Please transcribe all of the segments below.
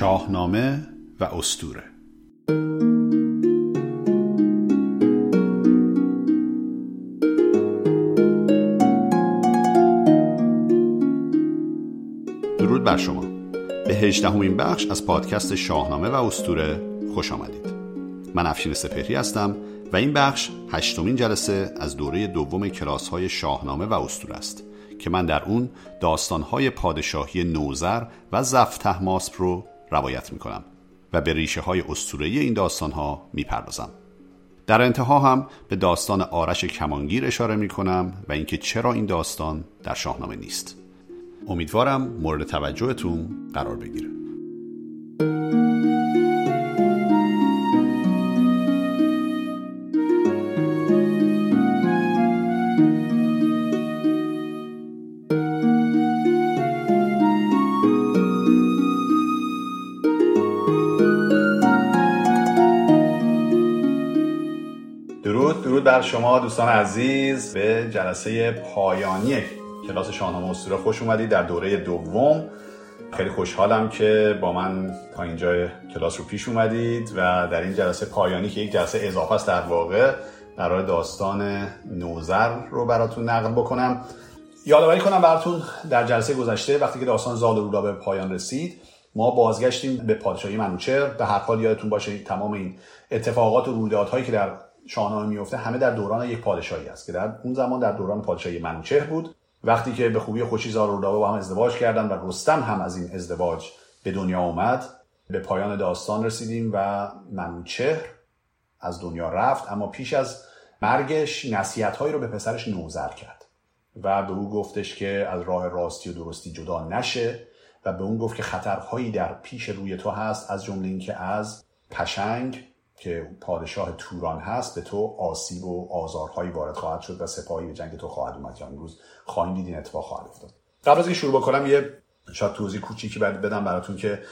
شاهنامه و استوره درود بر شما. به هجدهمین بخش از پادکست شاهنامه و استوره خوش آمدید. من افشین سپهری هستم و این بخش هشتمین جلسه از دوره دوم کلاس های شاهنامه و استوره است که من در اون داستانهای پادشاهی نوزر و زفته ماسپ رو روایت می‌کنم و به ریشه های اسطوره‌ای این داستانها می‌پردازم. در انتها هم به داستان آرش کمانگیر اشاره می‌کنم و اینکه چرا این داستان در شاهنامه نیست. امیدوارم مورد توجهتون قرار بگیره. شما دوستان عزیز به جلسه پایانی کلاس شاهنامه اسطوره خوش اومدید در دوره دوم. خیلی خوشحالم که با من تا اینجا کلاس رو پیش اومدید و در این جلسه پایانی که یک جلسه اضافه است در واقع برای داستان نوزر رو براتون نقل بکنم. یادآوری کنم براتون در جلسه گذشته وقتی که داستان زال رودا به پایان رسید ما بازگشتیم به پادشاهی منوچهر. به هر حال یادتون باشه تمام این اتفاقات و رویدادهایی که در شاهنامه میفته همه در دوران یک پادشاهی است که در اون زمان در دوران پادشاهی منوچهر بود. وقتی که به خوبی خوشی زار و با هم ازدواج کردن و رستم هم از این ازدواج به دنیا اومد به پایان داستان رسیدیم و منوچهر از دنیا رفت اما پیش از مرگش نصیحت هایی رو به پسرش نوزر کرد و به او گفتش که از راه راستی و درستی جدا نشه و به اون گفت که خطرهایی در پیش روی تو هست از جمله اینکه از پشنگ که پادشاه توران هست به تو آسیب و آزارهایی وارد خواهد شد و سپاهی به جنگ تو خواهد اومد. یا امروز خواهیم دید این اتفاق خواهد افتاد. قبل از اینکه شروع بکنم یه شاید توضیح کوچیکی بعد بدم براتون که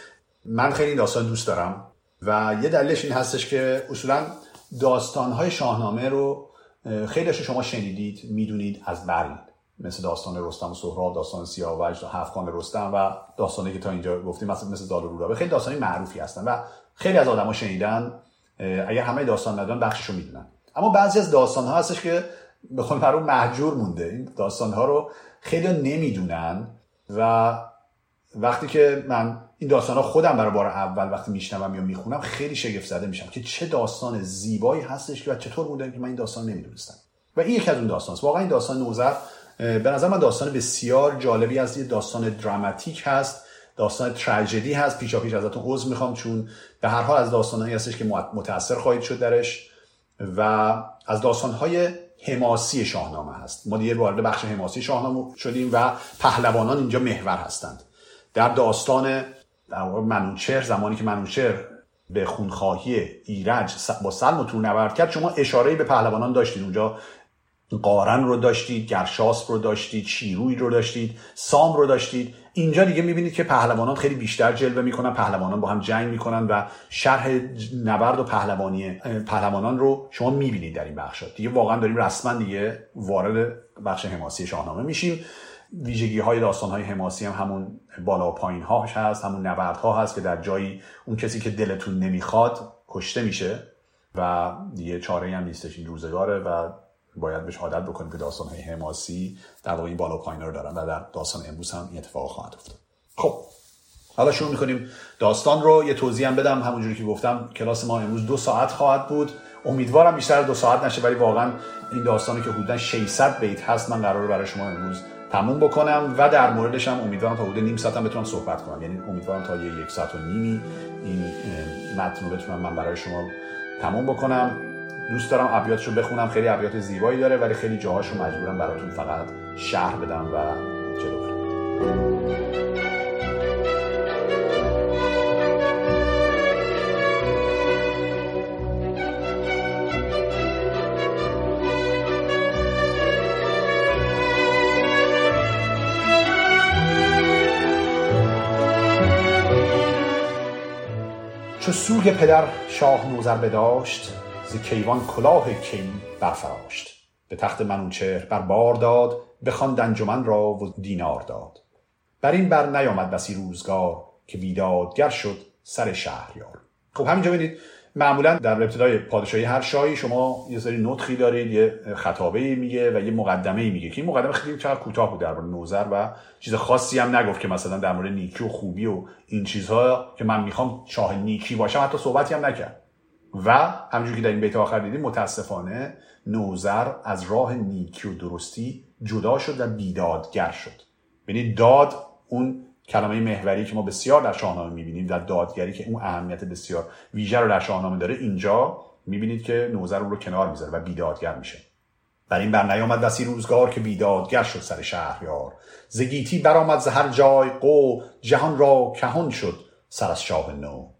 من خیلی این داستان دوست دارم و یه دلیلش این هستش که اصولا داستانهای شاهنامه رو خیلی شما شنیدید می‌دونید از برین مثل داستان رستم و سهراب داستان سیاوش هفتخان رستم و داستانی که تا اینجا گفتیم مثل مثل دال و خیلی داستانی معروفی هستن و خیلی از آدما شنیدن. اگر همه داستان ندارن بخششو می‌دونن. اما بعضی از داستان ها هستش که به خود برای محجور مونده. این داستان ها رو خیلی نمی‌دونن و وقتی که من این داستان ها خودم برای بار اول وقتی میشنوم یا می‌خونم خیلی شگفت زده میشم که چه داستان زیبایی هستش که چطور بوده که من این داستان نمی‌دونستم. و این یکی از اون داستان است واقعا این داستان نوزر به نظر من داستان بسیار جالبی از یه داستان دراماتیک هست. داستان تراژدی هست. پیشا پیش ازتون عذر می‌خوام چون به هر حال از داستانهایی هستش که متاثر خواهید شد درش و از داستانهای حماسی شاهنامه هست. ما دیگه وارد بخش حماسی شاهنامه شدیم و پهلوانان اینجا محور هستند. در داستان در منوچهر زمانی که منوچهر به خونخواهی ایرج با سلم و تور نبرد کرد شما اشاره به پهلوانان داشتید اونجا قارن رو داشتید گرشاسب رو داشتید شیروی رو داشتید سام رو داشتید. اینجا دیگه می‌بینید که پهلوانان خیلی بیشتر جلوه می‌کنن پهلوانان با هم جنگ می‌کنن و شرح نبرد و پهلوانی پهلوانان رو شما می‌بینید در این بخش دیگه واقعا داریم رسما دیگه وارد بخش حماسی شاهنامه میشیم. ویژگی های داستان های حماسی هم همون بالا و پایین هاش هست همون نبرد ها هست که در جایی اون کسی که دلتون نمی‌خواد کشته میشه و دیگه چاره هم نیستش این روزگاره و باید بهش عادت بکنیم که داستان های حماسی در واقع این بالا پایین رو دارن و در داستان امروز هم این اتفاق خواهد افتاد. خب حالا شروع می‌کنیم. داستان رو یه توضیح هم بدم. همونجوری که گفتم کلاس ما امروز دو ساعت خواهد بود. امیدوارم بیشتر دو ساعت نشه ولی واقعا این داستانی که حدودا 600 بیت هست من قراره برای شما امروز تموم بکنم و در موردش هم امیدوارم تا حدود نیم ساعت هم بتونم صحبت کنم. یعنی امیدوارم تا یه یک ساعت و نیمی این متن رو بتونم من برای شما تموم بکنم. دوست دارم ابیاتش رو بخونم. خیلی ابیات زیبایی داره ولی خیلی جاهاش رو مجبورم براتون فقط شهر بدم و جلو برم. چو سوی پدر شاه نوزر بداشت ز کیوان کلاه کی برفراشت. به تخت منوچهر بر بار داد بخواند انجمن را و دینار داد. بر این بر نیامد بسی روزگار که بیدادگر شد سر شهریار. خب همینجا ببینید معمولا در ابتدای پادشاهی هر شاهی شما یه سری نطخی دارید یه خطابه میگه و یه مقدمه میگه که این مقدمه خیلی چقدر کوتاه بود درباره نوزر و چیز خاصی هم نگفت که مثلا در مورد نیکی و خوبی و این چیزها که من می‌خوام شاه نیکی باشم حتی صحبتی هم نکرد. و همونجوری که در این بیت آخر دیدیم متاسفانه نوزر از راه نیکی و درستی جدا شد و بیدادگر شد. یعنی داد اون کلمه محوری که ما بسیار در شاهنامه می‌بینیم در دادگری که اون اهمیت بسیار ویژه رو در شاهنامه داره اینجا می‌بینید که نوزر اون رو کنار می‌ذاره و بیدادگر میشه. بر این بر نیامد بسی روزگار که بیدادگر شد سر شهریار. زگیتی برآمد ز هر جای قو جهان را کهان شد سر از شاه نو.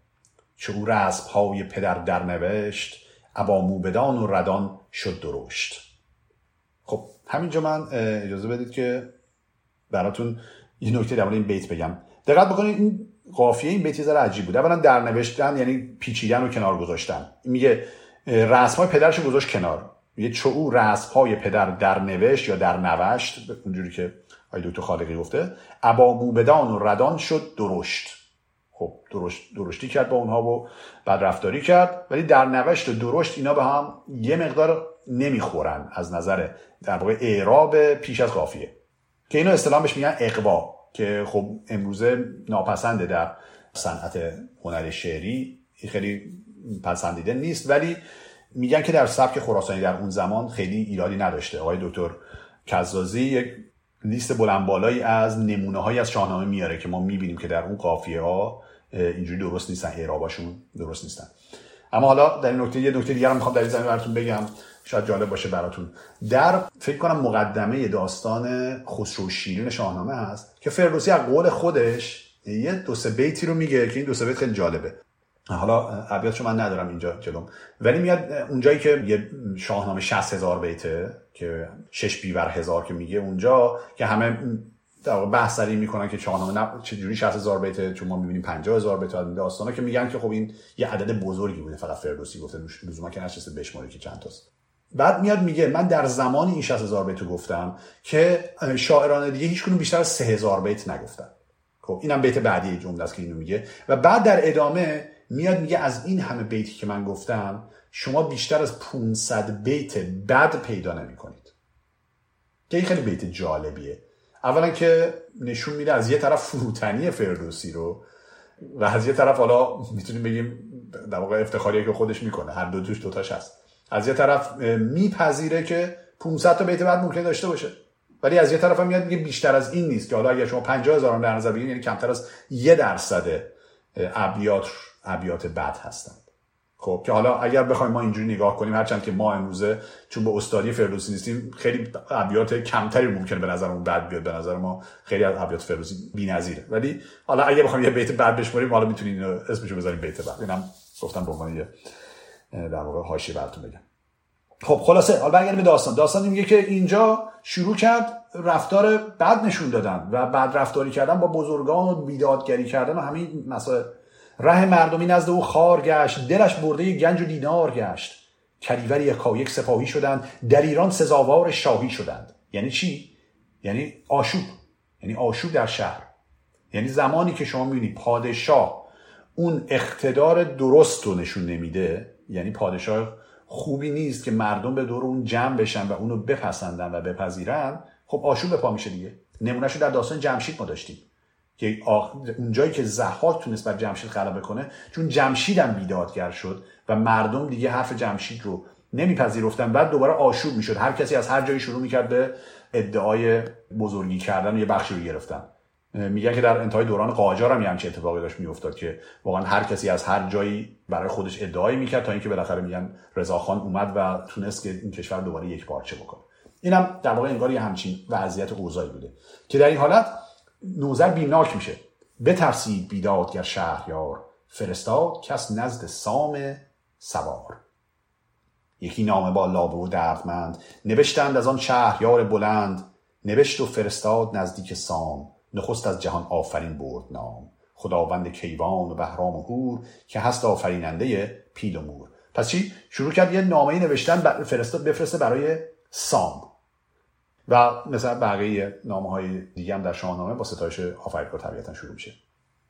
چو رسم های پدر در نوشت ابا موبدان و ردان شد درشت. خب همینجا من اجازه بدید که براتون یه نکته در این بیت بگم. دقت بکنید این قافیه این بیت یه ذره عجیب بود. اولا در نوشتن یعنی پیچیدن و کنار گذاشتن. میگه رسم های پدرش گذاشت کنار. میگه چو او رسم های پدر در نوشت یا در نوشت اونجوری که آی دکتر خالقی گفته ابا موبدان و ردان شد درشت. خب درشت درشتی کرد با اونها و بعد رفتاری کرد ولی در نوشت و درشت اینا به هم یه مقدار نمی‌خورن از نظر در واقع اعراب پیش از قافیه. که اینو اصطلاح بهش میگن اقوا که خب امروزه ناپسنده در صنعت هنر شعری خیلی پسندیده نیست ولی میگن که در سبک خراسانی در اون زمان خیلی ایرادی نداشته. آقای دکتر کزازی یک لیست بلند بالایی از نمونه های از شاهنامه میاره که ما می‌بینیم که در اون قافیه ها اینجوری درست نیستن اعراباشون درست نیستن. اما حالا در این نکته یه نکته دیگر می‌خوام در این زمین براتون بگم. شاید جالب باشه براتون. در فکر کنم مقدمه داستان خسرو شیرین شاهنامه هست که فردوسی از قول خودش یه دو سه بیتی رو میگه که این دو سه بیت خیلی جالبه. حالا ابیاتشو من ندارم اینجا جلوم. ولی میاد اونجایی که یه شاهنامه 60 هزار بیته که شش بیور هزار که میگه اونجا که همه در واقع بحث سری می‌کنن که شاهنامه نه چجوری 60 هزار بیته چون ما می‌بینیم 50 هزار بیت از داستانا که میگن که خب این یه عدد بزرگی بوده فقط فردوسی گفته لزوما که نشسته بشماره که چند تاست. بعد میاد میگه من در زمانی این 60 هزار بیت گفتم که شاعران دیگه هیچ بیشتر از 3 هزار بیت نگفتن. خب اینم بیت بعدی جمله است که اینو میگه. و بعد در ادامه میاد میگه از این همه بیتی که من گفتم شما بیشتر از 500 بیت بد پیدا نمی‌کنید. که این خیلی بیت جالبیه. اولا که نشون میده از یه طرف فروتنی فردوسی رو و از یه طرف حالا می‌تونیم بگیم در واقع افتخاریه که خودش می‌کنه. هر دو توش دوتاش هست. از یه طرف میپذیره که 500 تا بیت بعد ممکن داشته باشه. ولی از یه طرف هم میاد میگه بیشتر از این نیست که حالا اگر شما 50 هزار در نظر بگیرید یعنی کمتر از یه درصد ابیات ابیات بد هستند خب که حالا اگر بخوایم ما اینجوری نگاه کنیم هرچند که ما امروزه چون به استادی فردوسی نیستیم خیلی ابیات کمتری ممکنه به نظرمون بد بیاد. به نظر ما خیلی از ابیات فردوسی بی‌نظیره. ولی حالا اگه بخوایم یه بیت بد بشماریم حالا می‌تونین اسمشو بذاریم بیت بد اینم گفتم به عنوان در واقع حاشیه براتون بگم. خب خلاصه حالا برگردیم به داستان. داستان میگه که اینجا شروع کرد رفتار بد نشون دادن و بعد رفتاری کردن با بزرگان و بیدادگری کردن و همین مسائل. ره مردمی نزد او خار گشت دلش برده گنج و دینار گشت. کلیور یک سپاهی شدند در ایران سزاوار شاهی شدند. یعنی چی؟ یعنی آشوب. یعنی آشوب در شهر. یعنی زمانی که شما می‌بینید پادشاه اون اقتدار درست رو نشون نمیده یعنی پادشاه خوبی نیست که مردم به دور اون جمع بشن و اونو بپسندن و بپذیرن خب آشوب به پا میشه دیگه. نمونهش در داستان جمشید ما داشتیم. که اونجایی که زحاک تونست بر جمشید غلبه کنه چون جمشید هم بیدادگر شد و مردم دیگه حرف جمشید رو نمیپذیرفتن بعد دوباره آشوب می‌شد. هر کسی از هر جایی شروع می‌کرد به ادعای بزرگی کردن و یه بخشی رو گرفتن. میگن که در انتهای دوران قاجار هم یه اتفاقی داشت میافتاد که واقعا هر کسی از هر جایی برای خودش ادعایی می‌کرد تا اینکه بالاخره میگن رضاخان اومد و تونست که این کشور دوباره یک پارچه بکنه. اینم در واقع انگار یه همچین وضعیت اوضاعی بوده. که در این حالت نوزر بیمناک میشه. بترسید بیدادگر شهریار. فرستاد کس نزد سام سوار. یکی نامه با لابه و دردمند. نوشتند از آن شهریار بلند. نوشت و فرستاد نزدیک سام. نخست از جهان آفرین برد نام. خداوند کیوان و بهرام و هور که هست آفریننده پیل و مور. پس چی؟ شروع کرد یه نامه نوشتن فرستاد بفرسته برای سام. و مثلا بقیه نامه های دیگه هم در شاهنامه با ستایش آفریدگاه طبیعتا شروع میشه.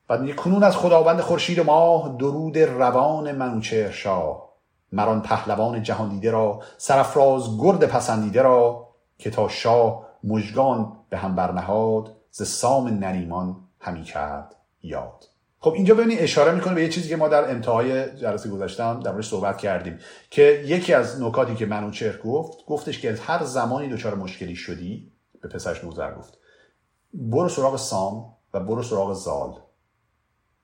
بعد میگه کنون از خداوند خورشید ماه درود روان منوچهر شاه مران پهلوان جهان دیده را سرفراز گرد پسندیده را که تا شاه مژگان به هم برنهاد ز سام نریمان همی کرد یاد. خب اینجا ببینید اشاره می‌کنه به یه چیزی که ما در انتهای جلسه گذاشتم در صحبت کردیم که یکی از نکاتی که منوچهر گفت گفتش که هر زمانی دچار مشکلی شدی به پسرش نوزر گفت برو سراغ سام و برو سراغ زال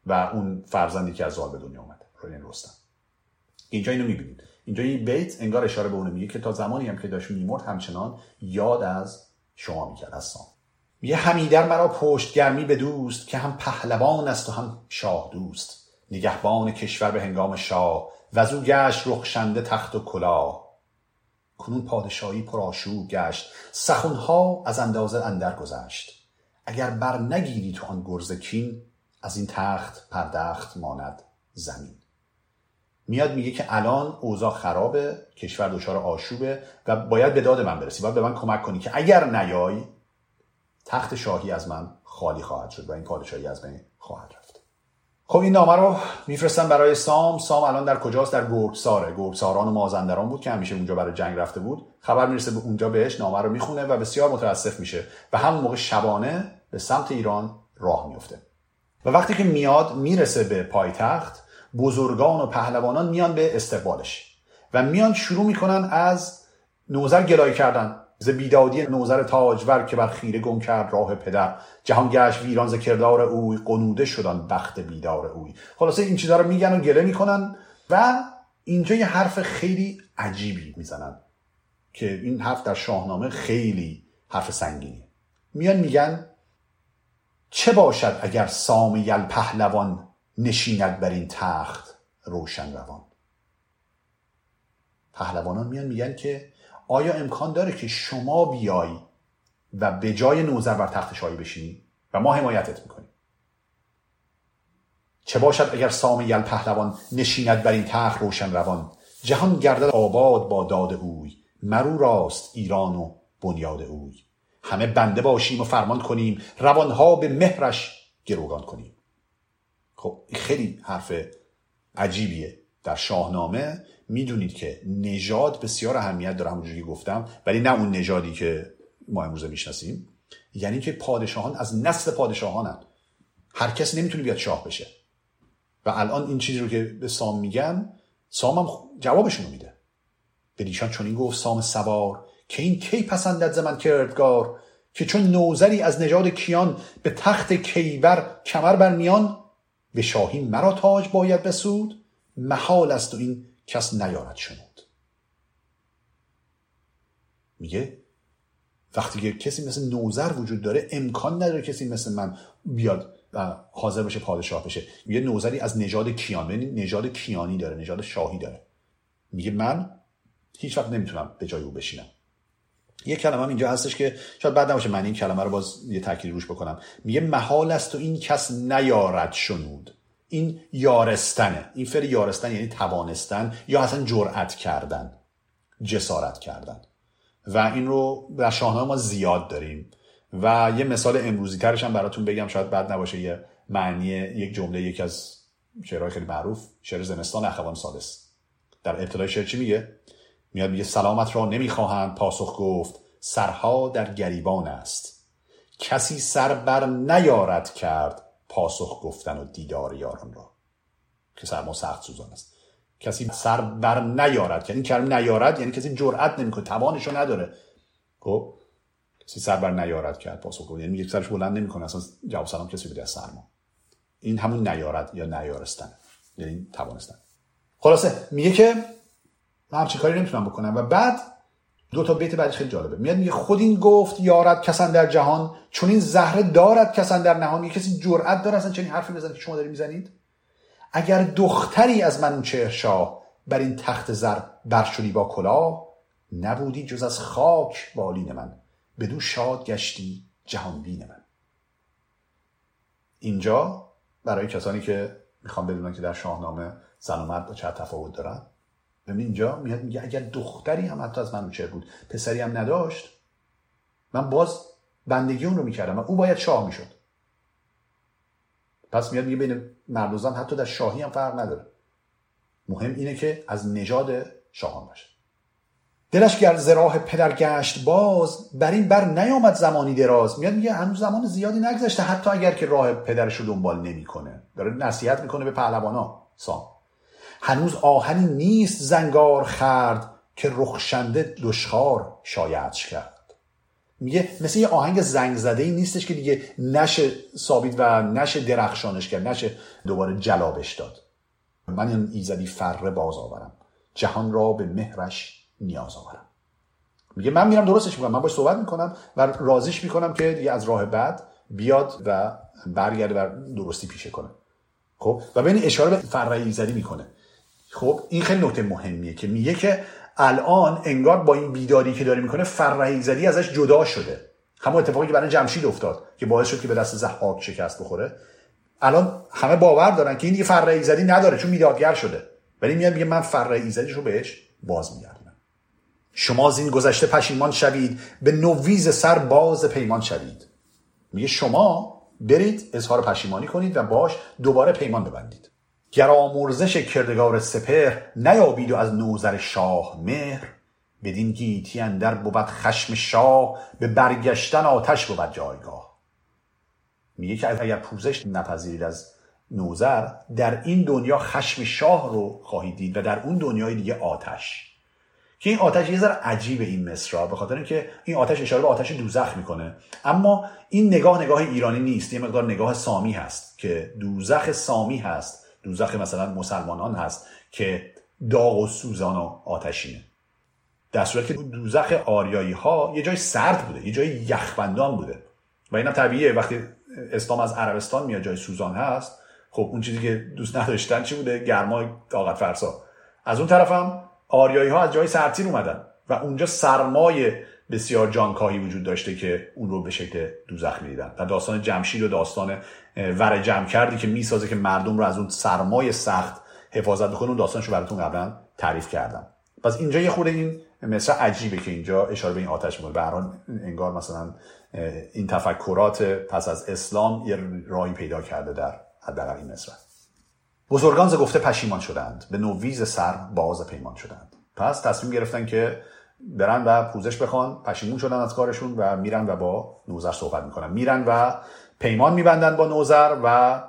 و اون فرزندی که از زال به دنیا اومده یعنی رستم. اینجا اینو می‌بینید اینجا این بیت انگار اشاره به اونه میگه که تا زمانی هم که داشت میمرد همچنان یاد از شما می‌کرد از سام. میگه همیدر مرا پشت گرمی به دوست که هم پهلوان است و هم شاه دوست. نگهبان کشور به هنگام شاه و او گشت رخشنده تخت و کلاه. کنون پادشاهی پرآشوب گشت سخنها از اندازه اندر گذشت. اگر بر نگیری تو آن گرز کین از این تخت پردخت ماند زمین. میاد میگه که الان اوضاع خرابه کشور دچار آشوبه و باید به داد من برسی باید به من کمک کنی که اگر نیای تخت شاهی از من خالی خواهد شد و این پادشاهی از من خواهد رفت. خب این نامه رو میفرستن برای سام. سام الان در کجاست؟ در گرگساره. گرگساران و مازندران بود که همیشه اونجا برای جنگ رفته بود. خبر می‌رسه به اونجا بهش نامه رو می‌خونه و بسیار متاسف میشه. و همون موقع شبانه به سمت ایران راه میفته. و وقتی که میاد می‌رسه به پایتخت بزرگان و پهلوانان میان به استقبالش. و میان شروع می‌کنن از نوزر گلای کردن. ز بیدادی نوزر تاجور که بر خیره گم کرد راه پدر. جهان گشت ویران ز کردار اوی قنوده شدن بخت بیدار اوی. خلاصه این چیزا رو میگن و گله می‌کنن و اینجا یه حرف خیلی عجیبی می‌زنن که این حرف در شاهنامه خیلی حرف سنگینی میان میگن چه باشد اگر سام یل پهلوان نشیند بر این تخت روشن روان؟ پهلوانان میان میگن که آیا امکان داره که شما بیای و به جای نوزر بر تخت شاهی بشینی و ما حمایتت می‌کنیم؟ چه باشد اگر سام یل پهلوان نشیند بر این تخت روشن روان؟ جهان گردد آباد با داد اوی مرو راست ایران و بنیاد اوی. همه بنده باشیم و فرمان کنیم روانها به مهرش گروگان کنیم. خب خیلی حرف عجیبیه. در شاهنامه می‌دونید که نژاد بسیار اهمیت داره همونجوری گفتم ولی نه اون نژادی که ما امروزه می‌شناسیم. یعنی که پادشاهان از نسل پادشاهانن. هر کس نمی‌تونه بیاد شاه بشه. و الان این چیزی رو که به سام میگن سام هم جوابشون میده. به دیشان چون این گفت سام سوار که این کی پسندد ز من کردگار؟ که چون نوزری از نژاد کیان به تخت کیبر کمر بر میان به شاهی مرا تاج باید بسود؟ محال است و این کس نیارد شنود میگه وقتی که کسی مثل نوزر وجود داره امکان نداره کسی مثل من بیاد و حاضر بشه پادشاه بشه. میگه نوزری از نژاد کیان یعنی نژاد کیانی داره نژاد شاهی داره. میگه من هیچ وقت نمی‌تونم به جای او بشینم. یه کلمه هم اینجا هستش که شاید بعد نباشه من این کلمه رو باز یه تاکید روش بکنم. میگه محال است و این کس نیارد شنود. این یارستنه. این فر یارستن یعنی توانستن یا اصلا جرأت کردن جسارت کردن. و این رو در شاهنامه ما زیاد داریم. و یه مثال امروزی ترش هم براتون بگم شاید بعد نباشه یه معنی یک جمله یکی از شعرهای خیلی معروف شعر زمستان اخوان سادس در ابتدای شعر چی میگه؟ میاد میگه سلامت را نمی‌خواهند پاسخ گفت سرها در گریبان است. کسی سر بر نیارد کرد پاسخ گفتن و دیدار یاران را. که سرما سخت سوزان است. کسی سر بر نیارد. که این کلمه نیارد یعنی کسی جرأت نمی‌کنه توانشو نداره. خب کسی سر بر نیارد کرد پاسخ گفت. یعنی یک سرش بلند نمی‌کنه. اصلا جواب سلام کسی بده از سرما این همون نیارد یا نیارستن. یعنی توانستن. خلاصه میگه که من همچین کاری نمی‌تونم بکنم. و بعد دو تا بیت بعدش خیلی جالبه. میاد میگه خود این گفت یارد کسان در جهان چون این زهره دارد کسان در نهان. یه کسی جرأت داره اصلا چنین حرفی بزنه که شما داری می‌زنید؟ اگر دختری از من شاه بر این تخت زر برشدی با کلاه نبودی جز از خاک بالین من. بدو شاد گشتی جهان بین من. اینجا برای کسانی که می‌خوام بدونن که در شاهنامه زن و مرد چه تفاوت دارن ببین اینجا میاد میگه اگر دختری هم حتی از منوچهر بود پسری هم نداشت من باز بندگی اون رو می‌کردم و او باید شاه می‌شد. پس میاد میگه بین مرد و زن حتی در شاهی هم فرق نداره. مهم اینه که از نژاد شاهان باشه. دلش گر زراح پدر گشت باز بر این بر نیامد زمانی دراز. میاد میگه هنوز زمان زیادی نگذشته حتی اگر که راه پدرش رو دنبال نمی‌کنه. داره نصیحت می‌کنه به پهلوانا سام. هنوز آهنی نیست زنگار خرد که رخشنده دشخار شایدش کرد. میگه مثل یه آهنگ زنگ زده ای نیستش که دیگه نشه ثابت و نشه درخشانش کرد نشه دوباره جلابش داد. من این ایزدی فره باز آورم. جهان را به مهرش نیاز آورم. میگه من میرم درستش می‌کنم. من باش صحبت می‌کنم و رازیش می‌کنم که دیگه از راه بعد بیاد و برگرده و درستی پیشه کنه. خب؟ و ببین اشاره به فره ایزدی می‌کنه. خب این خیلی نکته مهمیه که میگه که الان انگار با این بیداری که داره می‌کنه فرهی زدی ازش جدا شده. همون اتفاقی که برای جمشید افتاد که باعث شد که به دست زحاک شکست بخوره. الان همه باور دارن که این دیگه فرهی زدی نداره چون بیدادگر شده. ولی میاد میگه من فرهی زدیش رو بهش باز میگردم شما از این گذشته پشیمان شوید به نویز سر باز پیمان شوید. میگه شما برید اظهار پشیمانی کنید و باش دوباره پیمان ببندید. گر آمرزش کردگار سپر نیابید و از نوزر شاه مهر بدین گیتی اندر بود خشم شاه به برگشتن آتش بود جایگاه. میگه که اگر پوزش نپذیرید از نوزر در این دنیا خشم شاه رو خواهید دید و در اون دنیای دیگه آتش. که این آتش یه ذره عجیبه این مصرا به خاطر اینکه این آتش اشاره به آتش دوزخ می‌کنه. اما این نگاه نگاه ایرانی نیست یه مقدار نگاه سامی هست که دوزخ سامی هست. دوزخ مثلا مسلمانان هست که داغ و سوزان و آتشینه. در صورت که دوزخ آریایی ها یه جای سرد بوده یه جای یخبندان بوده. و اینم طبیعیه وقتی اسلام از عربستان میاد جای سوزان هست خب اون چیزی که دوست نداشتن چی بوده؟ گرمای طاقت فرسا. از اون طرفم آریایی ها از جای سرتیر اومدن و اونجا سرمای بسیار جانکاهی وجود داشته که اون رو به شکل دوزخ می‌دیدن. و داستان جمشید و داستان ور جمع کردی که می‌سازه که مردم رو از اون سرمای سخت حفاظت بکنه اون داستانشو براتون قبلا تعریف کردم. پس اینجا یه خورده این مثل عجیبه که اینجا اشاره به این آتش می‌کنه. به انگار مثلا این تفکرات پس از اسلام یه راهی پیدا کرده در حداقل این مصر بزرگان ز گفته پشیمان شدند. به نویز سر باز پیمان شدند. پس تصمیم گرفتن که برن و پوزش بخوان پشیمون شدن از کارشون و میرن و با نوزر صحبت می‌کنن. میرن و پیمان میبندن با نوزر و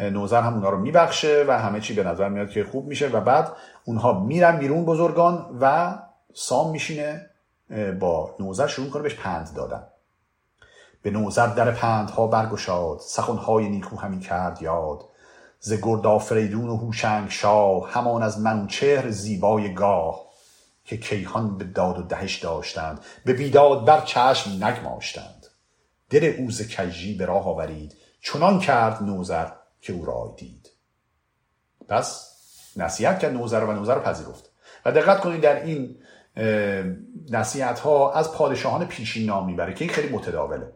نوزر هم اونا رو میبخشه و همه چی به نظر میاد که خوب میشه و بعد اونها میرن بیرون بزرگان و سام میشینه با نوزر شروع کنه بهش پند دادن. به نوزر در پندها برگشاد سخنهای نیکو همین کرد یاد. ز گرد آفریدون و هوشنگ شاه همان از منوچهر زیبای گاه. که کیهان به داد و دهش داشتند به بیداد بر چشم نگماشتند. دل اوز کجی به راه آورید چنان کرد نوزر که او رای دید. پس نصیحت کرد نوزر و نوزر پذیرفت. و دقت کنید در این نصیحت ها از پادشاهان پیشین نام می‌بره که این خیلی متداوله.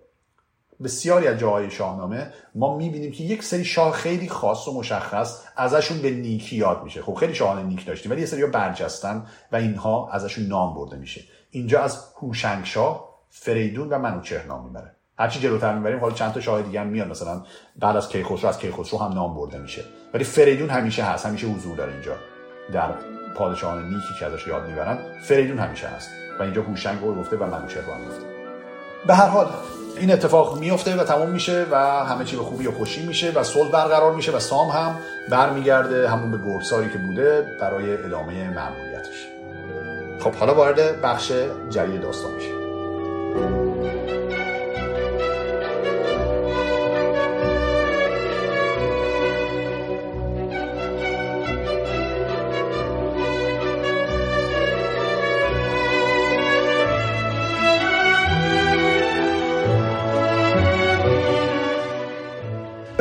بسیاری از جاهای شاهنامه ما می‌بینیم که یک سری شاه خیلی خاص و مشخص ازشون به نیکی یاد میشه. خب خیلی شاهان نیک داشتیم ولی یه سری برجستن و اینها ازشون نام برده میشه. اینجا از هوشنگ شاه فریدون و منوچهر نام می‌بره. هرچی جلوتر می‌بریم حالا چند تا شاه دیگه هم میاد مثلا بعد از کیخسرو از کیخسرو هم نام برده میشه. ولی فریدون همیشه هست همیشه حضور داره اینجا. در پادشاهان نیکی که ازش یاد می‌برن فریدون همیشه هست. و اینجا هوشنگ رو گفته و منوچهر رو هم گفته به هر حال این اتفاق میفته و تمام میشه و همه چی به خوبی و خوشی میشه و صلح برقرار میشه و سام هم برمیگرده همون به گرساری که بوده برای ادامه مأموریتش. خب حالا وارد بخش جدید داستان میشه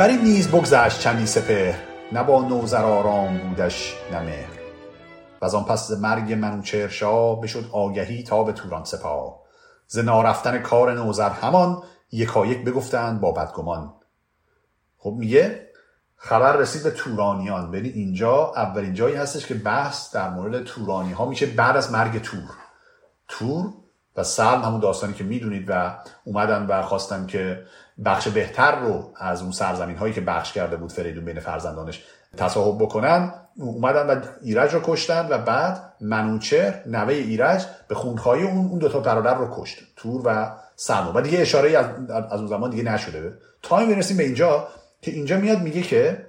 بر این نیز بگذشت چندی سپهر. نه با نوذر آرام بودش نه مهر. و آن پس ز مرگ منوچهر شاه بشد آگهی تا به توران سپاه. ز نارفتن کار نوذر همان یکایک بگفتند با بدگمان. خب میگه خبر رسید به تورانیان. ببین اینجا اولین جایی هستش که بحث در مورد تورانی ها میشه بعد از مرگ تور. تور و سلم همون داستانی که می‌دونید و اومدن و خواستن که بخش بهتر رو از اون سرزمین هایی که بخش کرده بود فریدون بین فرزندانش تصاحب بکنن. اومدن و ایرج رو کشتن و بعد منوچهر نوه ایرج به خونخواهی اون اون دوتا برادر رو کشت. تور و سلم و دیگه اشاره از, از اون زمان دیگه نشده. تا می‌رسیم به اینجا که اینجا میاد میگه که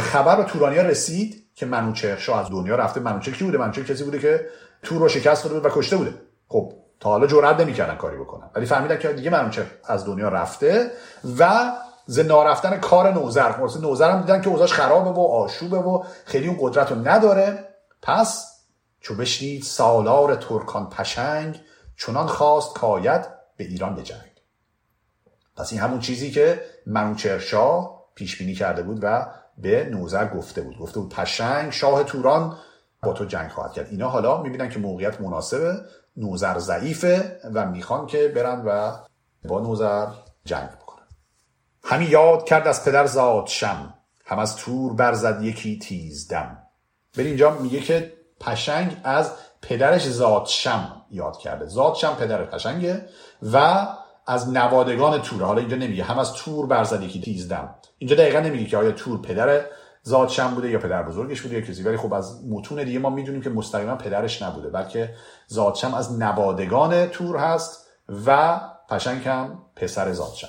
خبر به تورانیا رسید که منوچهر شاه از دنیا رفته. منوچهر کی بوده؟ منوچهر کسی بوده که تور رو شکست داده بود و کشته بوده. خب تا حالا جرئت نمی‌کردن کاری بکنن. ولی فهمیدن که دیگه منوچهر از دنیا رفته و ز نارفتن کار نوزر. خلاص نوزر هم دیدن که اوضاعش خرابه و آشوبه و خیلی اون قدرت رو نداره. پس چو بشنید سالار ترکان پشنگ چنان خواست کاید به ایران بجنگ. پس این همون چیزی که منوچهرشاه پیش بینی کرده بود و به نوزر گفته بود. گفته بود پشنگ شاه توران با تو جنگ خواهد کرد. اینا حالا می‌بینن که موقعیت مناسبه نوزر ضعیفه و می‌خوان که برن و با نوزر جنگ بکنن. همین یاد کرد از پدر زاد شم. هم از تور برزد یکی تیز دم. ببین اینجا میگه که پشنگ از پدرش زادشم یاد کرده. زادشم پدر پشنگه و از نوادگان تور. حالا اینجا نمیگه. هم از تور برزد یکی تیزدم اینجا دقیقا نمیگه که آیا تور پدر زادشم بوده یا پدر بزرگش بوده یا کسی. ولی خب از متون دیگه ما می‌دونیم که مستقیما پدرش نبوده بلکه زادشم از نوادگان تور هست و پشنگ هم پسر زادشم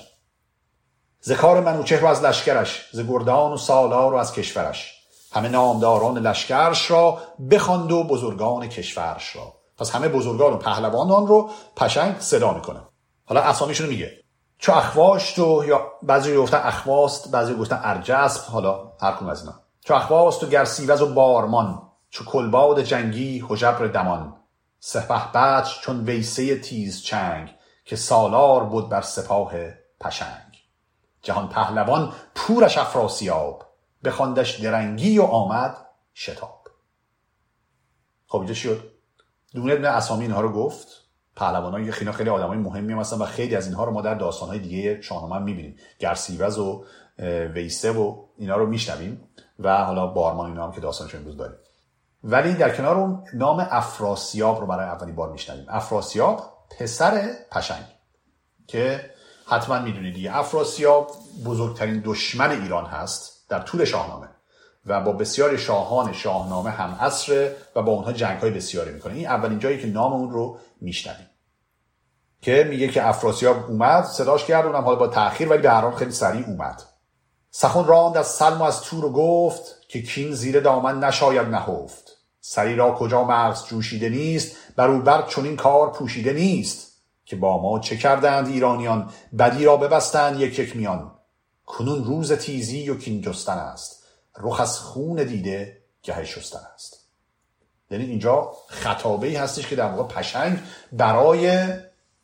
ذکار منوچهر رو از لشکرش ز گردان و سالار و از کشورش. همه نامداران لشکرش را بخواند و بزرگان کشورش را. پس همه بزرگان و پهلوانان رو پشنگ صدا می‌کنه. حالا اسامیشون میگه. چو اخواشت و یا بعضی گفتن اخواست بعضی گفتن ارجسب حالا هر کدوم از اینا. چو اخواست و گرسیوز و بارمان چو کلباد جنگی حجبر دمان. سپه بچ چون ویسه تیز چنگ که سالار بود بر سپاه پشنگ. جهان پهلوان پورش افراسیاب بخواندش درنگی و آمد شتاب. خب اینجا شد؟ دونه دونه اسامی اینها رو گفت. پهلوانان خیلی خیلی آدمای مهمی هم هستن و خیلی از اینها رو ما در داستانهای دیگه شاهنامه می‌بینیم. گرسیوز و ویسه و اینا رو میشنویم و حالا بارمان اینا هم که داستانش امروز داریم. ولی در کنار اون نام افراسیاب رو برای اولین بار میشنویم. افراسیاب پسر پشنگ که حتما می‌دونید دیگه افراسیاب بزرگترین دشمن ایران هست در طول شاهنامه و با بسیاری شاهان شاهنامه هم عصره و با اونها جنگ های بسیاری می‌کنه. این اولین جایی که نام اون رو میشنویم. که میگه که افراسیاب اومد صداش کرد اونم حالا با تاخیر ولی به هر خیلی سریع اومد. سخن راند از سلم و از تور و گفت که کین زیر دامن نشاید نهفت. سری را کجا مغز جوشیده نیست بر او بر چنین کار پوشیده نیست. که با ما چه کردند ایرانیان؟ بدی را ببستند یک یک میان. کنون روز تیزی و کین جستن است. رخ از خون دیده گه شستن است. یعنی اینجا خطابه ای هستش که در واقع پشنگ برای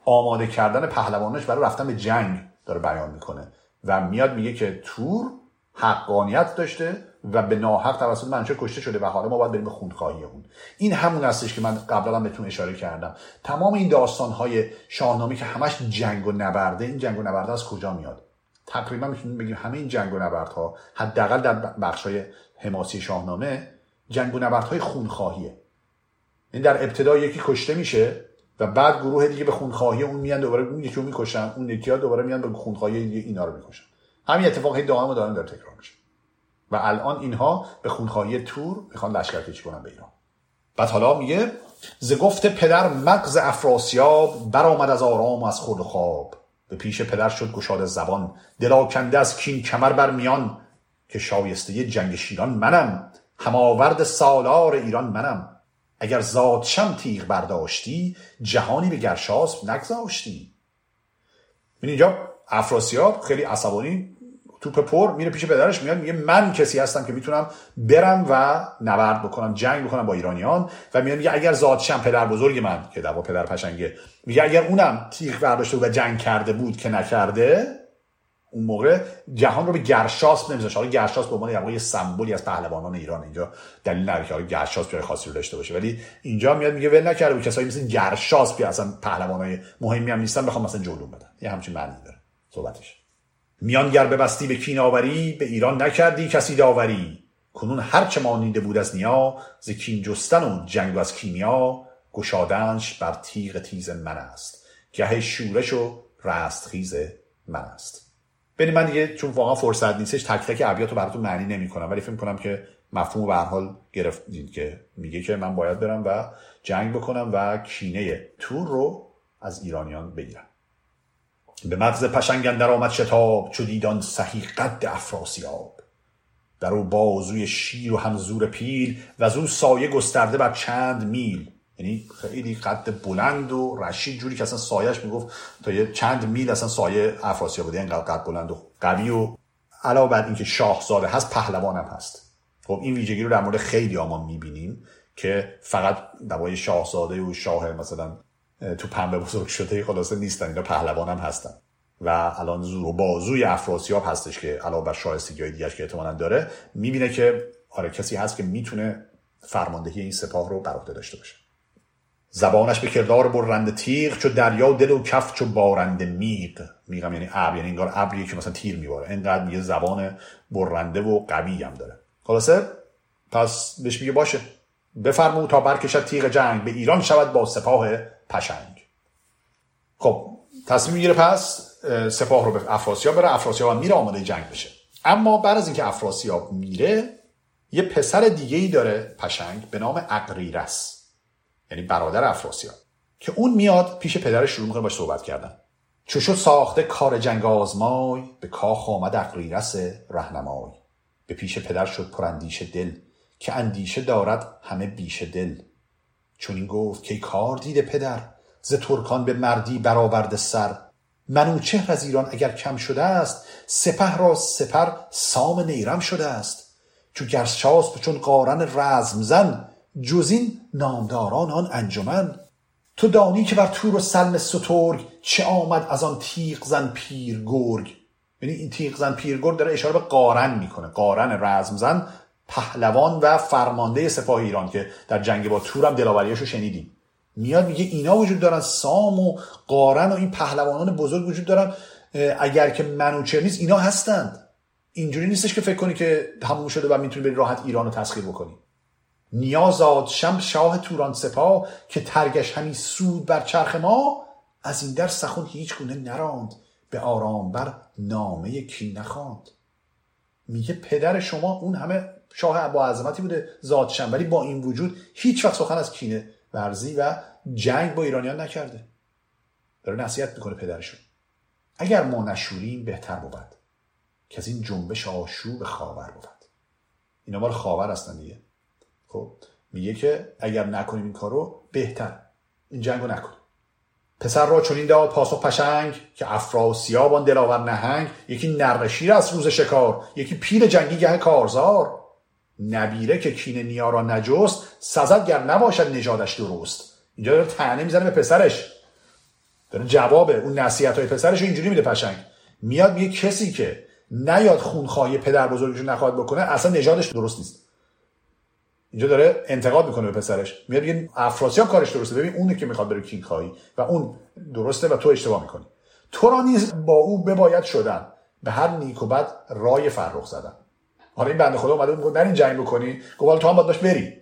آماده کردن پهلوانش برای رفتن به جنگ داره بیان می‌کنه. و میاد میگه که تور حقانیت داشته و به ناحق توسط منچه کشته شده و حالا ما باید بریم به خونخواهی اون این همون هستش که من قبلا هم بهتون اشاره کردم. تمام این داستان های شاهنامه که همش جنگ و نبرده این جنگ و نبرده از کجا میاد؟ تقریبا می‌تونیم بگیم همه این جنگ و نبردها حداقل در بخش های حماسی شاهنامه جنگ و نبردهای خونخواهیه. این یعنی در ابتدا یکی کشته میشه و بعد گروه دیگه به خونخواهی اون میان دوباره اون یکی رو می‌کشن اون یکی ها دوباره میان به خونخواهی دیگه اینا رو می‌کشن. همین اتفاق هی دائم و دائم داره تکرار میشه. و الان اینها به خونخواهی تور می‌خوان لشکرکشی کنن به ایران. بعد حالا میگه ز گفت پدر مغز افراسیاب برآمد از آرام و از خورد و خواب. به پیش پدر شد گشاد زبان. دلاکنده از کین کمر بر میان. که شایسته جنگ شیران منم. هماورد سالار ایران منم. اگر زادشم تیغ برداشتی جهانی به گرشاسب نگذاشتی. این اینجا افراسیاب خیلی عصبانی توپ پر میره پیش پدرش میاد میگه من کسی هستم که می‌تونم برم و نبرد بکنم جنگ بکنم با ایرانیان. و میاد میگه اگر زادشم پدر بزرگ من که در پدر پشنگه میگه اگر اونم تیغ برداشته و جنگ کرده بود که نکرده اون موقع جهان رو به گرشاس نمیذاشه حالا گرشاس به عنوان یه سمبولی از پهلوانان ایران اینجا دلیل نداره که گرشاس جای خاصی رو داشته باشه. ولی اینجا میاد میگه ول نکرده کسایی مثل گرشاس که اصلا پهلوانای مهمی هم نیستن بخوام مثلا جلو بدن. یه همچین معنی داره. صحبتش. میانگر ببستی به کین آوری به ایران نکردی کسی داوری. کنون هر چه مانیده بود از نیا ز کین جستن و جنگ و از کیمیا گشادنش بر تیغ تیز من است. گه شورش و رستخیز من است. ببین من دیگه چون واقعا فرصت نیستش تک تک ابیات رو براتون معنی نمی‌کنم ولی فکر کنم که مفهوم به حال گرفتید که میگه که من باید برم و جنگ بکنم و کینه تور رو از ایرانیان بگیرم. به مغز پشنگن در آمد شتاب چو دیدان سهی قد افراسیاب. در او بازوی شیر و همزور پیل و از او سایه گسترده بر چند میل. یعنی خیلی قد بلند و رشید جوری که اصلا سایش می‌گفت تا یه چند میل اصلا سایه افراسیاب بوده اینقدر قد بلند و قوی و علاوه بر اینکه شاهزاده هست هم هست. خب این ویژگی رو در مورد خیلی ما می‌بینیم که فقط دوای شاهزاده و شاه مثلا تو پنبه بزرگ شده خلاصه نیستن. اینا هم هستن. و الان زور و بازوی افراسیاب هستش که علاوه بر شایستگی های که احتمالا داره می‌بینه که آره کسی هست که می‌تونه فرماندهی این سپاه رو بر داشته باشه. زبانش به کردار برنده تیغ چو دریا دل و کف چو بارنده میغ. میغم یعنی ابر یعنی انگار ابری که مثلا تیر میباره. اینقدر میگه زبان برنده و قوی هم داره. خلاصه؟ پس بهش میگه باشه. بفرمو تا برکشد تیغ جنگ. به ایران شود با سپاه پشنگ. خب تصمیم می‌گیره پس سپاه رو به افراسیاب بره. افراسیاب هم میره آماده جنگ بشه. اما بعد از اینکه افراسیاب میره یه پسر دیگه ای داره پشنگ به نام اقریرس. یعنی برادر افراسیاب که اون میاد پیش پدرش شروع می‌کنه باش صحبت کردن. چو شد ساخته کار جنگ آزمای به کاخ آمد اقریرس رهنمای. به پیش پدر شد پراندیشه دل که اندیشه دارد همه بیش دل. چون این گفت که کار دیده پدر ز ترکان به مردی برآورده سر. منوچهر از ایران اگر کم شده است سپه را سپر سام نیرم شده است. چو گرشاسپ چون قارن رزم زن جز این نامداران آن انجمن تو دانی که بر تور و سلم سترگ چه آمد از آن تیغ زن پیر گرگ؟ یعنی این تیغ زن پیر گرگ داره اشاره به قارن می‌کنه. قارن رزم زن پهلوان و فرمانده سپاه ایران که در جنگ با تور هم دلاوریاشو شنیدیم. میاد میگه اینا وجود دارن سام و قارن و این پهلوانان بزرگ وجود دارن. اگر که منوچر نیست اینا هستند. اینجوری نیستش که فکر کنی که تموم شده و می‌تونی بری راحت ایران رو تسخیر بکنی. نیازاد شم شاه توران سپاه که ترگش همی سود بر چرخ ما از این در سخن هیچ گونه نراند به آرام بر نامه کی نخواند. میگه پدر شما اون همه شاه با عظمتی بوده زادشم ولی با این وجود هیچ وقت سخن از کینه ورزی و جنگ با ایرانیان نکرده. داره نصیحت می‌کنه پدرشون اگر ما نشوریم بهتر بود که از این جنبش آشوب خاور بود. اینا مال خاور هستن دیگه. خب میگه که اگر نکنیم این کارو بهتر. این جنگو نکنیم پسر را چنین داد پاسخ پشنگ که افراسیاب آن دلاور نهنگ. یکی نرشیر از روز شکار یکی پیل جنگی گه کارزار. نبیره که کین نیا را نجست سزد گر نباشد نژادش درست. اینجا داره تنه می‌زنه به پسرش. داره جوابه. اون نصیحت های پسرش رو اینجوری میده پشنگ. میاد میگه کسی که نیاد خونخواهی پدر بزرگش نخواهد بکنه اصلا نژادش درست نیست. اینجا داره انتقاد می‌کنه به پسرش. میاد میگه افراسیاب کارش درسته. ببین اونه که می‌خواد بره کینگ خواهی و اون درسته و تو اشتباه می‌کنی. تو را نیز با او بباید شدن. به هر نیک و بد رای فرخ زدن. حالا این بنده خدا اومده بود این جنگ بکنی. گفت تو هم باید باش بری.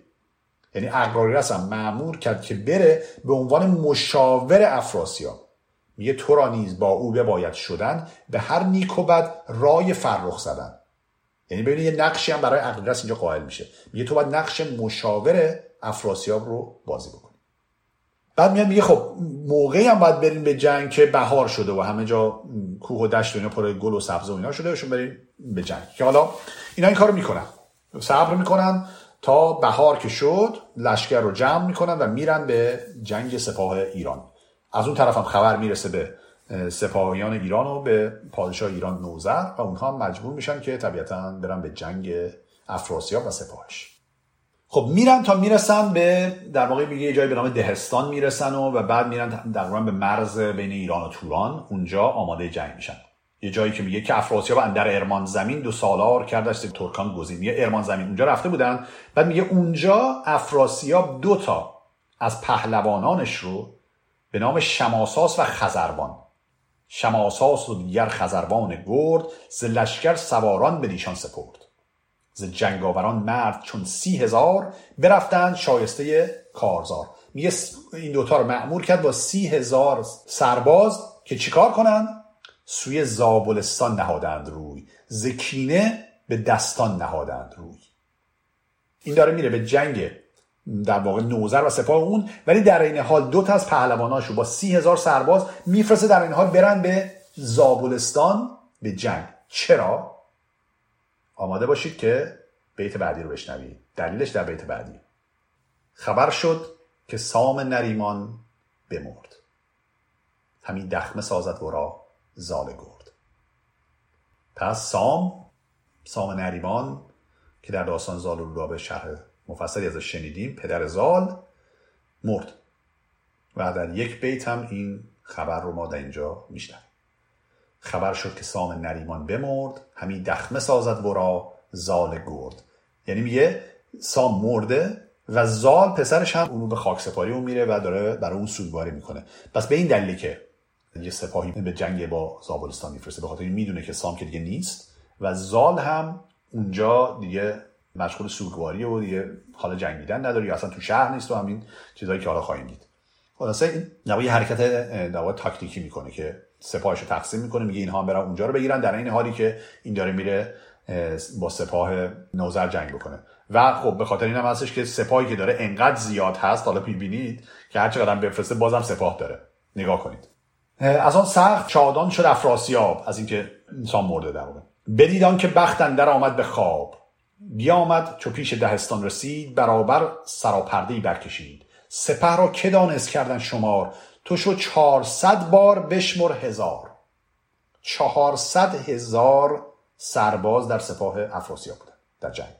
یعنی اقراری رسم معمور کرد که بره به عنوان مشاور افراسیاب. میگه تو را نیز با او بباید شدن. به هر نیک و بد رای فرخ زدن. یعنی ببینید یه نقشی هم برای اقلیدرس اینجا قائل میشه. میگه تو باید نقش مشاور افراسیاب رو بازی بکنی. بعد میاد میگه خب موقعی هم باید بریم به جنگ که بهار شده و همه جا کوه و دشت و اینا پر گل و سبز و اینا شده بهشون بریم به جنگ. که حالا اینا این کارو می‌کنن. صبر می‌کنن تا بهار که شد لشکر رو جمع می‌کنن و میرن به جنگ سپاه ایران. از اون طرف هم خبر می‌رسه به سپاهیان ایران و به پادشاه ایران نوزر و اونها هم مجبور میشن که طبیعتا برن به جنگ افراسیاب و سپاهش. خب میرن تا می‌رسن به در واقع میگه یه جایی به نام دهستان می‌رسن و, و بعد میرن در به مرز بین ایران و توران. اونجا آماده جنگ میشن. یه جایی که میگه که افراسیاب اندر ارمان زمین دو سالار کردش ترکان گزین. میگه ارمان زمین اونجا رفته بودن. بعد میگه اونجا افراسیاب دو تا از پهلوانانش رو به نام شماساس و خزروان شماساس و دیگر خزروان گرد ز لشکر سواران به دیشان سپرد. ز جنگاوران مرد چون سی هزار برفتند شایسته کارزار. میگه این دوتا رو معمور کرد با سی هزار سرباز که چیکار کنن سوی زابلستان نهادند روی. زکینه به دستان نهادند روی. این داره میره به جنگ در واقع نوزر و سپاه اون ولی در این حال دو تا از پهلواناشو با سی هزار سرباز میفرسته در این حال برن به زابلستان به جنگ. چرا؟ آماده باشید که بیت بعدی رو بشنوید. دلیلش در بیت بعدی. خبر شد که سام نریمان بمرد. همین دخمه سازد ورا زال گرد. پس سام سام نریمان که در داستان زال رو به شرح مفصلی ازش شنیدیم. پدر زال مرد. و در یک بیت هم این خبر رو ما در اینجا میشنویم. خبر شد که سام نریمان بمرد همین دخمه سازد ورا زال گرد. یعنی میگه سام مرده و زال پسرش هم اونو به خاک سپاری اون میره و داره برای اون سوگواری می‌کنه. پس به این دلیلی که یه سپاهی به جنگ با زابلستان میفرسته به خاطر می‌دونه که سام که دیگه نیست و زال هم اونجا دیگه مشغول سوگواری و دیگه حالا جنگیدن نداره یا اصلا تو شهر نیست و همین چیزایی که حالا خواهیم دید. خلاصه این نوعی حرکت در تاکتیکی می‌کنه که سپاهش تقسیم می‌کنه. میگه اینها برن اونجا رو بگیرن در این حالی که این داره میره با سپاه نوزر جنگ بکنه. و خب به خاطر این هم هستش که سپاهی که داره انقدر زیاد هست حالا می‌بینید که هر چقدر بفرسته بازم سپاه داره. نگاه کنید. از آن سخت شادان شد افراسیاب از اینکه انسان مرده در بدید که بخت در آمد به خواب. بیامد چو پیش دهستان رسید برابر سراپرده برکشید. سپه را که دانست کردن شمار تو شو چهارصد بار بشمر هزار. چهارصد هزار سرباز در سپاه افراسیاب بودن در جنگ.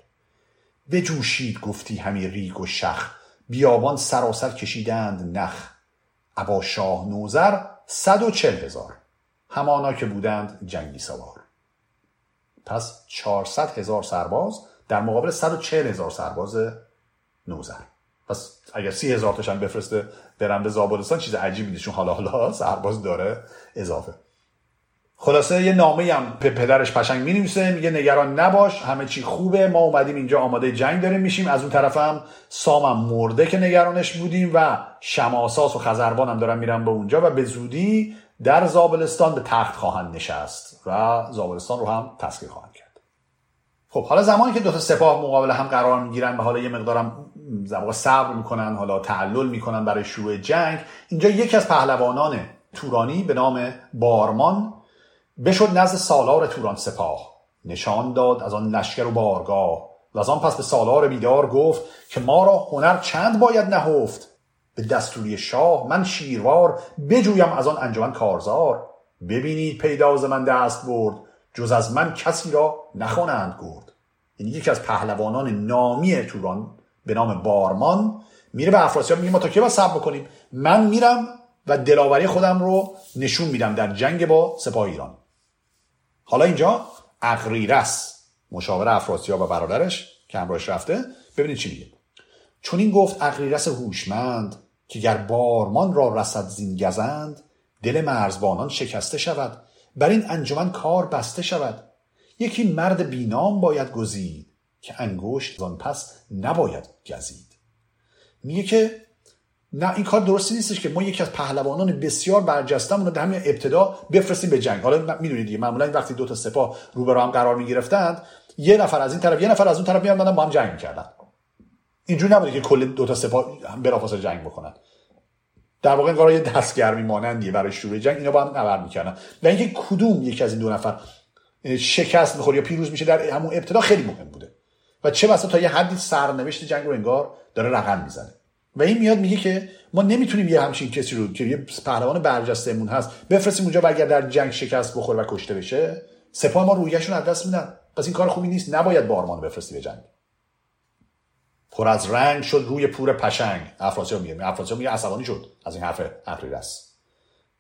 بجوشید گفتی همی ریگ و شخ بیابان سراسر کشیدند نخ. ابا شاه نوزر صد و چل هزار. همانا که بودند جنگی سوار. پس چهارصد هزار سرباز در مقابل 140 هزار سرباز نوزر. پس اگر سی هزار تاشن بفرسته برن به زابلستان چیز عجیبی نیست چون حالا حالا سرباز داره اضافه. خلاصه یه نامه هم به پدرش پشنگ می نویسه میگه نگران نباش همه چی خوبه ما اومدیم اینجا آماده جنگ داریم میشیم. از اون طرف هم سامم مرده که نگرانش بودیم و شماساس و خزربان هم دارن میرن به اونجا و به زودی در زابلستان به تخت خواهند نشست و زابلستان رو هم تسخیر خواهند خب حالا زمانی که دو تا سپاه مقابل هم قرار می‌گیرن و حالا یه مقدارم زمان صبر می‌کنن حالا تعلل می‌کنن برای شروع جنگ اینجا یکی از پهلوانان تورانی به نام بارمان بشد نزد سالار توران سپاه. نشان داد از آن لشکر و بارگاه و از آن پس به سالار بیدار گفت که ما را هنر چند باید نهفت؟ به دستوری شاه من شیروار بجویم از آن انجمن کارزار. ببینید پیداز من دست برد. جز از من کسی را نخوانند گرد یعنی یکی از پهلوانان نامی توران به نام بارمان میره به افراسیاب میگه ما تا که باید صبر بکنیم؟ من میرم و دلاوری خودم رو نشون میدم در جنگ با سپاه ایران. حالا اینجا اقریرس مشاور افراسیاب و برادرش که همراهش رفته ببینید چی میگه. چون این گفت اقریرس هوشمند که گر بارمان را رسد زین گزند دل مرزبانان شکسته شود بر این انجمن کار بسته شود. یکی مرد بینام باید گزید که انگشت زان پس نباید گزید. میگه که نه این کار درستی نیستش که ما یکی از پهلوانان بسیار برجسته‌مون رو در همین ابتدا بفرستیم به جنگ. حالا می‌دونید دیگه معمولا وقتی دو تا سپاه رو هم قرار می‌گرفتند یه نفر از این طرف یه نفر از اون طرف میآمدن با هم جنگ می‌کردن. اینجوری نبوده که کل دو تا سپاه بلافاصله جنگ بکنن. در واقع انگار یه دستگرمی مانندیه برای شروع جنگ. اینا با هم نبرد می‌کردن. و اینکه کدوم یکی از این دو نفر شکست می‌خوره یا پیروز میشه در همون ابتدا خیلی مهم بوده. و چه بسا تا یه حدی سرنوشت جنگ رو انگار داره رقم می‌زنه. و این میاد میگه که ما نمی‌تونیم یه همچین کسی رو که یه پهلوان برجستهمون هست بفرستیم اونجا و اگر در جنگ شکست بخوره و کشته بشه سپاه ما رویشون از دست میدن. پس این کار خوبی نیست. نباید بارمان بفرستی به جنگ. پر از رنگ شد روی پور پشنگ. افراسیاب میگه افراسیاب میگه عصبانی شد از این حرف اقریرس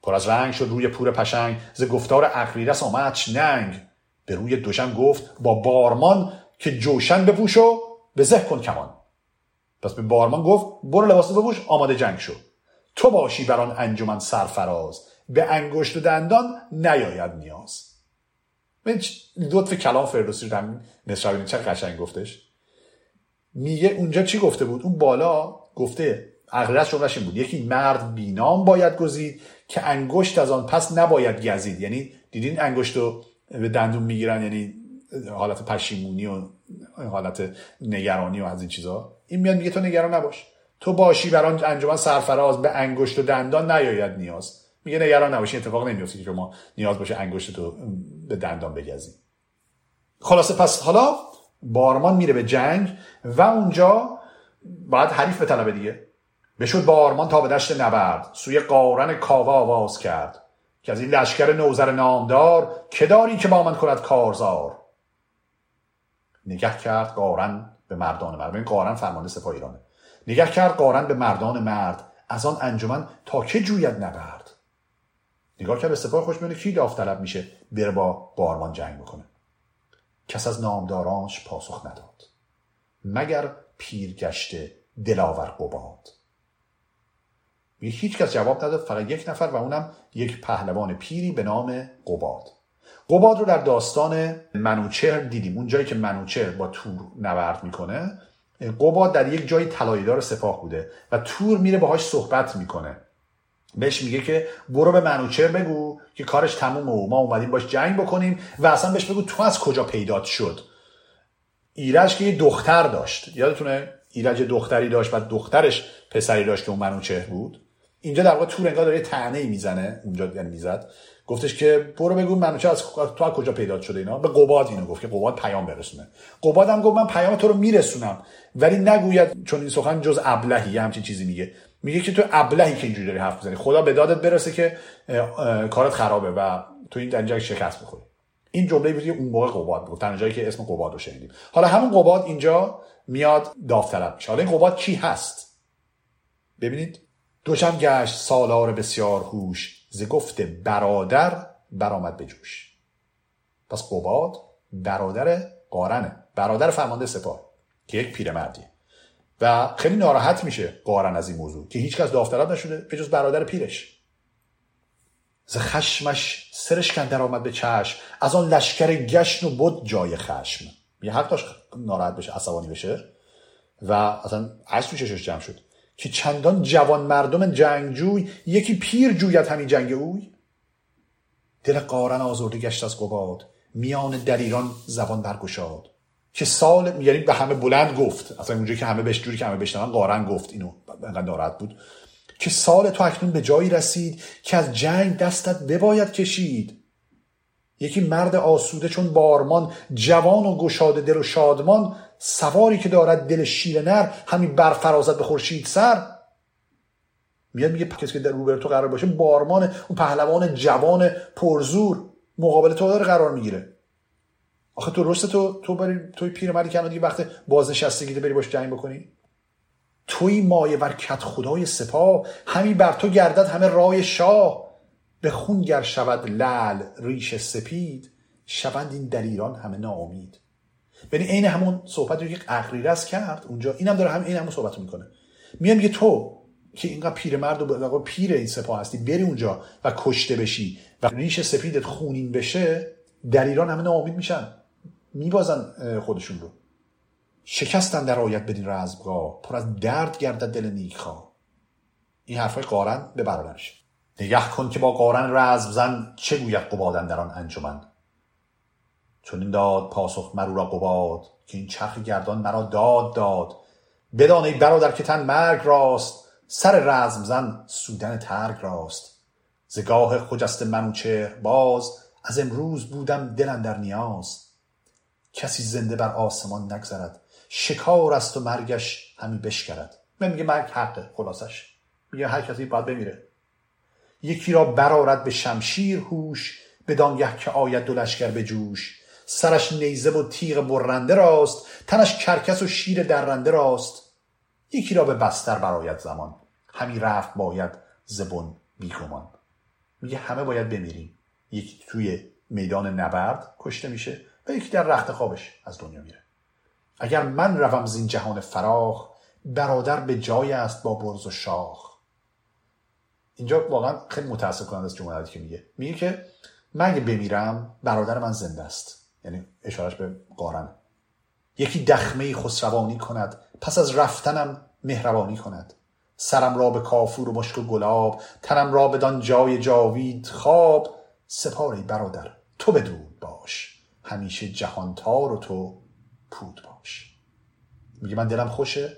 پر از رنگ شد روی پور پشنگ. ز گفتار اقریرس آمد ننگ به روی دوشن گفت با بارمان که جوشن بپوش و به زه کن کمان. پس به بارمان گفت برو لباس بپوش آماده جنگ شو. تو باشی بر آن انجمن سرفراز. به انگشت و دندان نیاید نیاز. من لطف کلام فردوسی رو همین مصر چه قشنگ گفتش. میگه اونجا چی گفته بود؟ اون بالا گفته اغلب جملهش این بود. یکی مرد بینام باید گزید که انگشت از آن پس نباید گزید. یعنی دیدین انگشت رو به دندون می‌گیرن؟ یعنی حالت پشیمونی و حالت نگرانی و از این چیزا. این میاد میگه تو نگران نباش. تو باشی بر آن انجمن سرفراز به انگشت و دندان نیاید نیاز. میگه نگران نباشی اتفاق نمیفته که شما نیاز باشه انگشت تو به دندان بگزی. خلاصه پس حالا بارمان میره به جنگ و اونجا باید حریف به طلبه دیگه. بشد بارمان تا به دشت نبرد. سوی قارن کاوا آواز کرد. که از این لشکر نوزر نامدار که داری که با من کند کارزار؟ نگه کرد قارن به مردان مرد. این قارن فرمانده سپاه ایرانه. نگه کرد قارن به مردان مرد. از آن انجمن تا که جوید نبرد. نگاه کرد به سپاه خوش میونه کی داوطلب میشه بره با بارمان جنگ بکنه. کس از نامدارانش پاسخ نداد. مگر پیرگشته دلاور قباد. هیچ کس جواب نداد فقط یک نفر و اونم یک پهلوان پیری به نام قباد. قباد رو در داستان منوچهر دیدیم. اون جایی که منوچهر با تور نبرد می‌کنه قباد در یک جایی طلایه‌دار سپاه بوده و تور میره باهاش صحبت می‌کنه. بهش میگه که برو به منوچهر بگو که کارش تموم و ما اومدیم باش جنگ بکنیم و اصلا بهش بگو تو از کجا پیدات شد. ایرج که یه دختر داشت. یادتونه ایرج دختری داشت و دخترش پسری داشت که اون منوچهر بود؟ اینجا در واقع تور انگار داره تنه ای می‌زنه. اونجا یعنی می‌زد. گفتش که برو بگو منوچه از تو از کجا پیدا شده اینا؟ به قباد اینو گفت که قباد پیام برسونه. قباد هم گفت من پیام تو رو میرسونم. ولی نگوید چون این سخن جز ابلهی همچین چیزی میگه. میگه که تو ابلهی که اینجوری داری حرف می‌زنی. خدا به دادت برسه که کارت خرابه و تو این دنجا شکست بخوری. این جمله بود اون موقع قباد بود. تنها جایی که اسم قباد رو شنیدیم. حالا همون قباد اینجا میاد داوطلب میشه. حالا این قباد کی هست؟ ببینید. دوشم گشت سالار بسیار هوش. ز گفت برادر برآمد به جوش. پس قباد برادر قارنه. برادر فرمانده سپاه. که یک پیرمردیه. و خیلی ناراحت میشه قارن از این موضوع که هیچکس داوطلب نشده به جز برادر پیرش. ز خشمش سرش کندر آمد به چشم از آن لشکر گشن و بود جای خشم. یه حق داشت ناراحت بشه عصبانی بشه و اصلا تو چشش جمع شد که چندان جوان مردم جنگجوی یکی پیر جوید همین جنگ اوی. دل قارن آزرده گشت از قباد میان دلیران زبان برگشاد. که سال یعنی به همه بلند گفت. اصلا اونجایی که همه بهش جوری که همه بشنون قارن گفت. اینو انقدر ناراحت بود. که سال تو اکنون به جایی رسید که از جنگ دستت بباید کشید. یکی مرد آسوده چون بارمان جوان و گشاده دل و شادمان سواری که دارد دل شیر نر همین برفرازد به خورشید سر. میاد میگه کسی که در روبر تو قرار باشه بارمان اون پهلوان جوان پرزور مقابل تو داره قرار می‌گیره. آخه تو رشد تو تو بری توی پیرمردی که دیگه وقت بازنشستگی بری باش جنگ بکنی؟ توی مایه ورکت خدای سپاه همین بر تو گردد همه رای شاه. به خون گر شود لل ریش سپید شوند این دلیران همه ناامید. یعنی عین همون صحبت رو که اقریرس کرد اونجا اینم داره هم این همون صحبت می‌کنه. میام میگه تو که اینقدر پیرمرد و پیر این سپاه هستی بری اونجا و کشته بشی و ریش سپیدت خونین بشه در ایران همه ناامید میشن. میبازن خودشون رو. شکستن در آیت بدین رزمگاه. پر از درد گردد دل نیکخواه. این حرفای قارن به برادرش. نگه کن که با قارن رزم زن چه گوید قبادن در آن انجمن. چون این داد پاسخ مرو قباد که این چرخ گردان مرا داد داد. بدان ای برادر که تن مرگ راست سر رزم زن سودن ترگ راست. زگاه خجست منوچهر باز از امروز بودم دلم در نیاز. کسی زنده بر آسمان نگذرد. شکار است و مرگش همی بشکرد. من میگه مرگ حقه خلاصش. میگه هر کسی باید بمیره. یکی را برارد به شمشیر هوش بدانگه که آید دو لشکر به جوش. سرش نیزه و تیغ برنده راست تنش کرکس و شیر درنده راست. یکی را به بستر برایت زمان. همی رفت باید زبون بیگمان. میگه همه باید بمیریم. یکی توی میدان نبرد کشته میشه. و یکی در رخت خوابش از دنیا میره. اگر من روم زین جهان فراخ برادر به جای است با برز و شاخ. اینجا واقعا خیلی متاسف کنند از جملاتی که میگه. میگه که من اگه بمیرم برادر من زنده است. یعنی اشارش به قارن. یکی دخمه خسروانی کند. پس از رفتنم مهربانی کند. سرم را به کافور و مشک و گلاب تنم را بدان جای جاوید خواب. سپاری برادر تو بدود باش. همیشه جهانتار و تو پود باش. میگه من دلم خوشه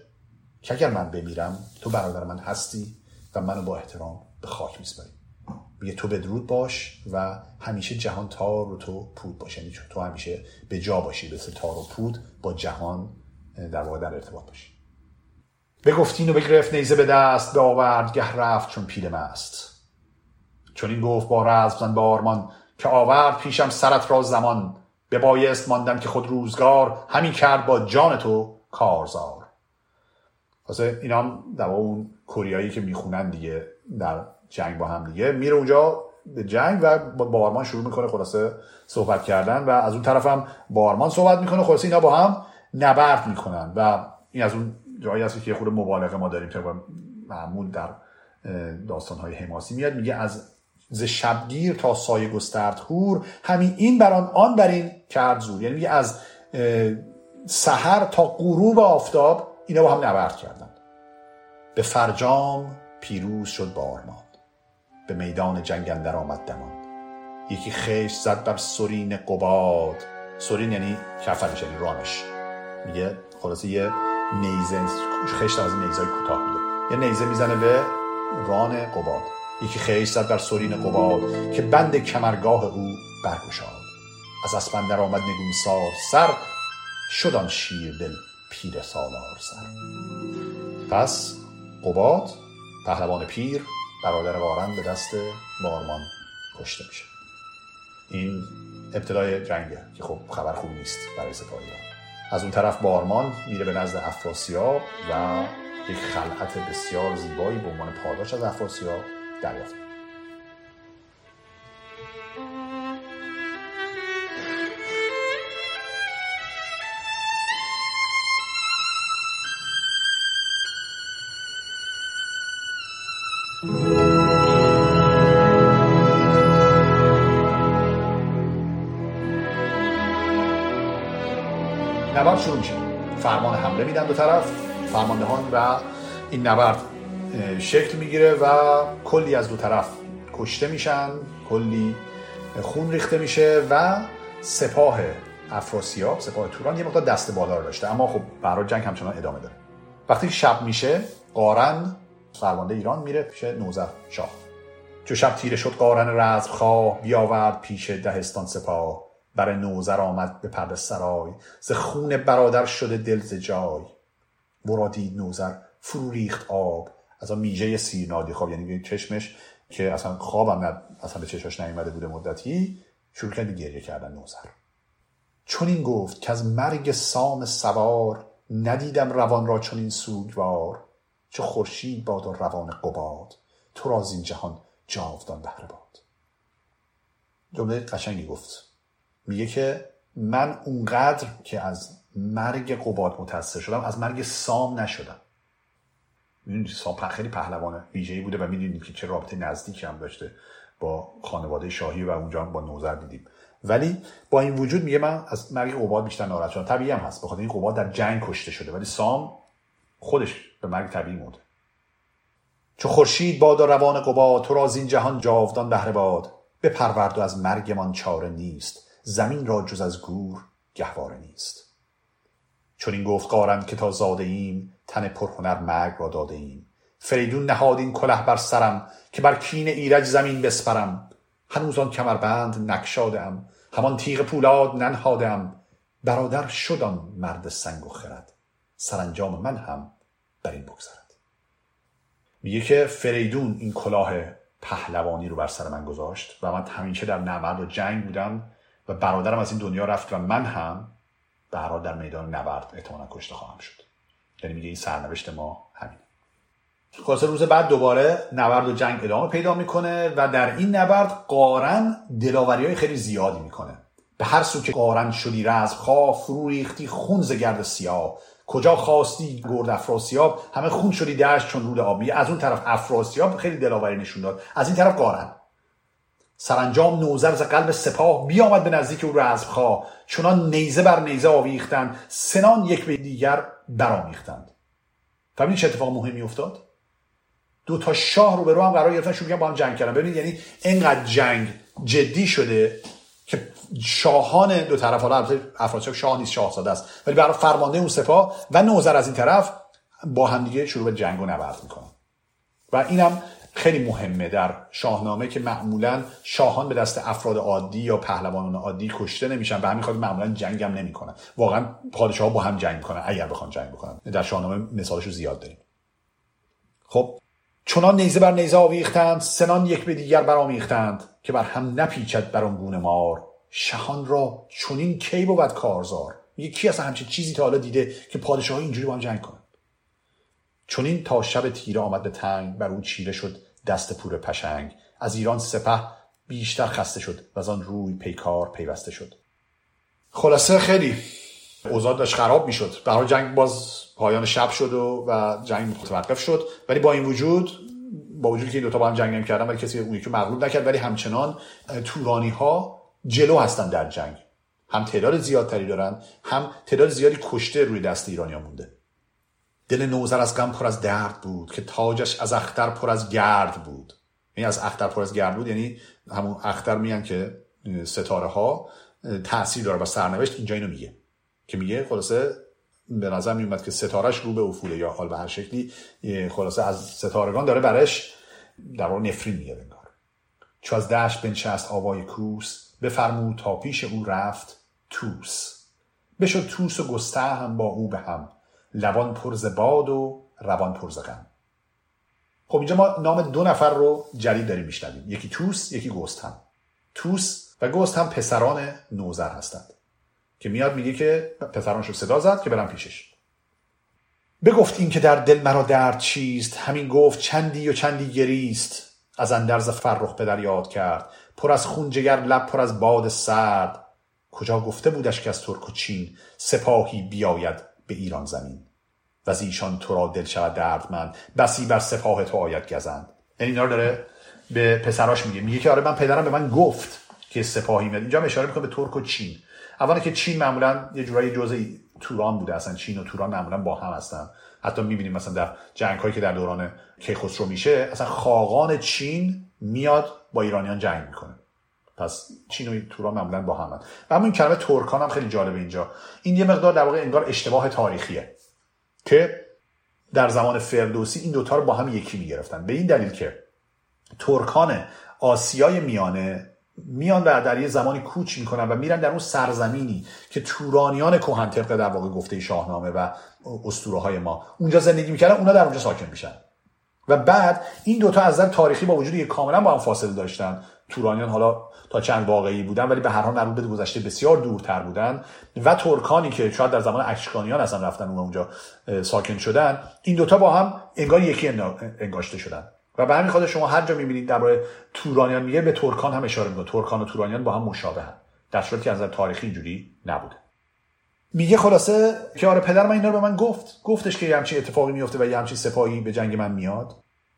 که اگر من بمیرم تو برادر من هستی و منو با احترام به خاک میسپاری. میگه تو بدرود باش و همیشه جهان تار و تو پود باش. یعنی تو همیشه به جا باشی به تار و پود با جهان در واقع در ارتباط باشی. بگفتین و بگرفت نیزه به دست به آورد گه رفت چون پیل مست. چون این گفت با رزم زن با آرمان که آورد پیشم سرت را زمان. به بایست ماندم که خود روزگار همین کرد با جان تو کارزار. واسه اینا هم در اون کوریایی که می‌خونن دیگه در جنگ با هم دیگه میره اونجا به جنگ و با آرمان شروع می‌کنه خلاصه صحبت کردن و از اون طرف هم با آرمان صحبت می‌کنه خلاصه اینا با هم نبرد می‌کنن و این از اون جایی هست که خود مبالغه ما داریم طبق معمول در داستانهای حماسی میاد میگه از ز شبگیر تا سایه گسترد هور همین این بران آن بر این کرد زور. یعنی از سحر تا غروب آفتاب اینا با هم نبرد کردن. به فرجام پیروز شد با آرمان. به میدان جنگ اندر آمد دمان. یکی خیش زد بر سرین قباد. سرین یعنی کفرش یعنی رانش میگه خلاصه یه نیزه خشت از نیزه کوتاه میده یه نیزه می‌زنه به ران قباد. یکی خیش زد بر سرین قباد که بند کمرگاه او برگشاد. از اسپندر آمد نگونسار سر شدان شیر دل پیر سالار سر. پس قباد پهلوان پیر برادر وارن به دست بارمان کشته میشه. این ابتدای جنگه که خب خبر خوب نیست برای سپاهی از اون طرف بارمان میره به نزد افراسیاب و یک خلعت بسیار زیبایی به عنوان پاداش از افراسیاب دریافت نبرد شروع میشه. فرمان حمله میدن دو طرف فرماندهان و این نبرد شکل می‌گیره و کلی از دو طرف کشته میشن کلی خون ریخته میشه و سپاه افراسیاب سپاه توران یه مقدار دست بالا رو داشته. اما خب برای جنگ همچنان ادامه داره. وقتی شب میشه قارن فرمانده ایران میره پیش نوزر شاه. چو شب تیره شد قارن رزم خواه بیاورد پیش دهستان سپاه. بر نوزر آمد به پرده سرای. ز خون برادر شده دل ز جای. ورا دید نوزر فرو ریخت آب. از آن میژه سیرنادی خواب یعنی چشمش که اصلا خوابم نه اصلا به چشمش نیومده بوده مدتی شروع کرد گریه کردن نوزر. چون این گفت که از مرگ سام سوار ندیدم روان را چون این سوگوار چه خورشید باد و روان قباد تو را این جهان جاودان بهره باد. جمله قشنگی گفت. میگه که من اونقدر که از مرگ قباد متاثر شدم از مرگ سام نشدم. می‌دونید سام خیلی پهلوان ویژه‌ای بوده و می‌دونید که چه رابطه نزدیکی هم داشته با خانواده شاهی و اونجا با نوزر دیدیم. ولی با این وجود میگه من از مرگ قباد بیشتر ناراحت شدم. طبیعی هم هست. بخاطر این قباد در جنگ کشته شده. ولی سام خودش به مرگ طبیعی مرده. چو خورشید باد و روان قباد تو را این جهان جاودان بهره باد بپرورد و از مرگمان چاره نیست. زمین را جز از گور گهواره نیست. چون این گفت قارن که تا زاده ایم تن پرهنر مرگ را داده ایم فریدون نهاد این کله بر سرم که بر کین ایرج زمین بسپرم. هنوز آن کمربند نگشاده ام همان تیغ پولاد ننهاده ام برادر شد آن مرد سنگ و خرد. سرانجام من هم بر این بگذرد. میگه که فریدون این کلاه پهلوانی رو بر سر من گذاشت و من همیشه در نبرد و جنگ بودم و برادرم از این دنیا رفت و من هم هر در میدان نبرد احتمالا کشته خواهم شد. یعنی میگه این سرنوشت ما همین. خلاصه روز بعد دوباره نبرد و جنگ ادامه پیدا می‌کنه و در این نبرد قارن دلاوری های خیلی زیادی می‌کنه. به هر سو که قارن شدی رزم خواه فرو ریختی خون ز گرد سیاه. کجا خواستی گرد افراسیاب؟ همه خون شدی دشت چون رود آبی. از اون طرف افراسیاب خیلی دلاوری نشون داد. از این طرف قارن. سرانجام نوزر ز قلب سپاه بیامد به نزدیک او رزمخواه. چنان نیزه بر نیزه آویختند. سنان یک به دیگر برآمیختند. فهمیدید چه اتفاق مهمی افتاد؟ دو تا شاه رو به رو هم قرار گرفتن شروع با هم جنگ کردن. ببینید یعنی اینقدر جنگ جدی شده که شاهان دو طرف حالا افرادشاه شاه نیست شاهزاده است. ولی برای فرمانده اون سپاه و نوزر از این طرف با همدیگه شروع به جنگ و نبرد می‌کنن. و اینم خیلی مهمه در شاهنامه که معمولا شاهان به دست افراد عادی یا پهلوانان عادی کشته نمیشن و همین خاطر معمولا جنگ هم نمی‌کنن. واقعا پادشاه با هم جنگ می‌کنن اگر بخوان جنگ بکنن. در شاهنامه مثالشو زیاد داریم. خب چنان نیزه بر نیزه آویختند سنان یک به دیگر برآمیختند که بر هم نپیچد بر اون گونه مار. شهان را چنین کی بود کارزار؟ میگه کی اصلا همچین چیزی تا حالا دیده که پادشاه اینجوری با هم جنگ کنن چنین تا شب تیره آمد به تنگ بر اون چیره شد دست پور پشنگ. از ایران سپه بیشتر خسته شد و از آن روی پیکار پیوسته شد. خلاصه خیلی. اوضاع داشت خراب می‌شد. برای جنگ باز پایان شب شد و, و جنگ متوقف شد. ولی با این وجود با وجود که این دوتا با هم جنگ نمی‌کردن ولی کسی اون یکی مغلوب نکرد. ولی همچنان تورانی ها جلو هستن در جنگ. هم تعداد زیادتری دارن هم تعداد زیادی کشته روی دست ایرانیا مونده. دل نوزر از غم پر از درد بود که تاجش از اختر پر از گرد بود. یعنی از اختر پر از گرد بود یعنی همون اختر میگن که ستاره ها تاثیر داره و سرنوشت اینجا اینو میگه. که میگه خلاصه به نظر میومد که ستارش رو به افوله یا حال به هر شکلی خلاصه از ستارگان داره برش در واقع نفرین میگه بنگار چو از دشت بنشست آوای کوس بفرمود تا پیش او رفت توس. بشد توس و گسته هم با او به هم. لبان پرز باد و روان پرز غم. خب اینجا ما نام دو نفر رو جدید داریم میشنویم. یکی توس یکی گست هم توس و گست هم پسران نوزر هستند که میاد میگه که پسرانش رو صدا زد که برم پیشش. بگفت این که در دل مرا درد چیست؟ همین گفت چندی و چندی گریست. از اندرز فرخ پدر یاد کرد. پر از خون جگر لب پر از باد سرد. کجا گفته بودش که از ترک و چین سپاهی بیاید؟ به ایران زمین. و ایشان تو را دل شود دردمند. بسی بر سپاه تو آید گزند. یعنی اینا داره به پسراش میگه. میگه که آره من پدرم به من گفت که سپاهی میاد. اینجا اشاره می‌کنه به ترک و چین. اولا که چین معمولا یه جورایی جزء توران بوده. اصلا چین و توران معمولا با هم هستن. حتی می‌بینیم مثلا در جنگ هایی که در دوران کیخسرو میشه اصلا خاقان چین میاد با ایرانیان جنگ می‌کنه. پس چین و توران معمولا با هم هست. و همون کلمه ترکان هم خیلی جالبه اینجا. این یه مقدار در واقع انگار اشتباه تاریخیه که در زمان فردوسی این دوتا رو با هم یکی می‌گرفتن. به این دلیل که ترکان آسیای میانه میان و در یه زمانی کوچ می‌کنن و میرن در اون سرزمینی که تورانیان کهن طبق در واقع گفته شاهنامه و اسطوره های ما اونجا زندگی می‌کردن اونا در اونجا ساکن میشن. و بعد این دوتا از نظر تاریخی با وجودی کاملا با هم فاصله داشتن. تورانیان حالا تا چند واقعی بودن ولی به هر حال مربوط به گذشته بسیار دورتر بودن و ترکانی که شاید در زمان اشکانیان اصلا رفتن اون اونجا ساکن شدن این دوتا با هم انگار یکی انگاشته شدن. و به همین خاطر شما هر جا می‌بینید درباره تورانیان میگه به ترکان هم اشاره می‌کنه. ترکان و تورانیان با هم مشابه هم در صورتی از نظر تاریخی اینجوری نبوده. میگه خلاصه که آره پدر من اینا رو به من گفت. گفتش که یه همچین اتفاقی میفته و یه همچین سپاهی به جنگ من میاد.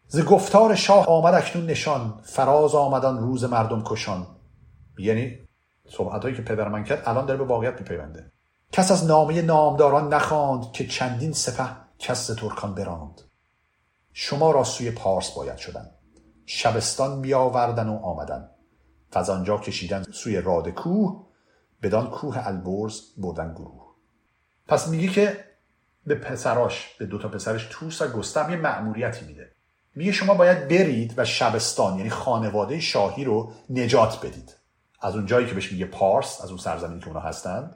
ز گفتار شاه آمد اکنون نشان. فراز آمدان روز مردم کشان. یعنی صحبت که پدر من کرد الان داره به واقعیت میپیونده. کس از نامه نامداران نخواند که چندین سپه کس ترکان براند. شما را سوی پارس باید شدن. شبستان بیاوردن و آمدن. و از آنجا کشیدن سوی راد کوه بدان کوه البرز بردن گروه. پس میگه که به پسراش به دوتا پسرش توس و گستم یه مأموریتی میده. میگه شما باید برید و شبستان یعنی خانواده شاهی رو نجات بدید. از اون جایی که بهش میگه پارس از اون سرزمینی که اونا هستند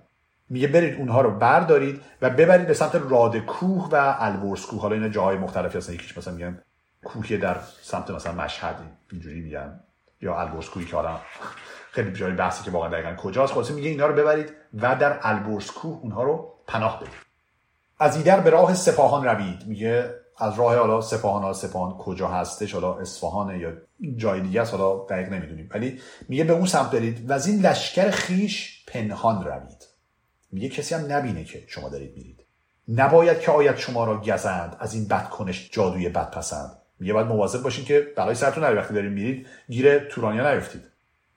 میگه برید اونها رو بردارید و ببرید به سمت رادکوه و البرز کوه. حالا اینا جاهای مختلفی هستن. یکیش مثلا میگن کوهی در سمت مثلا مشهد اینجوری میگن. یا البرز کوهی که خیلی جای بحثی که واقعا دقیقا کجاست. خلاصه میگه اینا رو ببرید و در البرز کوه اونها رو پناه بدید. از ایدر به راه سپاهان روید. میگه از راه حالا سپاهان ها سپاهان کجا هستش حالا اصفهانه یا جای دیگه است حالا دقیق نمی‌دونیم. ولی میگه به اون سمت برید و از این لشکر خیش پنهان روید. میگه کسی هم نبینه که شما دارید میرید. نباید که آید شما را گزند از این بدکنش جادوی بد پسند میگه باید مواظب باشین که برای سرتون نری وقتی دارید میرید گیر تورانیا نیفتید.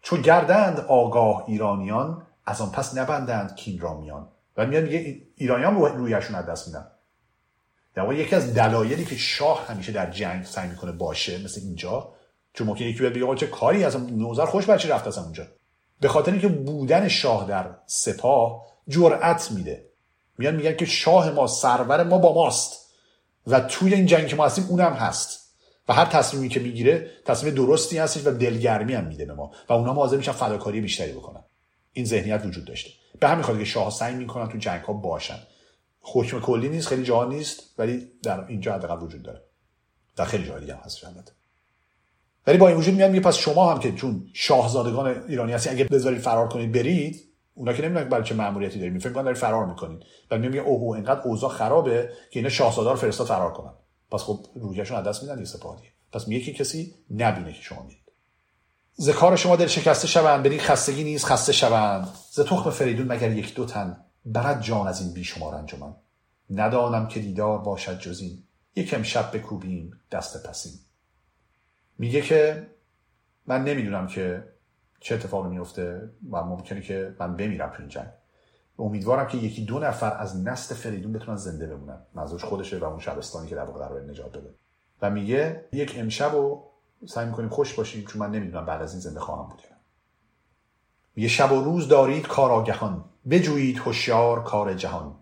چون گردند آگاه ایرانیان از آن پس نبندند کین و میگه ایرانیان رویشون از دست میدن. در واقع یکی از دلایلی که شاه همیشه در جنگ سعی می‌کنه باشه مثل اینجا چون ممکنه یکی بیاد بگه چه کاری از نوزر خوش بچه رفت از اونجا. به خاطر اینکه بودن شاه در سپاه جرأت میده. میان میگن که شاه ما سرور ما با ماست و توی این جنگ که ما هستیم اونم هست. و هر تصمیمی که می‌گیره تصمیم درستی هستش و دلگرمی هم میده به ما و اونا حاضر میشن فداکاری بیشتری بکنن. این ذهنیت وجود داشته. به همین خاطر که شاه سعی می‌کنن تو جنگ ها باشن. حکم کلی نیست خیلی جاها نیست ولی در اینجا حداقل وجود داره. در خیلی جاهای دیگه هم هست البته. ولی با این وجود میاد میگه پس شما هم که چون شاهزادگان ایرانی هستی اگه بذارید فرار کنید برید اونا که نمی‌دونن برای چه ماموریتی دارید فکر کنن دارید فرار می‌کنید. بعد میگه اوه اینقدر اوضاع خرابه که اینا شاهزاده رو فرستاد فرار کنن. پس خب روحیشون از دست میدن یه سپاهی پس میگه که کسی نبینه که شما میرید. ز کار شما دل شکسته شوند برین خستگی نیست خسته شوند. ز تخم فریدون مگر یک دو تن برد جان از این بیشمار انجمن. ندانم که دیدار باشد جز این. یک امشب بکوبیم دست پسین میگه که من نمی‌دونم که چه اتفاقی میفته و ممکنه که من بمیرم تو این جنگ. امیدوارم که یکی دو نفر از نسل فریدون بتونن زنده بمونن. منظورش خودشه و اون شبستانی که در واقع قرار نجات بده و میگه یک امشب رو سعی می‌کنیم خوش باشیم چون من نمی‌دونم بعد از این زنده خواهم بود میگه شب و روز دارید کار آگهان بجویید هوشیار کار جهان.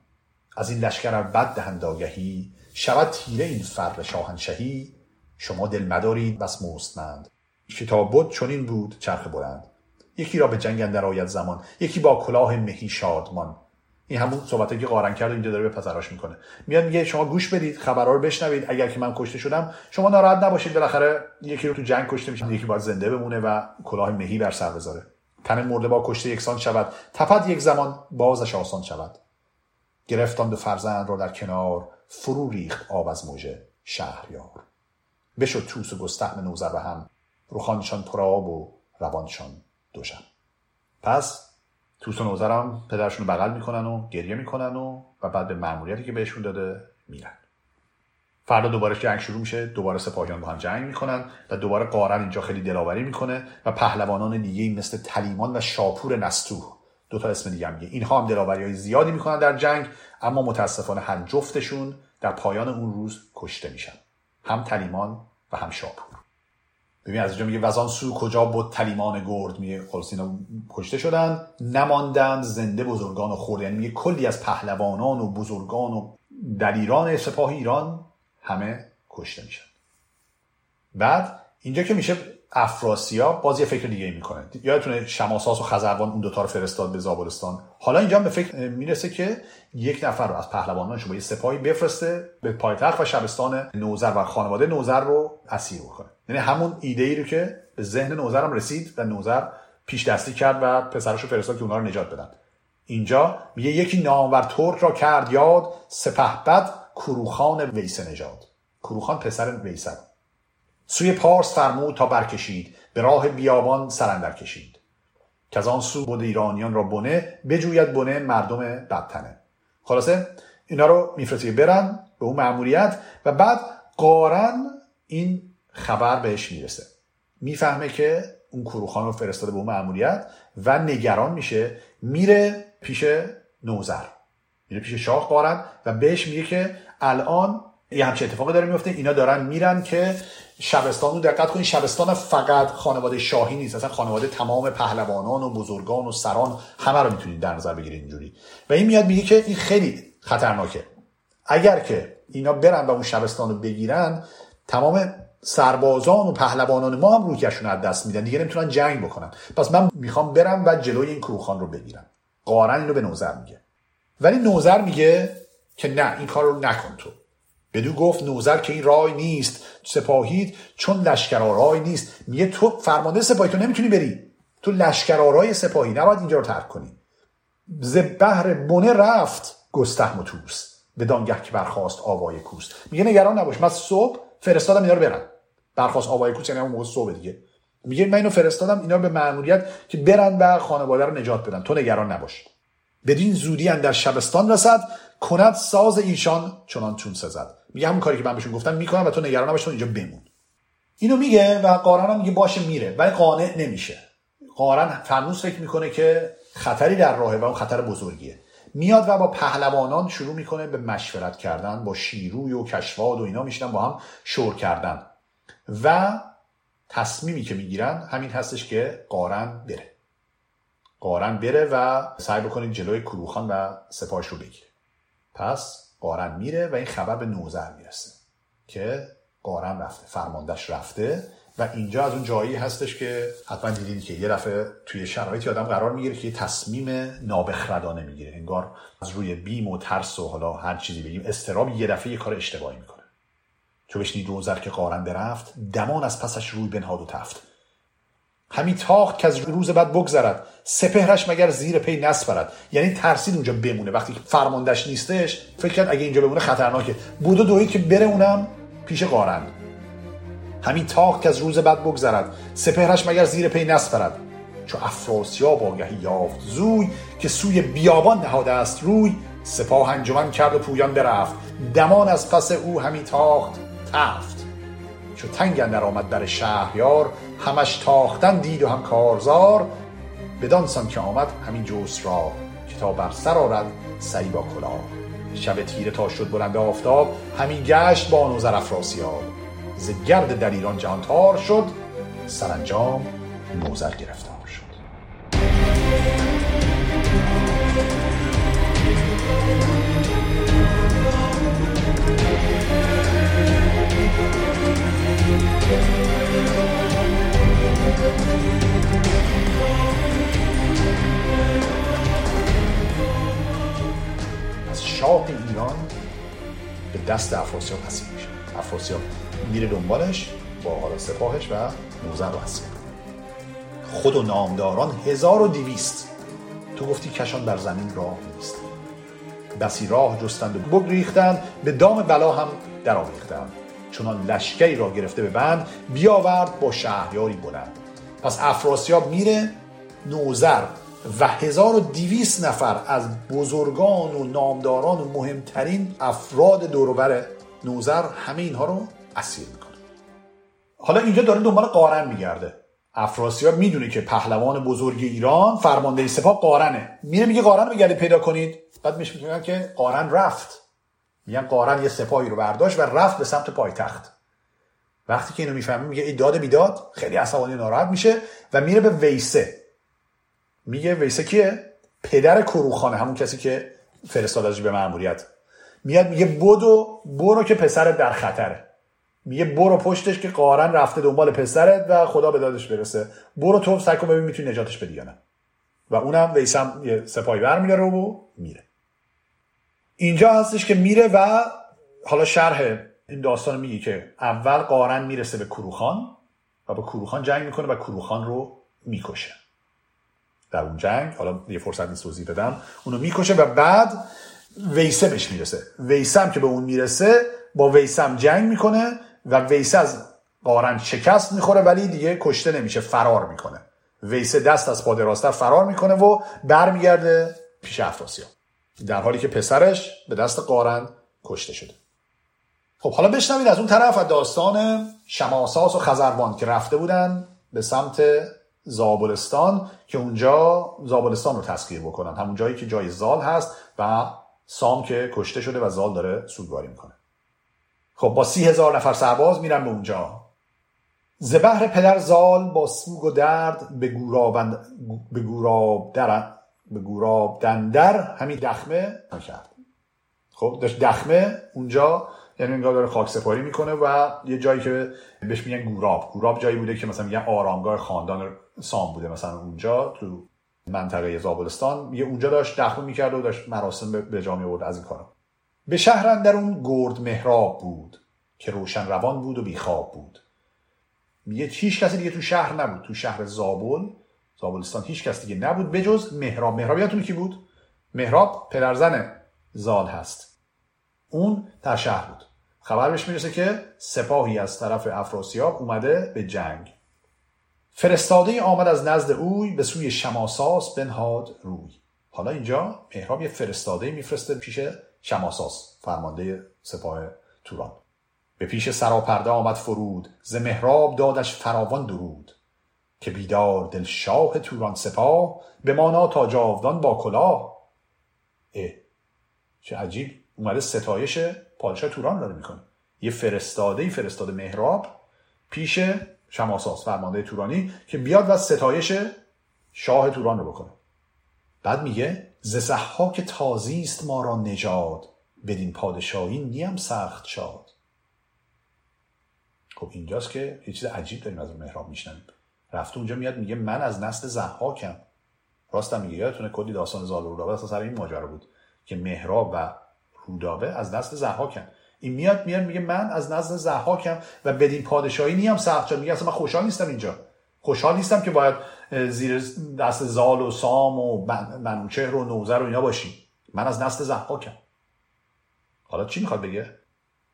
از این لشکر بد دهند آگهی شود تیره این فر شاهنشهی. شما دل مدارید بس مستمند. کتاب بود چنین بود چرخ بلند. یکی را به جنگ اندر آید زمان یکی با کلاه مهی شادمان. این همون صحبتی که قارن کرد اینجا داره به پسراش می‌کنه. میاد میگه شما گوش بدید خبرها رو بشنوید. اگر که من کشته شدم شما ناراحت نباشید. بالاخره یکی رو تو جنگ کشته میشه. یکی باید زنده بمونه و کلاه مهی بر سر بذاره. تن مرده با کشته یکسان شود. تپد یک زمان بازش آسان شود. گرفتان دو فرزند را در کنار فرو ریخت آب از موجه شهریار. بشد توس و گستهم نوزر به هم. روخانشان پرآب و روانشان دوشم پس توس و نوزرم پدرشون بغل می‌کنن و گریه می‌کنن و و بعد به مأموریتی که بهشون داده میرن. فردا دوباره جنگ شروع میشه دوباره سپاهیان با هم جنگ می‌کنن و دوباره قارن اینجا خیلی دلاوری می‌کنه و پهلوانان دیگه مثل تلیمان و شاپور نستوه. دو تا اسم دیگه میگه. اینها هم دلاوری های زیادی می‌کنن در جنگ اما متاسفانه هم جفتشون در پایان اون روز کشته میشن. هم تلیمان و هم شاپور. ببین از اینجا میگه وزان سو کجا بود تلیمان گرد؟ میگه خلاص اینا کشته شدن نماندند زنده بزرگان و خورد یعنی میگه کلی از پهلوانان و بزرگان و دلیران سپاه ایران همه کشته میشن. بعد اینجا که میشه افراسیاب باز یه فکر دیگه می‌کنه. یادتونه شماساس و خزروان اون دوتا رو فرستاد به زابلستان. حالا اینجا به فکر می‌رسه که یک نفر رو از پهلوانانش با یه سپاهی بفرسته به پایتخت و شبستان نوزر و خانواده نوزر رو اسیر بکنه. یعنی همون ایده ای رو که به ذهن نوزر هم رسید و نوزر پیش دستی کرد و پسرش رو فرستاد که اونا رو نجات بدن. اینجا میگه یکی نامور ترک را کرد یاد سپهبد کروخان ویسه نژاد. کروخان پسر ویسه سوی پارس فرمود تا برکشید به راه بیابان سرندر کشید. که از آن سو بود ایرانیان را بنه بجوید بنه مردم بدتنه. خلاصه اینا رو میفرسته برن به اون معمولیت و بعد قارن این خبر بهش می‌رسه. می‌فهمه که اون کروخان رو فرستاده به اون معمولیت و نگران میشه میره پیش نوزر. میره پیش شاه قارن و بهش میگه که الان یه همچه اتفاقی داره میفته. اینا دارن میرن که شبستان رو دقت کنید شبستان فقط خانواده شاهی نیست. اصلا خانواده تمام پهلوانان و بزرگان و سران همه رو می‌تونید در نظر بگیرید اینجوری. و این میاد میگه که این خیلی خطرناکه. اگر که اینا برن و اون شبستان رو بگیرن تمام سربازان و پهلوانان ما هم روکشون از دست میدن. دیگه نمی‌تونن جنگ بکنن. پس من می‌خوام برم و جلوی این کروخان رو بگیرم. قارن اینو به نوزر میگه. ولی نوزر میگه که نه این کار رو نکن تو. بدو گفت نوزر که این رای نیست. سپاهید چون لشکرآرای نیست. میگه تو فرمانده سپاهی تو نمی‌تونی بری. تو لشکرآرای سپاهی نباید اینجا رو ترک کنی. ز بهر بنه رفت گستهم و توس به دانگه که برخواست آوای کوست میگه نگران نباش من صبح فرستادم اینا رو برن برخواست آوای کوست یعنی اون صبح دیگه. میگه من اینو فرستادم اینا به مأموریت که برن و خانواده رو نجات بدن. تو نگران نباش. بدین زودی در شبستان رسد. کند ساز ایشان چنان چون سزد. میگه همون کاری که من بهشون گفتم می‌کنم و تو نگران نباش اینجا بمون. اینو میگه و قارن هم میگه باشه میره. ولی قانع نمیشه. قارن فرنوس فکر می‌کنه که خطری در راهه و اون خطر بزرگیه. میاد و با پهلوانان شروع می‌کنه به مشورت کردن با شیروی و کشواد و اینا میشنن با هم شور کردن. و تصمیمی که می‌گیرن همین هستش که قارن بره. قارن بره و سعی بکنید جلوی کروخان و سپاش رو بگیره. پس قارن میره و این خبر به نوزر می‌رسه که قارن رفته فرماندهش رفته و اینجا از اون جایی هستش که حتما دیدید که یه دفعه توی شرایطی آدم قرار می‌گیره که یه تصمیم نابخردانه می‌گیره انگار از روی بیم و ترس و حالا هر چیزی بگیم استراب یه دفعه یه کار اشتباهی می‌کنه. چو بشنید روزر که قارن برفت دمان از پسش روی بنهاد و تفت. همین تاخت که از روز بعد بگذرد سپهرش مگر زیر پی نسپرد. یعنی ترسید اونجا بمونه. وقتی فرماندهش نیستش فکر کرد اگه اینجا بمونه خطرناکه. بود و که بره اونم پیش قارن. همین تاخت که از روز بعد بگذرد سپهرش مگر زیر پی نسپرد. چو افراسیاب آگهی یافت زوی که سوی بیابان نهاده است روی سپاه انجمن کرد و پویان برفت. دمان از پس او همین تاخت تفت. چو تنگ اندر آمد در شهریار همش تاختن دید و هم کارزار بدان سان که آمد همین جوس را که تا بر سر آرد سری با کلاه. شب تیره تا شد بلند آفتاب همین گشت با نوذر افراسیاب. ز گرد در ایران جهان تار شد سرانجام نوذر گرفتار شد. از شاه ایران به دست افراسیاب اسیر میشه. افراسیاب میره دنبالش با حالا سپاهش و نوذر رو اسیر خود و نامداران هزار و دیویست تو گفتی کشان بر زمین راه نیست. بسی راه جستند و بگریختند به دام بلا هم در آویختند چنان لشکری را گرفته به بند بیاورد با شهریاری بلند. پس افراسیاب میره نوذر و هزار و دیویس نفر از بزرگان و نامداران و مهمترین افراد دوروبر نوذر همه اینها رو اسیر می‌کنه. حالا اینجا داره دنبال قارن میگرده. افراسیاب می‌دونه که پهلوان بزرگ ایران فرمانده سپاه قارنه. میره میگه قارن رو بگردید پیدا کنید. بعد میشه میگن که قارن رفت. میگن قارن یه سپاهی رو برداشت و رفت به سمت پایتخت. وقتی که اینو می‌فهمه میگه ای داد بیداد خیلی عصبانی ناراحت میشه و میره به ویسه. میگه ویسه کیه؟ پدر کروخانه همون کسی که فرستادش به مأموریت. میاد میگه بدو برو که پسرت در خطره. میگه برو پشتش که قارن رفته دنبال پسرت و خدا به دادش برسه. برو تو کن ببین می‌تونی نجاتش بدی یا نه. و اونم ویسم یه سپاهی برمیداره و میره. اینجا هستش که میره و حالا شرح این داستان میگه که اول قارن می‌رسه به کروخان و با کروخان جنگ می‌کنه و کروخان رو می‌کشه. در اون جنگ حالا یه فرصت نیست توضیح بدم اونو می‌کشه و بعد ویسه بهش می‌رسه. ویسه هم که به اون می‌رسه با ویسه هم جنگ می‌کنه و ویسه از قارن شکست می‌خوره ولی دیگه کشته نمیشه فرار می‌کنه. ویسه دست از پا راستر فرار می‌کنه و برمیگرده پیش افراسیاب. در حالی که پسرش به دست قارن کشته شده. خب حالا بشنوید از اون طرف از داستان شماساس و خزروان که رفته بودن به سمت زابلستان که اونجا زابلستان رو تسخیر بکنن. همون جایی که جای زال هست و سام که کشته شده و زال داره سوگواری می‌کنه. خب با سی هزار نفر سرباز میرن به اونجا. زبهر پدر زال با سوگ و درد به گوراب به گوراب در به گوراب دندر همین دخمه کرد خب داشت دخمه اونجا یعنی انگار داره خاک سپاری می‌کنه و یه جایی که بهش میگن گوراب. گوراب جایی بوده که مثلا میگن آرامگاه خاندان سام بوده. مثلا اونجا تو منطقه زابلستان. یه اونجا داشت دخمه می‌کرد و داشت مراسم به جا می از این کارا. به شهر در اون گرد مهراب بود که روشن روان بود و بیخواب بود. میگه هیچ کسی دیگه تو شهر نبود. تو شهر زابل. زابلستان هیچ کس دیگه نبود بجز مهراب مهراب یادتون کی بود؟ مهراب پدرزن زال هست. اون در شهر بود. خبر بهش می‌رسه که سپاهی از طرف افراسیاب اومده به جنگ. فرستاده آمد از نزد اوی به سوی شماساس بنهاد روی. حالا اینجا مهراب یه فرستاده میفرسته پیش شماساس فرمانده سپاه توران. به پیش سراپرده آمد فرود ز مهراب دادش فراوان درود. که بیدار دل شاه توران سپاه بمانا تا جاودان با کلاه. اه چه عجیب. اومده ستایش پادشاه توران داره می‌کنه. یه فرستاده فرستاده مهراب پیش شماساس فرمانده تورانی که بیاد و ستایش شاه توران رو بکنه. بعد میگه ز که تازی است ما را نژاد بدین پادشاهی نیم سخت شاد. خب اینجاست که یه چیز عجیب داریم از مهراب میشنیم رفته اونجا میاد میگه من از نسل زحاکم راستم میگه یادتونه کلی داستان زال و رودابه سر این ماجرا بود که مهراب و رودابه از نسل زحاکم این میاد میاد میگه من از نسل زحاکم و بدین پادشاهی نیم سخت میگه اصلا من خوشحال نیستم اینجا. خوشحال نیستم که باید زیر دست زال و سام و منوچهر و نوزر و اینا باشی من از نسل زحاکم حالا چی می‌خواد بگه؟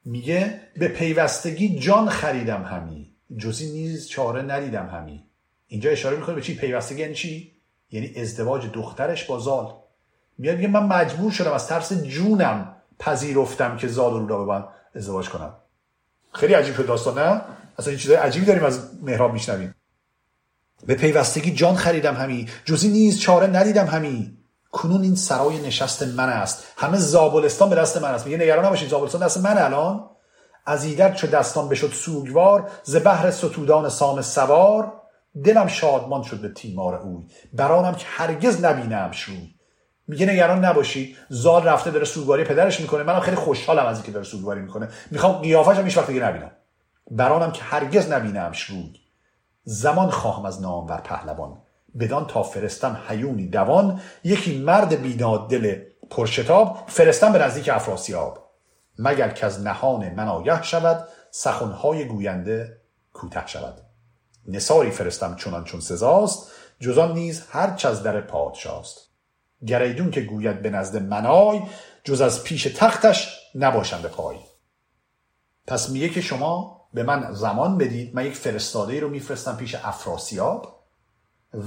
میگه به پیوستگی جان خریدم همی. جزی نیز چاره ندیدم همی. اینجا اشاره می‌کنه به چی؟ پیوستگی یعنی چی؟ یعنی ازدواج دخترش با زال. میاد میگه من مجبور شدم از ترس جونم پذیرفتم که زال رو به من ازدواج کنم. خیلی عجیب شد داستان نه؟ اصلا این چیزای عجیبی داریم از مهراب میشنویم. به پیوستگی جان خریدم همی جزی نیز چاره ندیدم همی. کنون این سرای نشست من است. همه زابلستان به دست من است. میگه نگران نباشید زابلستان دست من الان. از ایدر چه دستان بشد سوگوار ز بهر ستودان سام سوار. دلم شادمان شد به تیمار اوی. برانم که هرگز نبینم شروع میگه نگران نباشی. زال رفته داره سوگواری پدرش می‌کنه. منم خیلی خوشحالم از اینکه داره سوگواری می‌کنه. می‌خوام قیافش هم هیچ دیگه نبینم. برانم که هرگز نبینم شروع زمان خواهم از نامور پهلوان. بدان تا فرستم حیونی دوان. یکی مرد بیداد دل پرشتاب. فرستم به نزدیک افراسیاب. مگر که از نهان من آگه شود سخنهای گوینده کوته شود. نساری فرستم چنان چون سزاست جزان نیز هر از در پادشاست. گریدون که گوید به نزد منای جز از پیش تختش نباشم به پای. پس میگه که شما به من زمان بدید من یک فرستاده رو میفرستم پیش افراسیاب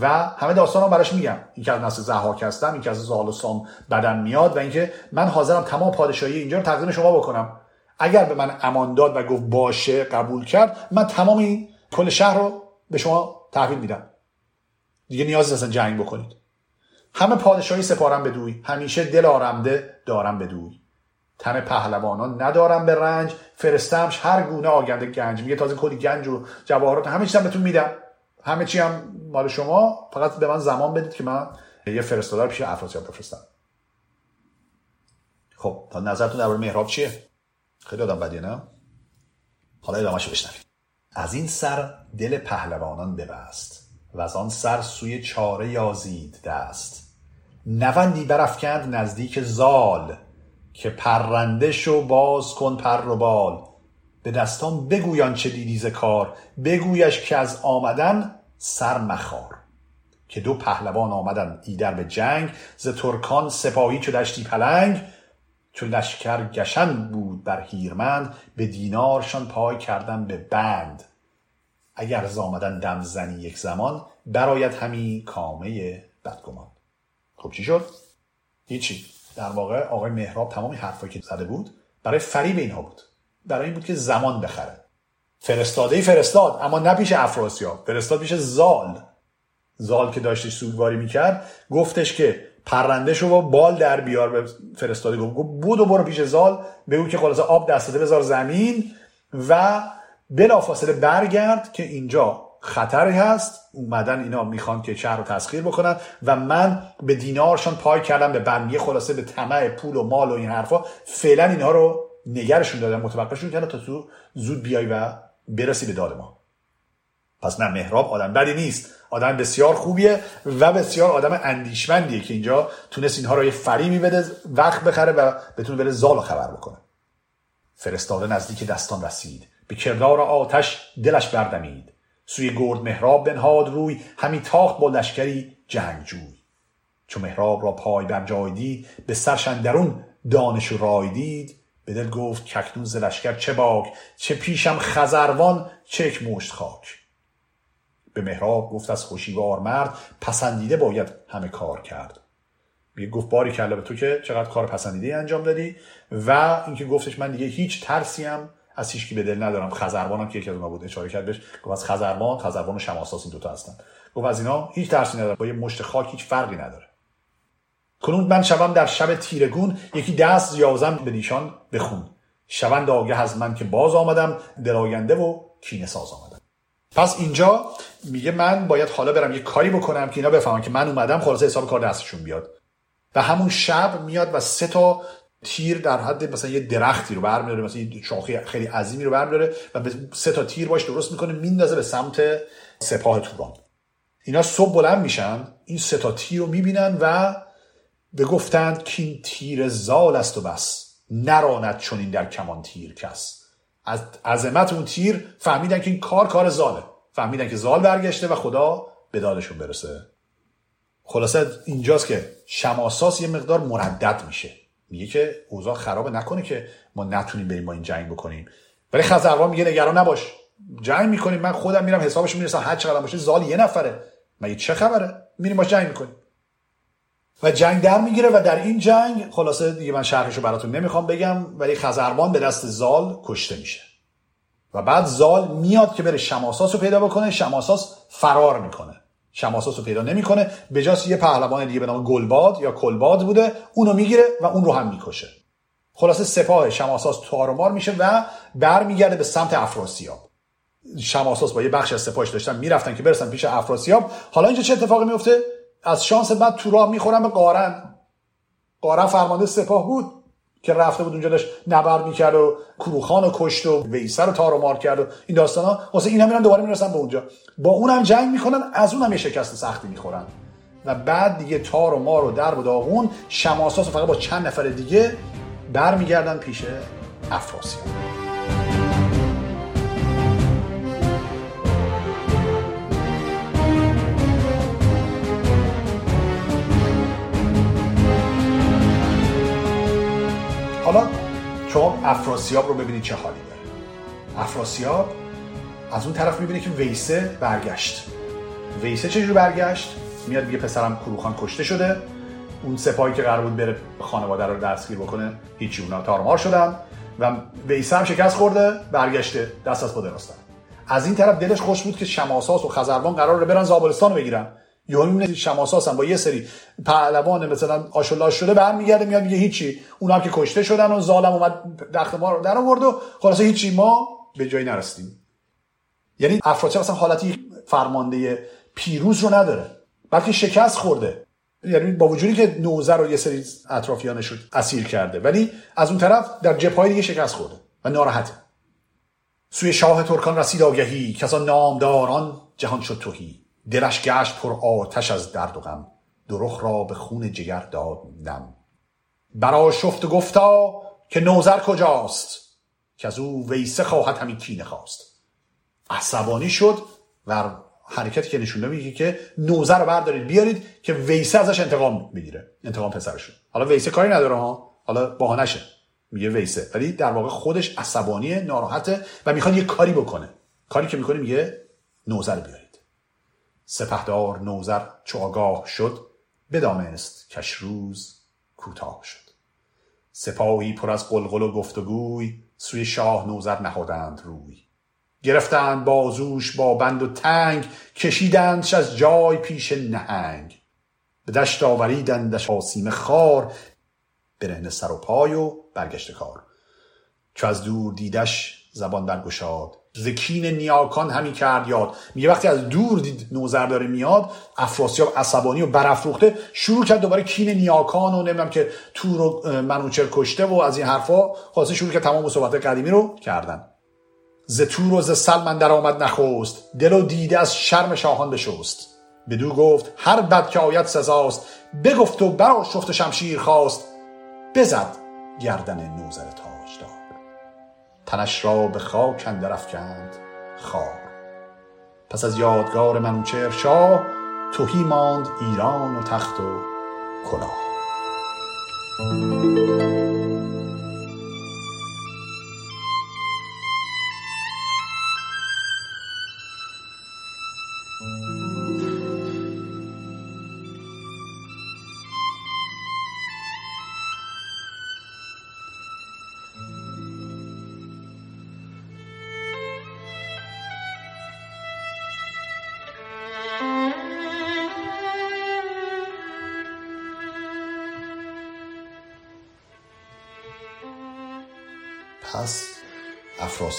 و همه داستان رو براش میگم. این که از نسل زحاک هستم این که از زال و بدن میاد و اینکه من حاضرم تمام پادشاهی اینجا رو تقدیم شما بکنم. اگر به من امان داد و گفت باشه قبول کرد من تمام این کل شهر رو به شما تحویل میدم. دیگه نیازی اصلا جنگ بکنید. همه پادشاهی سپارم به دوی. همیشه دل آرمده دارم به دوی. تن پهلوانان ندارم به رنج. فرستمش هر گونه آگنده گنج. میگه تازه کلی گنج و جواهرات همه چیزم بهتون میدم. همه چی هم مال شما. فقط به من زمان بدید که من یه فرستادار پیش افراسیاب بفرستم. خب تا نظرتون درباره محراب چیه؟ خیلی آدم بدیه نه؟ حالا ادامهش بشنوید از این سر دل پهلوانان ببست. و از آن سر سوی چاره یازید دست. نوندی برافکند نزدیک زال که پرنده شو باز کن پر و بال. به دستان بگویان چه دیدی کار بگویش که از آمدن سر مخار. که دو پهلوان آمدن ایدر به جنگ ز ترکان سپاهی چو دشتی پلنگ. چو لشکر گشن بود بر هیرمند به دینارشان پای کردن به بند. اگر از آمدن دم زنی یک زمان برایت همی کامه بدگمان. خب چی شد؟ هیچی. در واقع آقای مهراب تمامی حرفایی که زده بود برای فریب اینها بود. برای این بود که زمان بخره. فرستاده ای فرستاد اما نه پیش افراسیاب فرستاد پیش زال. زال که داشتش سوگواری می‌کرد گفتش که پرنده شو با بال در بیار. به فرستاده گفت بود و برو پیش زال بگو که خلاصه آب دستاده بذار زمین و بلافاصله برگرد که اینجا خطری هست. اومدن اینا می‌خوان که شهر رو تسخیر بکنن و من به دینارشان پای کردم به بندیه خلاصه به طمع پول و مال و این حرفا. فعلا اینها رو نگرشون دادن متوقعشون کردن تا تو زود بیای و برسی به داد ما. پس نه مهراب آدم بدی نیست. آدم بسیار خوبیه و بسیار آدم اندیشمندیه که اینجا تونست اینها رو یه فریمی بده وقت بخره و بتونه بره زال خبر بکنه. فرستاده نزدیک دستان رسید. به کردار آتش دلش بردمید. سوی گرد مهراب بنهاد روی همی تاخت با لشکری جنگجوی. چو مهراب را پای بر جای دید به سرشن درون دانش و رای دید. به دل گفت ککنون ز لشکر چه باک چه پیشم خزروان چک مشت خاک. به مهراب گفت از خوشیوار مرد پسندیده باید همه کار کرد. میگه گفت باری کلا به تو که چقدر کار پسندیده انجام دادی؟ و اینکه گفتش من دیگه هیچ ترسیم از هیچ به دل ندارم. خزروانم که یکی از اونها بود اشاره کرد بهش. گفت از خزروان خزروان و شماساس این دوتا هستن. گفت از اینا هیچ ترسی ندارم. با یه مشت خاک هیچ فرقی نداره. کنون من شوم در شب تیرگون یکی دست یازم به دیشان بخون. شوند آگه از من که باز آمدم دلاینده و کینه ساز آمدم. پس اینجا میگه من باید حالا برم یه کاری بکنم که اینا بفهمن که من اومدم خلاصه حساب کار دستشون بیاد. و همون شب میاد و سه تا تیر در حد مثلا یه درختی رو برمیداره مثلا یه شاخه خیلی عظیمی رو برمیداره و به سه تا تیر باش درست می‌کنه میندازه به سمت سپاه توران اینا صبح بلند میشن این سه تا تیر رو می‌بینن و به گفتند که این تیر زال است و بس نراند این در کمان تیر کس. از عظمت اون تیر فهمیدن که این کار کار زاله. فهمیدن که زال برگشته و خدا به دادشون برسه. خلاصه اینجاست که شماساس یه مقدار مردد میشه. میگه که اوضاع خراب نکنه که ما نتونیم بریم با این جنگ بکنیم. ولی خزروان میگه نگران نباش. جنگ می‌کنیم من خودم میرم حسابش می‌رسم هر چقدر باشه زال یه نفره. مگه چه خبره؟ میریم باش جنگ می‌کنیم. و جنگ در می‌گیره و در این جنگ خلاصه دیگه من شرحشو براتون نمی‌خوام بگم ولی خزروان به دست زال کشته میشه. و بعد زال میاد که بره شماساس رو پیدا بکنه شماساس فرار می‌کنه. شماساس رو پیدا نمی‌کنه. به جاست یه پهلوان دیگه به نام گلباد یا کلباد بوده. اونو می‌گیره و اون رو هم می‌کشه. خلاصه سپاه شماساس تارمار میشه و برمیگرده به سمت افراسیاب. شماساس با یه بخش از سپاهش داشتن می‌رفتن که برسن پیش افراسیاب. حالا اینجا چه اتفاقی میفته از شانس بعد تو راه می‌خورن به قارن. قارن فرمانده سپاه بود. که رفته بود اونجا داشت نبرد می‌کرد و کروخان رو کشت و ویسر رو تار و مار کرد و این داستان ها واسه این هم میرن دوباره می‌رسن به اونجا. با اون هم جنگ می‌کنن از اون هم یه شکست سختی می‌خورن. و بعد دیگه تار و مار و در و داغون شماساس فقط با چند نفر دیگه برمیگردن پیش افراسیاب شما افراسیاب رو ببینید چه حالی داره. افراسیاب از اون طرف می‌بینه که ویسه برگشت. ویسه چجور برگشت؟ میاد میگه پسرم کروخان کشته شده. اون سپاهی که قرار بود بره خانواده رو دستگیر بکنه هیچی اونا تارمار شدن. و ویسه هم شکست خورده برگشته دست از راستن از این طرف دلش خوش بود که شماساس و خزروان قرار رو برن زابلستان رو بگیرن. یهو می‌بینه شماساس هم با یه سری پهلوان مثلا آشولاش شده برمیگرده میاد میگه هیچی. اونا هم که کشته شدن و ظالم اومد دخت ما رو در آورد و خلاصه هیچی. ما به جایی نرسیدیم. یعنی افراطی اصلا حالتی فرمانده پیروز رو نداره بلکه شکست خورده. یعنی با وجودی که نوزر رو یه سری اطرافیانش رو اسیر کرده ولی از اون طرف در جبهه دیگه شکست خورده و ناراحته. سوی شاه ترکان رسید آگهی کسا نامداران جهان شد توهی. دلش گشت پر آتش از درد و غم. درخ را به خون جگر داد نم. برا شفت گفتا که نوزر کجاست؟ که از او ویسه خواهد همین کینه خواست. عصبانی شد و حرکتی که نشونده میگه که نوزر رو بردارید. بیارید که ویسه ازش انتقام بگیره انتقام پسرشون. حالا ویسه کاری نداره ها. حالا بهانشه میگه ویسه. ولی در واقع خودش عصبانی ناراحته و می‌خواد یه کاری بکنه. کاری که می‌کنه میگه نوزر بیارید. سپهدار نوزر چو آگاه شد بدانست کش روز کوتاه شد. سپاهی پر از قلقل و گفتگوی سوی شاه نوزر نهادند روی. گرفتند بازوش با بند و تنگ کشیدندش از جای پیش نهنگ. به دشت آوریدندش آسیم خار برهنه سر و پای و برگشت کار. چو از دور دیدش زبان برگشاد زکین نیاکان همی کرد یاد. میگه وقتی از دور دید نوزر داره میاد افراسیاب عصبانی و برافروخته شروع کرد دوباره کین نیاکان و نمی‌دونم که تور رو منوچر کشته و از این حرفا خواسته شروع که تمام صحبت قدیمی رو کردن. ز تور و ز سلمن در آمد نخوست دل و دیده از شرم شاهان بشست. بدو گفت هر بد که آید سزاست. بگفت و برا شفت شمشیر خواست. بزد گردن نوزر تاجدار تنش را به خاک اندر افکند خار. پس از یادگار منوچهر شاه تهی ماند ایران و تخت و کلاه.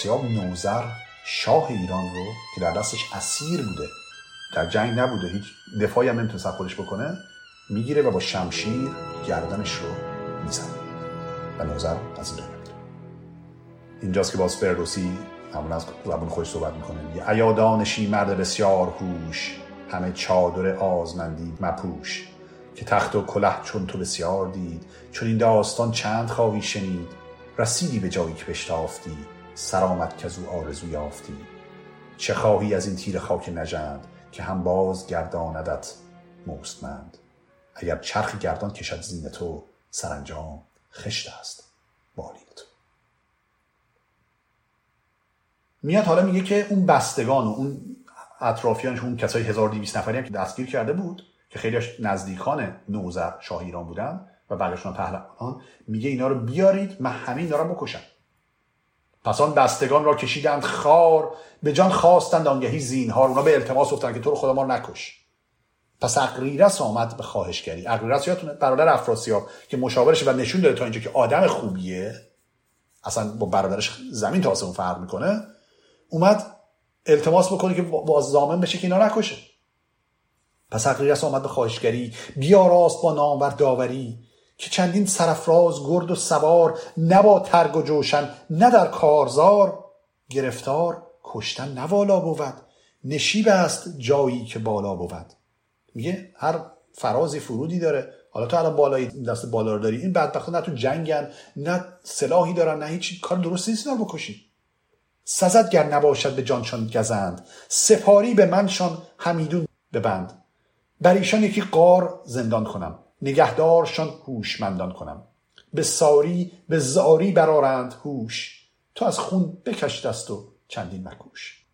افراسیاب نوزر شاه ایران رو که در دستش اسیر بوده در جنگ نبوده هیچ دفاعی هم نمی‌تونست خودش بکنه می‌گیره و با شمشیر گردنش رو می‌زنه. و نوزر از این اینجاست که باز فردوسی همون از زبون خودش صحبت می‌کنه. میگه ایا دانشی مرد بسیار هوش همه چادر آزمندی مپوش که تخت و کله چون تو بسیار دید چون این داستان چند خواهی شنید رسیدی به جایی که بشتافتی سرامت که از او آرزو یافتی. چه خواهی از این تیر خاک نژند که هم باز گرداندت مستمند؟ اگر چرخ گردان کشد زین تو سرانجام خشت است بالین تو میاد حالا میگه که اون بستگان و اون اطرافیانش اون کسای 1200 نفری هم که دستگیر کرده بود که خیلیش نزدیکان نوزر شاه ایران بودن و بعدشون پهلوان میگه اینا رو بیارید من همین رو بکشم. پس آن بستگان را کشیدند خار به جان خواستند آنگهی زینهار. اونا به التماس گفتن که تو رو خدا ما نکش. پس اقریرس آمد به خواهشگری. اقریرس یادتونه برادر افراسیاب که مشاورش و نشون داده تا اینجا که آدم خوبیه اصلا با برادرش زمین تا آسمون فرق می‌کنه اومد التماس بکنه که با زامن بشه که اینا نکشه. پس اقریرس آمد به خواهشگری. بیا راست با نامور داوری. که چندین سرفراز گرد و سوار نه با ترگ و جوشن نه در کارزار گرفتار کشتن نوالا بود. نشیب است جایی که بالا بود. میگه هر فرازی فرودی داره. حالا تو الان بالای دست بالا رو داری. این بدبخت نه تو جنگن نه سلاحی دارن نه هیچ کار درست نیست اینا بکشی. سزد گر نباشد به جانشان گزند. سپاری به منشان همیدون ببند بر ایشان یکی قار زندان کنم. نگهدارشان هوشمندان کنم. به ساری به زاری برارند هوش. تو از خون بکش دست و چندین مکوش.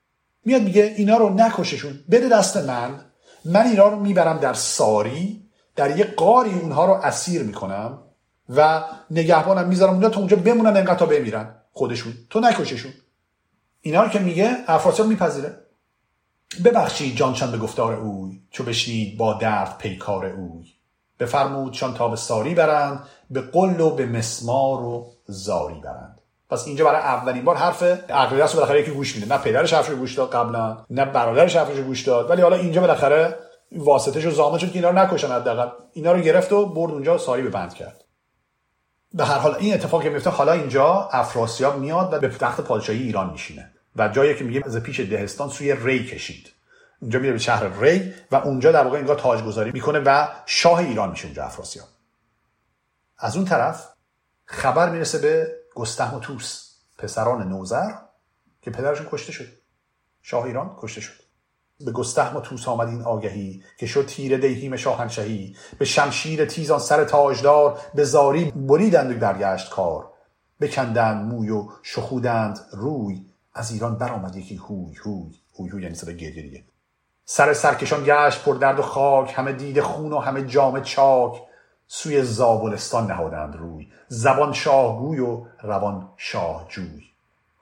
میاد میگه اینا رو نکششون. بده دست من. من اینا رو می‌برم در ساری. در یه قاری اونها رو اسیر می‌کنم و نگهبانم می‌ذارم اونجا تا اونجا بمونن انقدر تا بمیرن. خودشون. تو نکششون. اینا رو که میگه افراسیاب میپذیره. ببخشید جانشان به گفتار اوی. چو بشنید با درد پیکار اوی. بفرمودشان تا به ساری برند به قل و به مسمار و زاری برند. پس اینجا برای اولین بار حرف اقلیت رو بالاخره یکی گوش میده. نه پدرش حرفش گوش داد قبلا نه برادرش حرفش گوش داد. ولی حالا اینجا بالاخره واسطه و زامن شد که اینا رو نکشن حداقل. اینا رو گرفت و برد اونجا ساری به بند کرد. به هر حال این اتفاق که میفته حالا اینجا افراسیاب میاد و به تخت پادشاهی ایران میشینه و جایی که میگه از پیش دهستان سوی ری کشید. اونجا میره به شهر ری و اونجا در واقع انگار تاجگذاری می‌کنه و شاه ایران میشه اونجا افراسیاب. از اون طرف خبر می‌رسه به گستهم و توس پسران نوزر که پدرشون کشته شد. شاه ایران کشته شد. به گستهم و توس آمد این آگهی که شد تیر دیهیم شاهنشهی به شمشیر تیزان سر تاجدار به زاری بریدند برگشت کار. بکندند موی و شخودند روی. از ایران برآمد یکی هوی هوی هوی هوی یعنی صدا گریه سر سرکشان گشت پر درد و خاک همه دید خون و همه جام چاک. سوی زابلستان نهادند روی زبان شاهگوی و روان شاهجوی.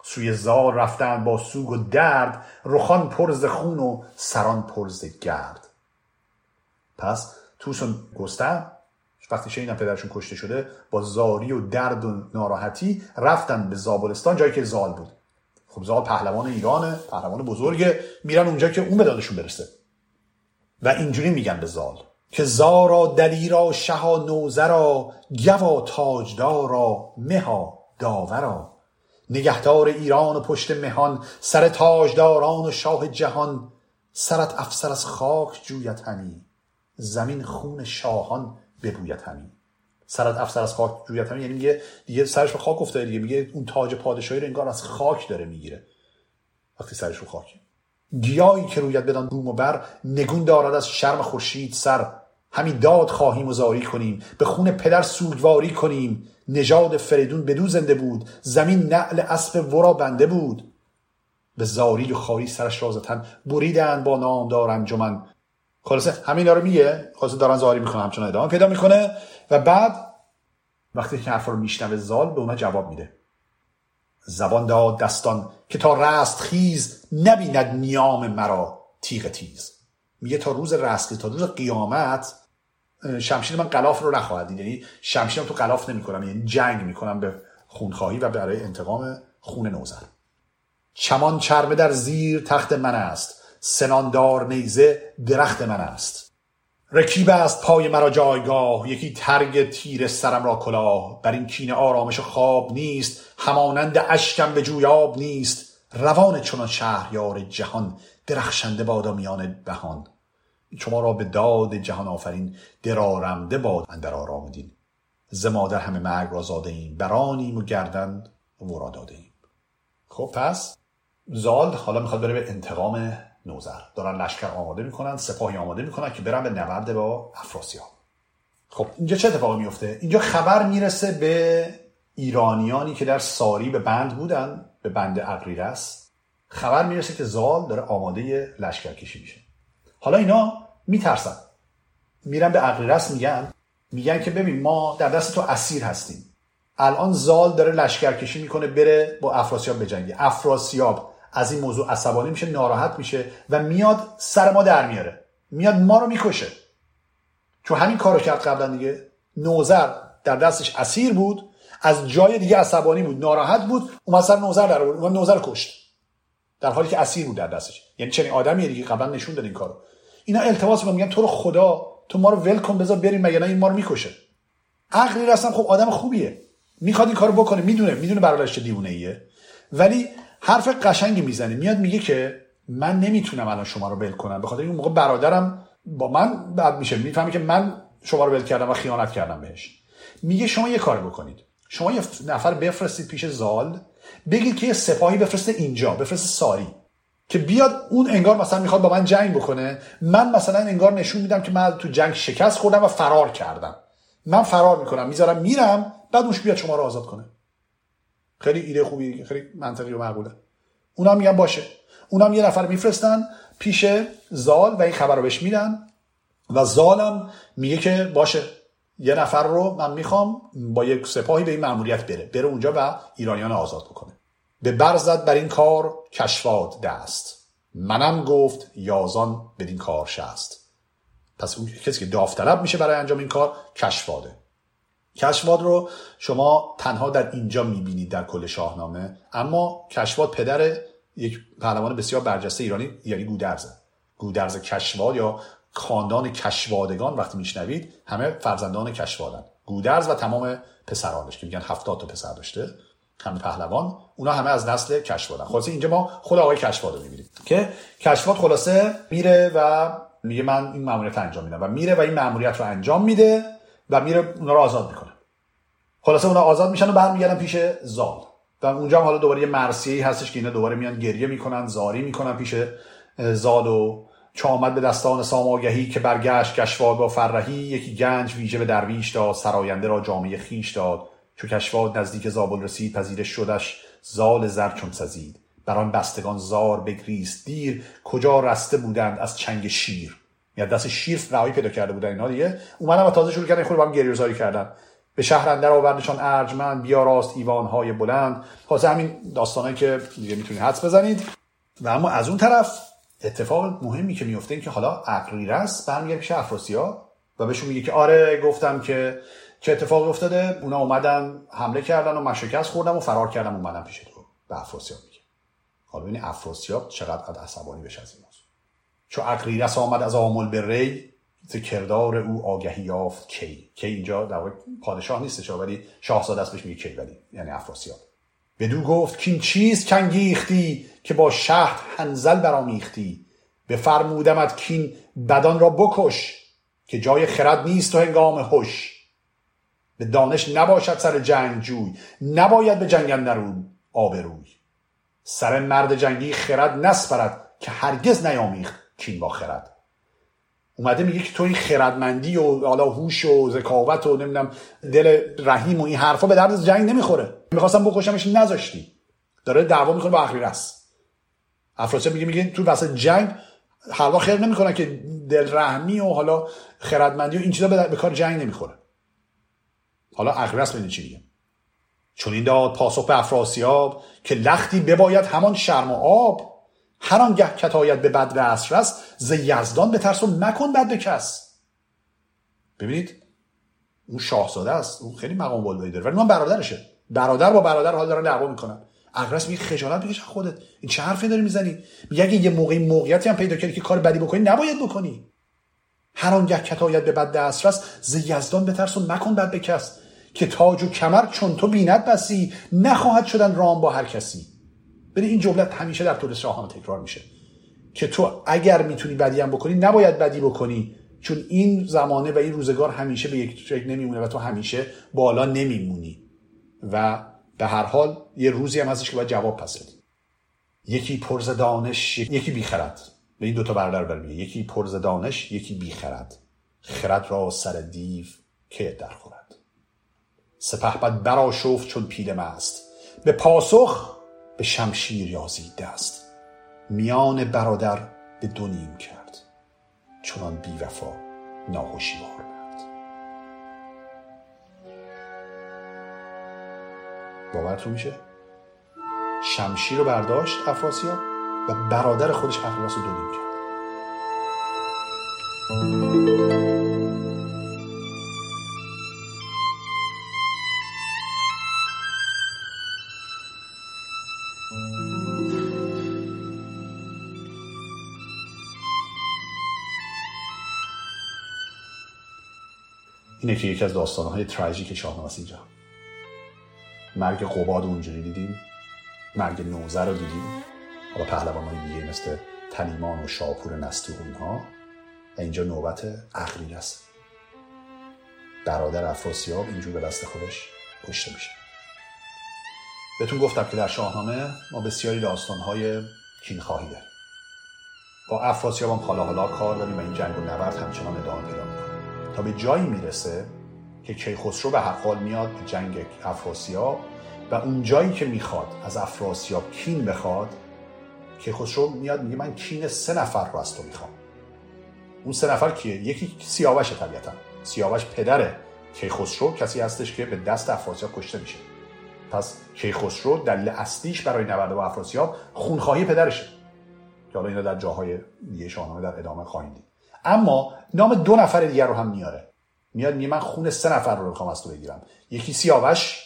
سوی زار رفتند با سوگ و درد رخان پرز خون و سران پرز گرد. پس توسون گستم وقتی شنیدن پدرشون کشته شده با زاری و درد و ناراحتی رفتن به زابلستان جایی که زال بود. خب زال پهلوان ایرانه پهلوان بزرگه. میرن اونجا که اون به برسه. و اینجوری میگن به زال که زارا دلیرا شها نوزرا گوا تاجدارا مها داورا. نگهدار ایران و پشت مهان سر تاجداران و شاه جهان. سرت افسر از خاک جویت همی. زمین خون شاهان ببویت همی. سرت افسر از خاک جویت همی یعنی دیگه سرش به خاک افتاده دیگه. میگه اون تاج پادشاهی رو انگار از خاک داره می‌گیره. وقتی سرش رو خاکه گیایی که رویت بدان بوم و بر نگون دارد از شرم خورشید سر. همی داد خواهیم و زاری کنیم. به خون پدر سوگواری کنیم. نژاد فریدون بدو زنده بود. زمین نعل اسب ورا بنده بود. به زاری و خاری سرش رازتن بریدن با نامدار انجمن. خلاصه همین رو میگه. خلاصه دارن زاری می‌کنه همچنان ادامه پیدا می‌کنه. و بعد وقتی که حرف رو میشنوه زال به اونا جواب میده. زبان داد دستان که تا رست خیز نبیند نیام مرا تیغ تیز. میگه تا روز رست تا روز قیامت شمشیر من قلاف رو نخواهد دید. یعنی شمشیرم تو قلاف نمی‌کنم یعنی جنگ می‌کنم به خونخواهی و برای انتقام خون نوزر. چمان چرمه در زیر تخت من است. سناندار نیزه درخت من است. رکیب است پای مرا جایگاه. یکی ترگ تیر سرم را کلاه. بر این کینه آرامش خواب نیست. همانند اشکم به جویاب نیست. روان چنان شهریار جهان درخشنده بادا میان بهان. شما را به داد جهان آفرین درارمده باد اندر آرام دین. ز مادر همه مرگ را زاده ایم. برانیم و گردن ورا داده ایم. خب پس زال حالا می‌خواد بره به انتقام نوزر. دارن لشکر آماده می‌کنن سپاهی آماده می‌کنن که برن به نبرد با افراسیاب. خب اینجا چه اتفاقی میفته اینجا خبر می‌رسه به ایرانیانی که در ساری به بند بودن به بند اقریرس خبر می‌رسه که زال داره آماده لشکر کشی میشه. حالا اینا میترسن. میرن به اقریرس میگن. میگن که ببین ما در دست تو اسیر هستیم. الان زال داره لشکرکشی می‌کنه بره با افراسیاب بجنگه افراسیاب از این موضوع عصبانی میشه ناراحت میشه و میاد سر ما در میاره. میاد ما رو می‌کشه. چون همین کارو کرد قبلا دیگه. نوزر در دستش اسیر بود از جای دیگه عصبانی بود ناراحت بود اومد سر نوزر در آورد نوزر کشت. در حالی که اسیر بود در دستش. یعنی چنین آدمیه دیگه قبلا نشون داد این کارو. اینا التماس میگن تو رو خدا تو ما رو ول کن بذار بریم مگه نه این ما رو می‌کشه. عقلی رسم خب آدم خوبیه. می‌خواد این کارو بکنه می‌دونه می‌دونه برادرش دیوونه ایه ولی حرف قشنگی می‌زنه میاد میگه که من نمی‌تونم الان شما رو ول کنم. به خاطر این موقع برادرم با من بد میشه. می‌فهمی که من شما رو ول کردم و خیانت کردم بهش. میگه شما یه کار بکنید. شما یه نفر بفرستید پیش زال. بگید که یه سپاهی بفرسته اینجا بفرسته ساری. که بیاد اون انگار مثلا می‌خواد با من جنگ بکنه. من مثلا انگار نشون میدم که من تو جنگ شکست خوردم و فرار کردم. من فرار می‌کنم می‌ذارم میرم بعد اونش بیاد شما رو آزاد کنه. خیلی ایده خوبی خیلی منطقی و معقوله. اونا میگن باشه. اونا یه نفر میفرستن پیش زال و این خبر رو بهش میدن و زالم میگه که باشه یه نفر رو من می‌خوام با یک سپاهی به این مأموریت بره بره اونجا و ایرانیان آزاد بکنه. به برزد بر این کار کشفاد دست. منم گفت یازان بدین کار شست. پس اون کسی که داوطلب میشه برای انجام این کار کشفاده. کشواد رو شما تنها در اینجا می‌بینید در کل شاهنامه اما کشواد پدر یک پهلوان بسیار برجسته ایرانی یعنی گودرزه. گودرز کشواد یا خاندان کشوادگان وقتی میشنوید همه فرزندان کشوادن. گودرز و تمام پسرانش که میگن هفتاد تا پسر داشته همه پهلوان اونا همه از نسل کشوادن. خلاصه اینجا ما خود آقای کشواد رو می‌بینیم که کشواد خلاصه میره و میگه من این ماموریت انجام میدم و میره و این ماموریت رو انجام میده و میره اونا رو آزاد می‌کنه. خلاصه اونا آزاد میشن و برمیگردن پیش زال. و اونجا هم حالا دوباره یه مرسیه هستش که اینا دوباره میان گریه می‌کنن زاری می‌کنن پیش زال و چه آمد به دستان ساماگهی که برگشت کشواد با فرهی یکی گنج ویژه به درویش داد سراینده را جامعه خیش داد. چو کشواد نزدیک زابل رسید پذیرش شدش زال زر چون سزید. بر آن بستگان زار بگریست دیر کجا رسته بودند از چنگ شیر؟ یا دست شیر رهایی پیدا کرده بودن اینا دیگه. اومدن و تازه شروع کردن خود با هم گریه زاری کردن. به شهر اندر آوردشان ارجمند راست های بلند. خاصه همین داستانایی که دیگه می‌تونید حدس بزنید. و اما از اون طرف اتفاق مهمی که میفته این که حالا رست برمیگرده پیش افراسیاب و بهشون میگه که آره گفتم که چه اتفاقی افتاده. اونا اومدن حمله کردن و مشکست خوردم و فرار کردم اومدم پیش تو. به افراسیاب میگه. حالا ببین افراسیاب چقدر عصبانی بشه از این. چو اقریرس آمد از آمل به ری کردار او آگهی یافت کی. کی اینجا در واقع پادشاه نیستش ولی شاهزاده است بهش میگه ولی یعنی افراسیاب. بدو گفت کین چیز کنگیختی که با شهر هنزل برامیختی بفرمودمت کین بدان را بکش که جای خرد نیست و هنگام هوش به دانش نباشد سر جنگ جوی نباید به جنگ نرون آبروی. سر مرد جنگی خرد نسپرد که هرگز نیامیخت. کین با خرد. اومده میگه که تو این خردمندی و حالا هوش و ذکاوت و نمی‌دونم دل رحیم و این حرفا به درد جنگ نمی‌خوره. می‌خواستم بکشمش نذاشتی. داره دعوا می‌کنه با اخریرس افراسیاب میگه میگه تو وسط جنگ حلوا خیر نمی‌کنن که دل رحمی و حالا خردمندی و این چیزا به کار جنگ نمی‌خوره. حالا اخریرس ببین چی میگه. چون این داد پاسخ به افراسیاب که لختی بباید همان شرم و آب هر آنگه کتایت به بد رست ز یزدان به ترس و مکن بد به کس. ببینید اون شاهزاده است اون خیلی مقام بالایی داره. ولی اون برادرشه. برادر با برادر حال دارن دعوا می‌کنن. اقرس میگه خجالت بکش خودت. این چه حرفی داری می‌زنی؟ میگه یه موقعی موقعیتی هم پیدا کردی که کار بدی بکنی نباید بکنی. هر آنگه کتایت به بد دسترس ز یزدان بترس و مکن بد بکس که تاج و کمر چون تو بیند بسی نخواهد شدن رام با هر کسی. ببین این جمله همیشه در طول شاهنامه تکرار میشه که تو اگر می‌تونی بدی هم بکنی نباید بدی بکنی چون این زمانه و این روزگار همیشه به یک شکل نمیمونه و تو همیشه بالا نمیمونی و به هر حال یه روزی هم هستش که باید جواب پس بدی. یکی پرز دانش یکی بیخرد. به این دوتا برادر برمیگه یکی پرز دانش یکی بیخرد. خرد را سر دیو که در خورد. سپه بد برا شفت چون پیل مست به پاسخ به شمشیر یازید دست میان برادر به دو نیم کرد. چنان بی وفا ناهوشیوار مرد باورتون میشه؟ شمشیر رو برداشت افراسیاب و برادر خودش اخلاص رو دو نیم کرد. که یکی از داستانهای تراژیک شاهنامه اینجا. مرگ قباد اونجوری دیدیم مرگ نوزر رو دیدیم. حالا پهلوان های دیگه مثل تلیمان و شاپور نستوه اینها. و اینجا نوبت اقلیل است. برادر افراسیاب اینجور به دست خودش کشته میشه. بهتون گفتم که در شاهنامه ما بسیاری داستانهای کینخواهی داریم. با افراسیاب هم حالا حالا کار داریم و این جنگ و نبرد همچنان ادامه پیدا می‌کنه. تا به جایی می‌رسه که کیخسرو به حال میاد به جنگ افراسیاب و اون جایی که می‌خواد از افراسیاب کین بخواد کیخسرو میاد میگه من کین سه نفر رو از تو می‌خوام. اون سه نفر کیه؟ یکی سیاوش طبیعتا. سیاوش پدر کیخسرو کسی هستش که به دست افراسیاب کشته میشه. پس کیخسرو دلیل اصلیش برای نبرد با افراسیاب خونخواهی پدرشه. که حالا اینا در جاهای دیگه شاهنامه در ادامه خواهیم دید. اما نام دو نفر دیگر رو هم میاره. میاد میگه من خون سه نفر رو می‌خوام از تو بگیرم. یکی سیاوش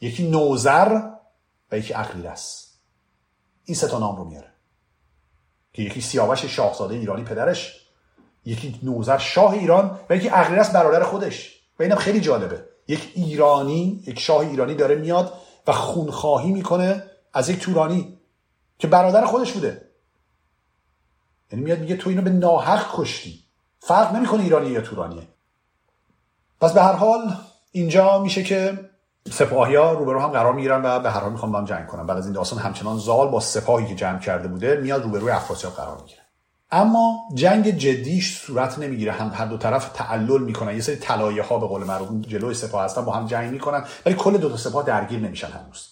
یکی نوزر و یکی اقلیرس. این سه تا نام رو میاره. که یکی سیاوش شاهزاده ایرانی پدرش یکی نوزر شاه ایران و یکی اقلیرس برادر خودش. و اینم خیلی جالبه. یک ایرانی یک شاه ایرانی داره میاد و خونخواهی می‌کنه از یک تورانی که برادر خودش بوده. یعنی میاد میگه تو اینو به ناحق کشتی. فرق نمی‌کنه ایرانی یا تورانیه. پس به هر حال اینجا میشه که سپاهی ها روبرو هم قرار می‌گیرن و به هر حال می‌خوان با هم جنگ کنن بعد از این داستان همچنان زال با سپاهی که جمع کرده بوده میاد روبروی افراسیاب قرار می‌گیره. اما جنگ جدیش صورت نمی‌گیره. هم هر دو طرف تعلل می‌کنن. یه سری طلایه ها به قول معروف جلوی سپاه هستن با هم جنگ می‌کنن ولی کل دو تا سپاه درگیر نمیشن هنوز.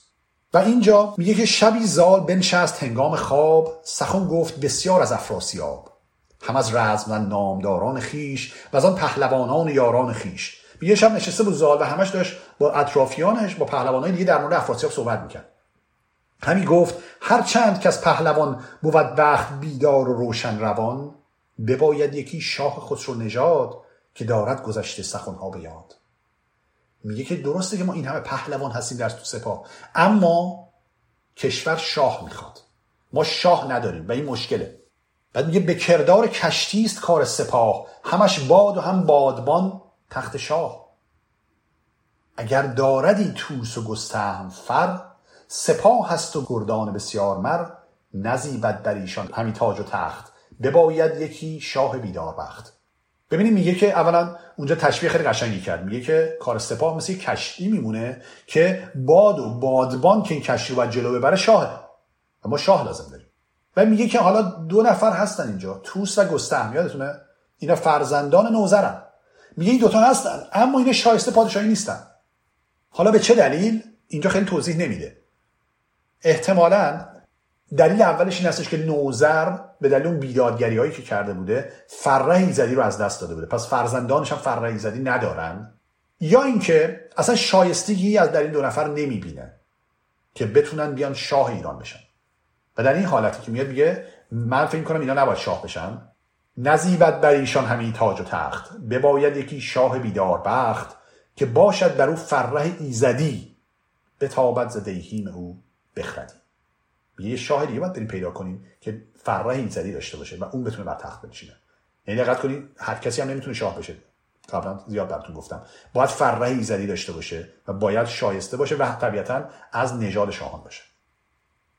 و اینجا میگه که شبی زال بنشست هنگام خواب سخن گفت بسیار از افراسیاب. هم از رزم و نامداران خیش و از آن پهلوانان یاران خیش. میگه شب نشسته بود زال و همش داشت با اطرافیانش با پهلوانای دیگه در مورد افراسیاب صحبت می‌کرد. همی گفت هر چند که از پهلوان بود بخت بیدار و روشن روان بباید یکی شاه خسرو نژاد که دارد گذشته سخنها به یاد. میگه که درسته که ما این همه پهلوان هستیم در تو سپاه. اما کشور شاه می‌خواد. ما شاه نداریم و این مشکله. بعد میگه به کردار کشتی است کار سپاه. همش باد و هم بادبان تخت شاه. اگر داردی توس و گستهم فر سپاه هست و گردان بسیار مر. نزیبد در ایشان همی تاج و تخت. بباید یکی شاه بیدار بخت. ببینید میگه که اولا اونجا تشبیه خیلی قشنگی کرد. میگه که کار سپاه مثل کشتی میمونه که باد و بادبان که این کشتی رو باید جلو ببره شاهه. و ما شاه لازم داریم. و میگه که حالا دو نفر هستن اینجا توس و گستهم یادتونه؟ اینا فرزندان نوزرن. میگه این دوتا هستن اما اینا شایسته پادشاهی نیستن. حالا به چه دلیل؟ اینجا خیلی توضیح نمیده. احتمالا دلیل اولش این هستش که نوزر به دلیل اون بیدادگری هایی که کرده بوده فره ایزدی رو از دست داده بوده. پس فرزندانش هم فره ایزدی ندارن. یا اینکه اصلا شایستگی از در این دو نفر نمی‌بینه که بتونن بیان شاه ایران بشن. و در این حالتی که میاد میگه من فکر کنم اینا نباید شاه بشن. نزیبت بر ایشان همین تاج و تخت. بباید یکی شاه بیدار بخت که باشد در او فره ایزدی. به تابت زدهیم او بخردی. یه شاه دیگه باید بریم پیدا کنیم که فرح ایزدی داشته باشه و اون بتونه بر تخت بنشینه. یعنی دقت کنید هر کسی هم نمی‌تونه شاه بشه. قبلا زیاد براتون گفتم. باید فرح ایزدی داشته باشه و باید شایسته باشه و طبیعتا از نژاد شاهان باشه.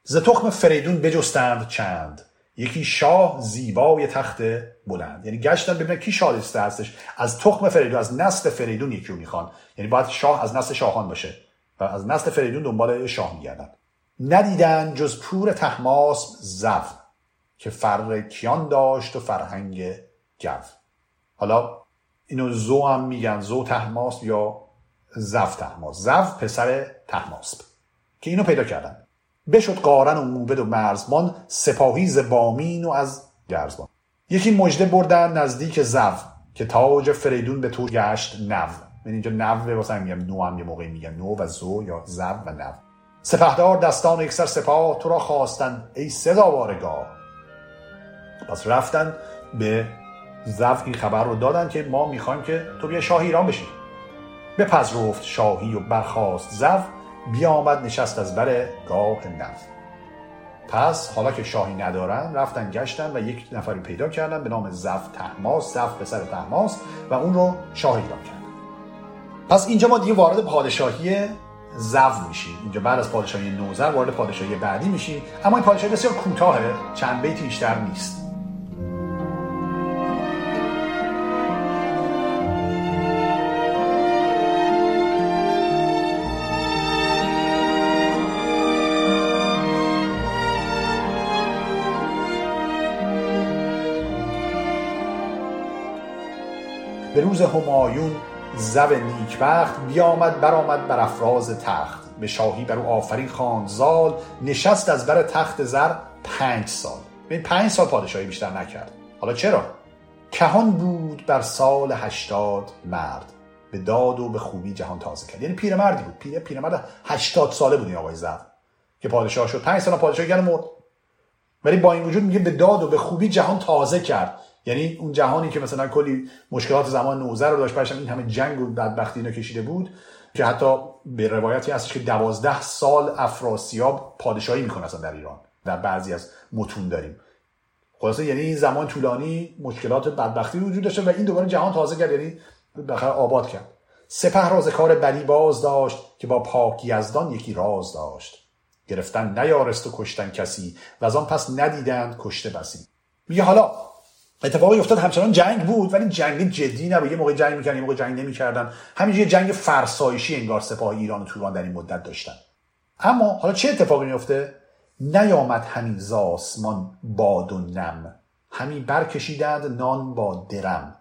ز تخم فریدون بجستند چند. یکی شاه زیبای تخت بلند. یعنی گشتن ببینن کی شایسته هستش. از تخم فریدون از نسل فریدون یکی رو می‌خوان. یعنی باید شاه از نسل شاهان باشه و از نسل فریدون دنبال شاه میگردن. ندیدن جز پور تحماس زو که فر کیان داشت و فرهنگ گو حالا اینو زو هم میگن زو تحماس یا زف تحماس. زف پسر تحماسب که اینو پیدا کردن. بشد قارن و موبد و مرزبان سپاهی زبامین و از گرزبان. یکی مجده بردن نزدیک زف که تاج فریدون به تو گشت نو. یعنی اینجا نو واسه میگم نو هم یه موقعی میگن. نو و زو یا زو و نو. سپهدار دستان یک سر سپاه تو را خواستن ای سزاوارگاه. پس رفتن به زف این خبر رو دادن که ما می‌خوایم که تو بیا شاه ایران بشی. بپذرفت شاهی و برخواست زف بیامد نشست از بر گاه نف پس حالا که شاهی ندارن رفتن گشتن و یک نفری پیدا کردن به نام زف تحماس زف پسر تحماس و اون رو شاه ایران کردن. پس اینجا ما دیگه وارد پادشاهی زو میشیم اینجا بعد از پادشاهی نوزر وارد پادشاهی بعدی میشیم اما این پادشاهی بسیار کوتاهه چند بیتی بیشتر نیست. به روز همایون زب نیکبخت بیامد برآمد بر افراز تخت. به شاهی بر او آفرین خواند زال نشست از بر تخت زر پنج سال. به پنج سال پادشاهی بیشتر نکرد. حالا چرا؟ کهان بود بر سال هشتاد مرد. به داد و به خوبی جهان تازه کرد. یعنی پیرمردی بود. پیر پیرمرد هشتاد ساله بود این آقای زر. که پادشاه شد. پنج سال پادشاهی کرد مرد. ولی با این وجود میگه به داد و به خوبی جهان تازه کرد. یعنی اون جهانی که مثلا کلی مشکلات زمان نوزر رو داشت برشم این همه جنگ و بدبختی اینا کشیده بود که حتی به روایتی هستش که دوازده سال افراسیاب پادشاهی می‌کنه اصلا در ایران در بعضی از متون داریم. خلاصه یعنی این زمان طولانی مشکلات بدبختی وجود داشته و این دوباره جهان تازه کرد یعنی بخیر آباد کرد. سپه راز کار بلی باز داشت که با پاک یزدان یکی راز داشت. گرفتن نیارست و کشتن کسی و از آن پس ندیدند کشته بسی. میگه حالا اتفاقی افتاد همچنان جنگ بود ولی جنگ جدی نبود. یه موقع جنگ می‌کردن یه موقع جنگ نمی‌کردن. همینجوری جنگ فرسایشی انگار سپاه ایران و توران در این مدت داشتن. اما حالا چه اتفاقی میفته نیامد همین ز آسمان باد و نم. همین برکشیدند نان با درم.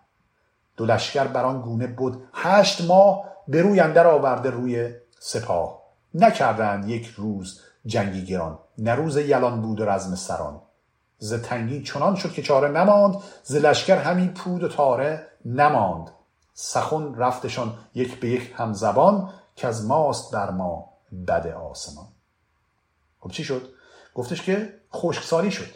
دو لشکر بر گونه بود هشت ماه به روی اندر آورده روی سپاه. نکردند یک روز جنگی گران. نه روز یلان بود و رزم سران. ز تنگی چنان شد که چاره نماند ز لشکر همین پود و تاره نماند. سخن رفتشان یک به یک هم زبان که از ماست بر ما بد آسمان. خب چی شد؟ گفتش که خشکسالی شد.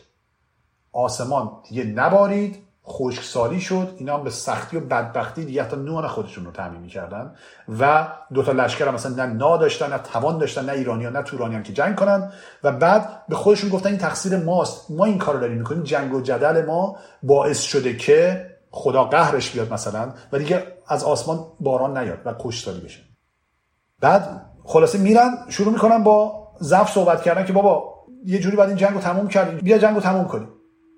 آسمان دیگه نبارید خشکسالی شد. اینا هم به سختی و بدبختی دیگه حتی نون خودشون رو تعمین می‌کردن. و دو تا لشکر هم مثلا نه نا داشتن نه توان داشتن نه ایرانیان نه تورانیان که جنگ کنن. و بعد به خودشون گفتن این تقصیر ماست. ما این کار رو داریم می‌کنیم. جنگ و جدل ما باعث شده که خدا قهرش بیاد مثلا و دیگه از آسمان باران نیاد و کشتاری بشه. بعد خلاصه میرن شروع می‌کنن با ضعف صحبت کردن که بابا یه جوری بعد این جنگ رو تموم کردیم. بیا جنگ رو تموم کنیم.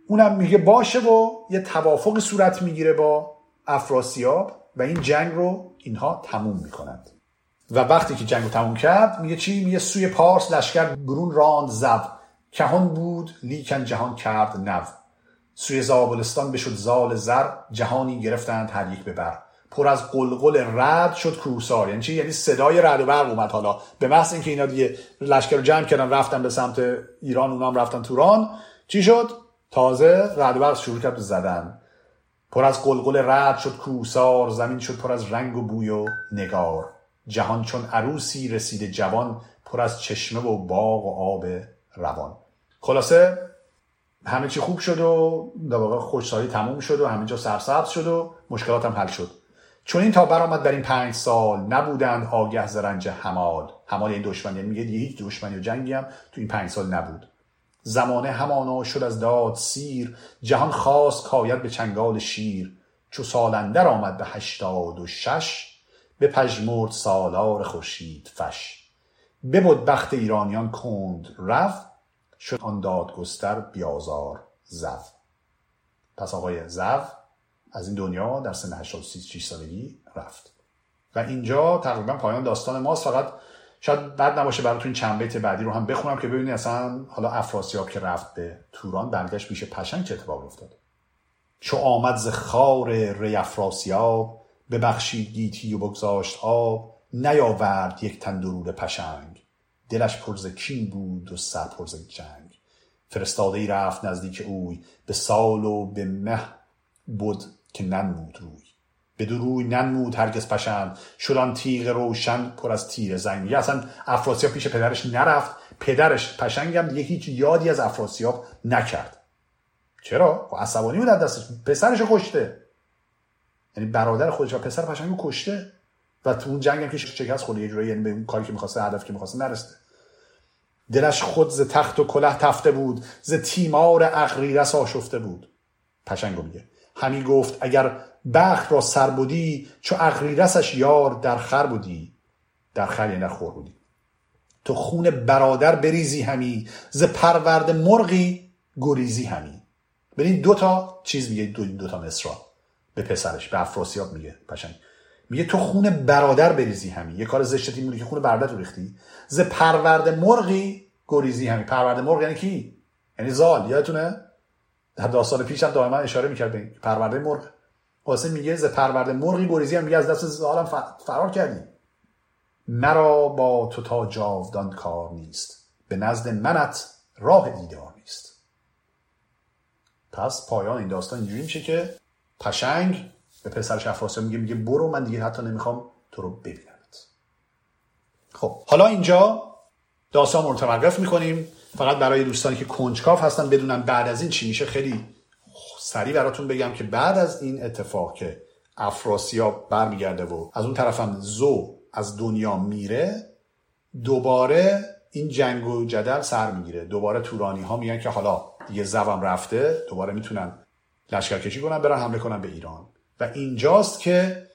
اونم میگه باشه و یه توافقی صورت می‌گیره با افراسیاب و این جنگ رو اینها تموم می‌کنند. و وقتی که جنگ رو تموم کرد میگه چی؟ میگه سوی پارس لشکر برون راند زب کهان بود لیکن جهان کرد نو. سوی زابلستان بشد زال زر جهانی گرفتند هر یک ببر پر از قلقل رد شد کوسار یعنی چی؟ یعنی صدای رد و برق اومد حالا. به محض اینکه اینا دیگه لشکر رو جمع کردن رفتن به سمت ایران اونام رفتن توران. چی شد؟ تازه رد شروع کرد زدن. پر از قلقل رد شد کوسار زمین شد پر از رنگ و بوی و نگار. جهان چون عروسی رسید جوان پر از چشمه و باغ و آب روان. خلاصه همه چی خوب شد و در واقع خوشحالی تموم شد و همه جا سرسبز شد و مشکلات هم حل شد. چون این تا برآمد در این پنج سال نبودند آگه ز رنج حمال. این دشمن یعنی میگه هیچ دشمنی و جنگی هم تو این پنج سال نبود. زمانه همانا شد از داد سیر جهان خواست کاید به چنگال شیر. چو سالندر آمد به هشتاد و شش به پژمرد سالار خورشید فش. ببد بخت ایرانیان کند رفت شد آن دادگستر بیازار زو پس آقای زو از این دنیا در سن 86 سالگی رفت. و اینجا تقریبا پایان داستان ماست. فقط شاید بد نباشه براتون چند بیت بعدی رو هم بخونم که ببینید اصلا حالا افراسیاب که رفت به توران برگشت پیش پشنگ چه اتفاق افتاد؟ چو آمد ز خار ری افراسیاب ببخشید گیتی و بگذاشت آب نیاورد یک تن درود پشنگ. دلش پر ز کین بود و سر پر ز جنگ. فرستاده ای رفت نزدیک اوی به سال و به مه بود که ننمود روی. به روی ننمود هرگز پشند. شدان تیغ روشن پر از تیر زنگ. یا اصلا افراسیاب پیش پدرش نرفت. پدرش پشنگم دیگه هیچ یادی از افراسیاب نکرد. چرا؟ خب عصبانی بود دستش. پسرش کشته. یعنی برادر خودش و پسر پشنگ کشته. و تو اون جنگ هم که شکست خورده. یه جورایی یعنی به اون کاری که می‌خواسته هدف که می‌خواسته نرسته دلش خود ز تخت و کله تفته بود. ز تیمار اغریرس آشفته بود. پشنگو میگه. همی گفت اگر بخت را سر بودی چو اغریرسش یار در خر بودی. در خر یعنی خور بودی. تو خون برادر بریزی همی ز پرورد مرغی گریزی همی. ببین دو تا چیز میگه دو, دو تا مصرا به پسرش به افراسیاب میگه پشنگ میگه تو خون برادر بریزی همی. یه کار زشتی مونی که خون برادر تو ریختی. ز پرورد مرغی گریزی همی. پرورد مرغ یعنی کی؟ یعنی زال. یادتونه؟ در داستان پیش هم دائما اشاره می‌کرد به پرورده مرغ. واسه میگه ز پرورده مرغی گریزی هم میگه از دست زالم فرار کردی. مرا با تو تا جاودان کار نیست. به نزد منت راه دیدار نیست. پس پایان این داستان اینجوری میشه که پشنگ به پسرش افراسیاب میگه میگه برو من دیگه حتی نمی‌خوام تو رو ببینمت. خب حالا اینجا داستان متوقف می‌کنیم. فقط برای دوستانی که کنجکاف هستن بدونن بعد از این چی میشه خیلی سریع براتون بگم که بعد از این اتفاق که افراسیاب برمیگرده و از اون طرفم زو از دنیا میره دوباره این جنگ و جدل سر می‌گیره. دوباره تورانی ها میگن که حالا دیگه زوم رفته دوباره می‌تونن لشکرکشی کنن برن حمله کنن به ایران. و اینجاست که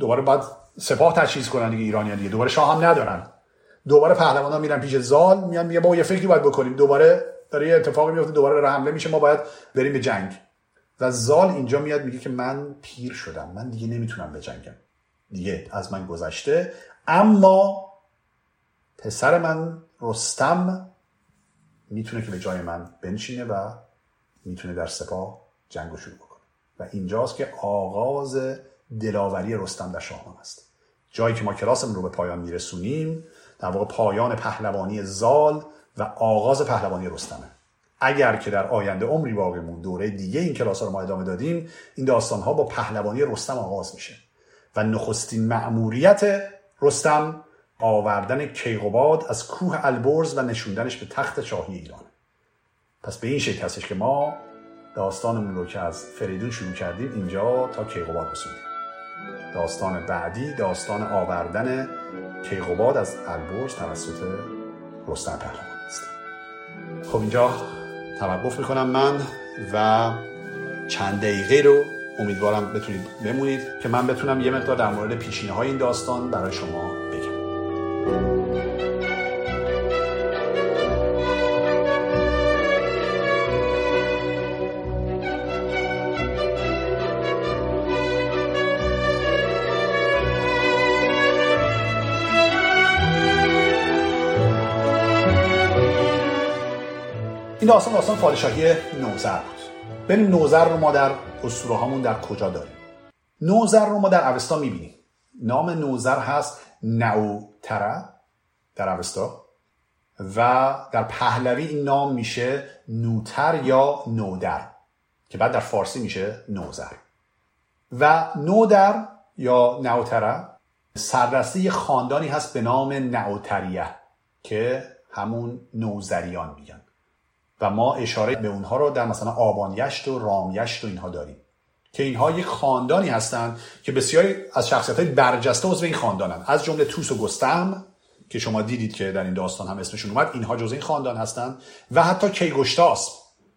دوباره باید سپاه تجهیز کنن دیگه ایرانیان دیگه. دوباره شاه هم ندارن. دوباره پهلوانا میرن پیش زال میان میگه با یه فکری باید بکنیم. دوباره داره یه اتفاقی میفته دوباره حمله میشه ما باید بریم به جنگ. و زال اینجا میاد میگه که من پیر شدم. من دیگه نمی‌تونم بجنگم دیگه از من گذشته. اما پسر من رستم می‌تونه که به جای من بنشینه و می‌تونه در سپاه جنگ شروع بکنه. و اینجاست که آغاز دلاوری رستم در شاهنامه است. جایی که ما کلاسمون رو به پایان میرسونیم در واقع پایان پهلوانی زال و آغاز پهلوانی رستمه. اگر که در آینده عمری باقی دوره دیگه این کلاس رو ما ادامه دادیم این داستان ها با پهلوانی رستم آغاز میشه و نخستین مأموریت رستم آوردن کیقوباد از کوه البرز و نشوندنش به تخت شاهی ایران. پس به این شکل هستش که ما داستانمون رو که از فریدون شروع کردیم اینجا تا کیقوباد رسوندیم. داستان بعدی داستان آوردن کیقوباد از البرز توسط رستم پهلوان است. خب اینجا توقف می‌کنم من و چند دقیقه رو امیدوارم بتونید بمونید که من بتونم یه مقدار در مورد پیشینه های این داستان برای شما بگم. داستان داستان پادشاهی نوزر بود. بریم نوزر رو ما در اسطوره هامون در کجا داریم؟ نوزر رو ما در اوستا می‌بینیم. نام نوزر هست نوتره در اوستا و در پهلوی این نام میشه نوتر یا نودر که بعد در فارسی میشه نوزر. و نودر یا نوتره سررسته خاندانی هست به نام نوتریه که همون نوزریان میگن. و ما اشاره به اونها رو در مثلا آبانیشت و رامیشت و اینها داریم. که اینها یک خاندانی هستند که بسیاری از شخصیت های برجسته عضو این خاندانند از جمله توس و گستم که شما دیدید که در این داستان هم اسمشون اومد اینها جزء این خاندان هستند. و حتی کیگشتاس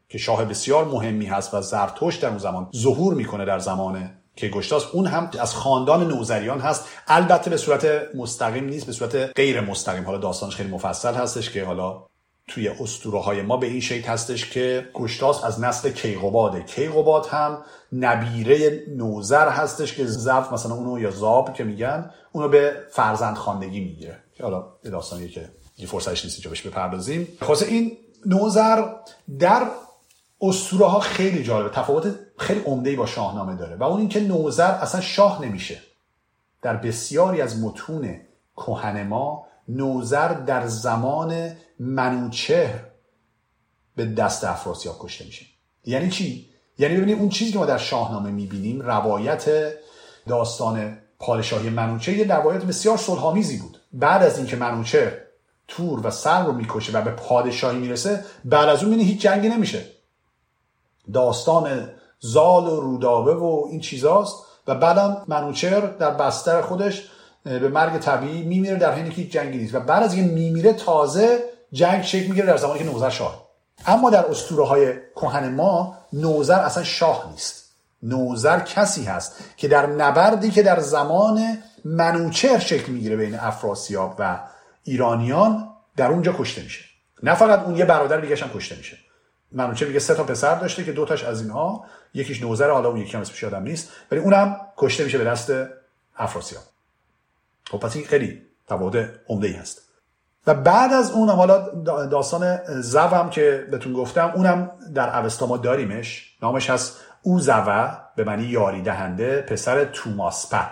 که شاه بسیار مهمی هست و زرتشت در اون زمان ظهور می‌کنه در زمان کیگشتاس اون هم از خاندان نوزریان هست. البته به صورت مستقیم نیست به صورت غیر مستقیم. حالا داستانش خیلی مفصل هستش که حالا توی اسطوره های ما به این شکل هستش که گشتاس از نسل کیقوباده. کیقوباد هم نبیره نوزر هستش که زف مثلا اونو یا زاب که میگن اونو به فرزند خاندگی می‌گیره. که حالا داستانیه که یه فرصتش نیست اینجا بهش بپردازیم. خلاصه این نوزر در اسطوره ها خیلی جالبه. تفاوت خیلی عمده با شاهنامه داره و اون اینکه نوزر اصلا شاه نمیشه. در بسیاری از متون کهن ما نوزر در زمان منوچهر به دست افراسیاب کشته میشه. یعنی چی؟ یعنی ببینید اون چیزی که ما در شاهنامه می‌بینیم روایت داستان پادشاهی منوچهر یه روایت بسیار صلحآمیزی بود. بعد از اینکه منوچهر تور و سر رو می‌کشه و به پادشاهی می‌رسه بعد از اون می‌بینی هیچ جنگی نمیشه. داستان زال و رودابه و این چیزاست. و بعدم منوچهر در بستر خودش به مرگ طبیعی میمیره در حینی که جنگی نیست. و بعد از اینکه میمیره تازه جنگ شکل می‌گیره در زمانی که نوزر شاه. اما در اسطوره های کهن ما نوزر اصلا شاه نیست. نوزر کسی هست که در نبردی که در زمان منوچهر شکل می‌گیره بین افراسیاب و ایرانیان در اونجا کشته میشه. نه فقط اون یه برادر دیگه هم کشته میشه. منوچهر میگه سه تا پسر داشته که دوتاش از اینها یکیش نوزر حالا اون یکی هم اسمش یادم نیست ولی اونم کشته میشه به دست افراسیاب. خب پس این خیلی تفاوت عمده ای هست. و بعد از اونم حالا داستان زوم که بهتون گفتم اونم در اوستا ما داریمش. نامش هست او زوه به معنی یاری دهنده پسر توماسپه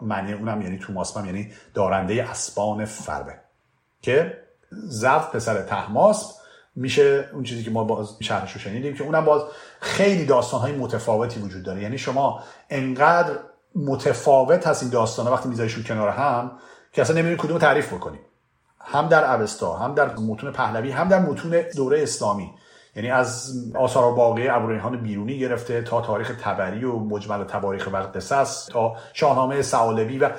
معنی اونم یعنی توماسپه یعنی دارنده اسبان فربه. که زو پسر تحماسپ میشه اون چیزی که ما باز شهرش رو شنیدیم که اونم باز خیلی داستان های متفاوتی وجود داره. یعنی شما انقدر متفاوت هست این داستان وقتی میذاریشون کنار هم که اصلا نمی‌دونی کدوم تعریف بکنیم هم در اوستا هم در متون پهلوی هم در متون دوره اسلامی. یعنی از آثار باقی ابوریحان بیرونی گرفته تا تاریخ تبری و مجمل تواریخ و قصص تا شاهنامه سعالبی و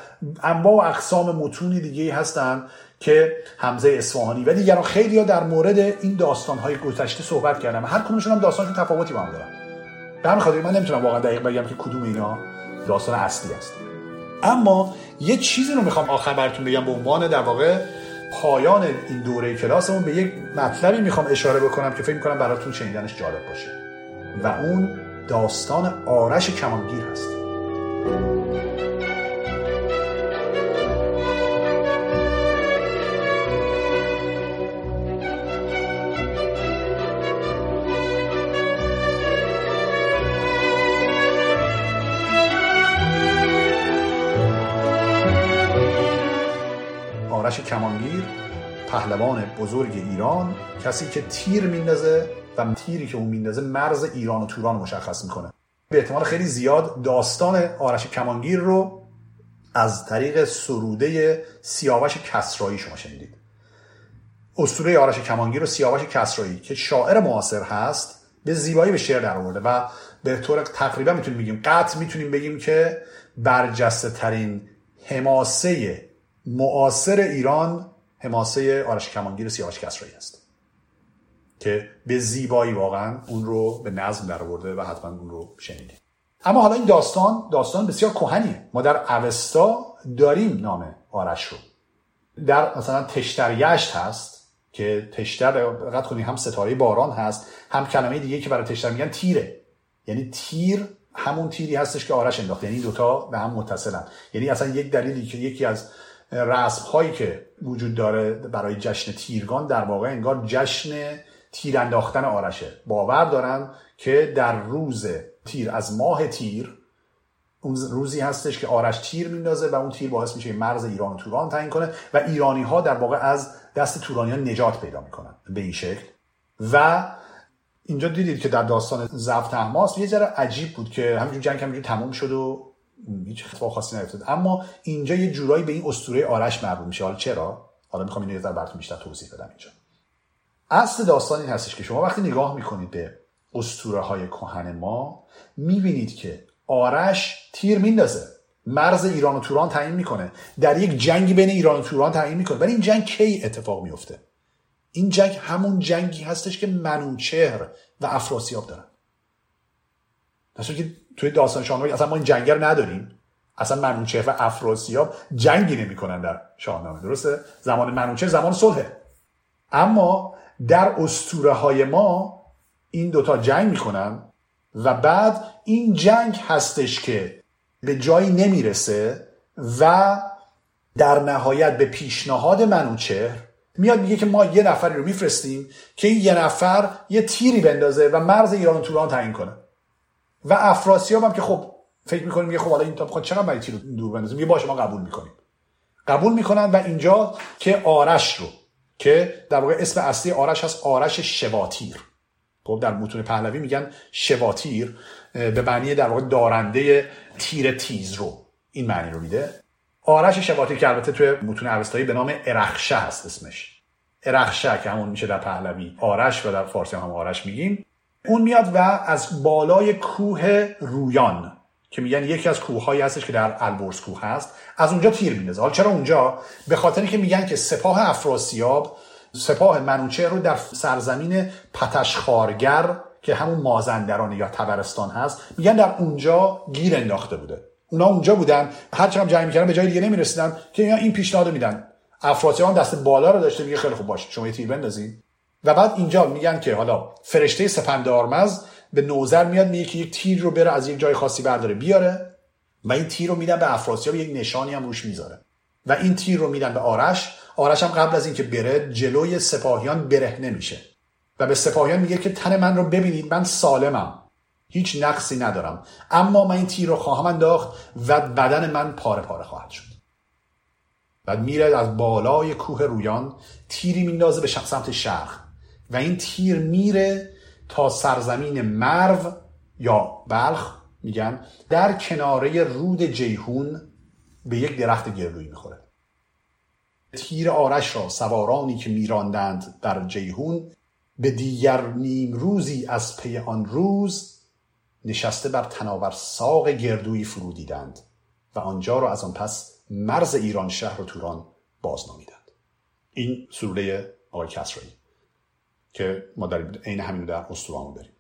انواع و اقسام متونی دیگه هستن که حمزه اصفهانی و دیگران. خیلی ها در مورد این داستان های گذشته صحبت کردن هر کدومشون هم داستانشون تفاوتی با هم دارن. به همین خاطر من نمی‌تونم واقعا دقیق بگم که کدوم اینا. داستان اصلی است. اما یه چیزی رو می‌خوام آخر براتون بگم به عنوان در واقع پایان این دوره کلاسمون به یک مطلبی می‌خوام اشاره بکنم که فکر می‌کنم براتون شنیدنش جالب باشه. و اون داستان آرش کمانگیر هست. آرش کمانگیر پهلوان بزرگ ایران کسی که تیر میندازه و تیری که اون میندازه مرز ایران و توران مشخص می‌کنه. به احتمال خیلی زیاد داستان آرش کمانگیر رو از طریق سروده سیاوش کسرایی شما شنیدید. اسطوره آرش کمانگیر و سیاوش کسرایی که شاعر معاصر هست به زیبایی به شعر در آورده و به طور تقریبا می‌تونیم بگیم قطع می‌تونیم بگیم که برجسته ترین حماسه معاصر ایران حماسه آرش کمانگیر سیاوش کسرایی است. که به زیبایی واقعا اون رو به نظم در آورده و حتما اون رو شنیدیم. اما حالا این داستان داستان بسیار کهنیه. ما در اوستا داریم نام آرش رو. در مثلا تشتر یشت هست که تشتر دقت کنید هم ستاره باران هست هم کلمه دیگه که برای تشتر میگن تیره. یعنی تیر همون تیری هستش که آرش انداخته. یعنی دوتا به هم متصلن. یعنی اصلا یک دلیلی که یکی از رسم هایی که وجود داره برای جشن تیرگان در واقع انگار جشن تیر انداختن آرشه. باور دارن که در روز تیر از ماه تیر اون روزی هستش که آرش تیر میندازه و اون تیر باعث میشه مرز ایران و توران تعیین کنه و ایرانی ها در واقع از دست تورانیان نجات پیدا می‌کنن به این شکل. و اینجا دیدید که در داستان زفت احماس یه ذره عجیب بود که همینجور جنگ همینجور تموم شد و هیچ اتفاق خاصی نیفتاد. اما اینجا یه جورایی به این اسطوره آرش مربوط میشه. حالا چرا؟ حالا می‌خوام اینو یه ذره براتون بیشتر توضیح بدم اینجا. اصل داستان این هستش که شما وقتی نگاه می‌کنید به اسطوره های کهن ما می‌بینید که آرش تیر میندازه. مرز ایران و توران تعیین می‌کنه. در یک جنگی بین ایران و توران تعیین می‌کنه. ولی این جنگ کی اتفاق میفته این جنگ همون جنگی هستش که منوچهر و افراسیاب دارن. در که توی داستان شاهنامه اصلا ما این جنگ رو نداریم. اصلا منوچهر و افراسیاب جنگی نمی‌کنن در شاهنامه درسته؟ زمان منوچهر زمان صلحه. اما در اسطوره های ما این دوتا جنگ می‌کنن و بعد این جنگ هستش که به جایی نمی‌رسه و در نهایت به پیشنهاد منوچهر میاد میگه که ما یه نفری رو میفرستیم که این یه نفر یه تیری بندازه و مرز ایران و توران تعیین کنه. و افراسیاب هم که خب فکر می‌کنیم میگه خب حالا این تا بخواد چقدر برای تیر دور بندازیم؟ یه باشه ما قبول می‌کنیم. قبول می‌کنن و اینجا که آرش رو که در واقع اسم اصلی آرش هست آرش شواتیر خب در متون پهلوی میگن شواتیر به معنی در واقع دارنده تیر تیز رو. این معنی رو میده. آرش شواتیر که البته توی متون اوستایی به نام ارخشه هست اسمش. ارخشه که همون میشه در پهلوی آرش و در فارسی هم آرش میگیم. اون میاد و از بالای کوه رویان که میگن یکی از کوههایی هستش که در البرز کوه هست از اونجا تیر میندازه. حالا چرا اونجا؟ به خاطر که میگن که سپاه افراسیاب سپاه منوچه رو در سرزمین پتشخارگر که همون مازندران یا تبرستان هست میگن در اونجا گیر انداخته بوده. اونا اونجا بودن. هر چقدر جنگ می‌کردن به جای دیگه نمی‌رسیدن. که این پیشنهاد میدن. افراسیاب دست بالا رو داشته میگه خیلی خوب باشه شما یه تیر بندازید و بعد اینجا میگن که حالا فرشته سپندارمز به نوزر میاد میگه که یک تیر رو بره از یک جای خاصی برداره بیاره و این تیر رو میدن به افراسیاب یک نشانی هم روش می‌ذاره. و این تیر رو میدن به آرش آرش هم قبل از اینکه بره جلوی سپاهیان برهنه میشه. و به سپاهیان میگه که تن من رو ببینید من سالمم. هیچ نقصی ندارم. اما من این تیر رو خواهم انداخت و بدن من پاره پاره خواهد شد. بعد میره از بالای کوه رویان تیری میندازه به سمت شرق. و این تیر میره تا سرزمین مرو یا بلخ میگن در کناره رود جیهون به یک درخت گردویی می‌خوره. تیر آرش را سوارانی که میراندند در جیهون به دیگر نیم روزی از پی آن روز نشسته بر تناور ساق گردویی فرو دیدند و آنجا را از آن پس مرز ایران شهر و توران بازنامیدند. این سروره آقای کسرایی که ما در عین همین در استوانو داریم.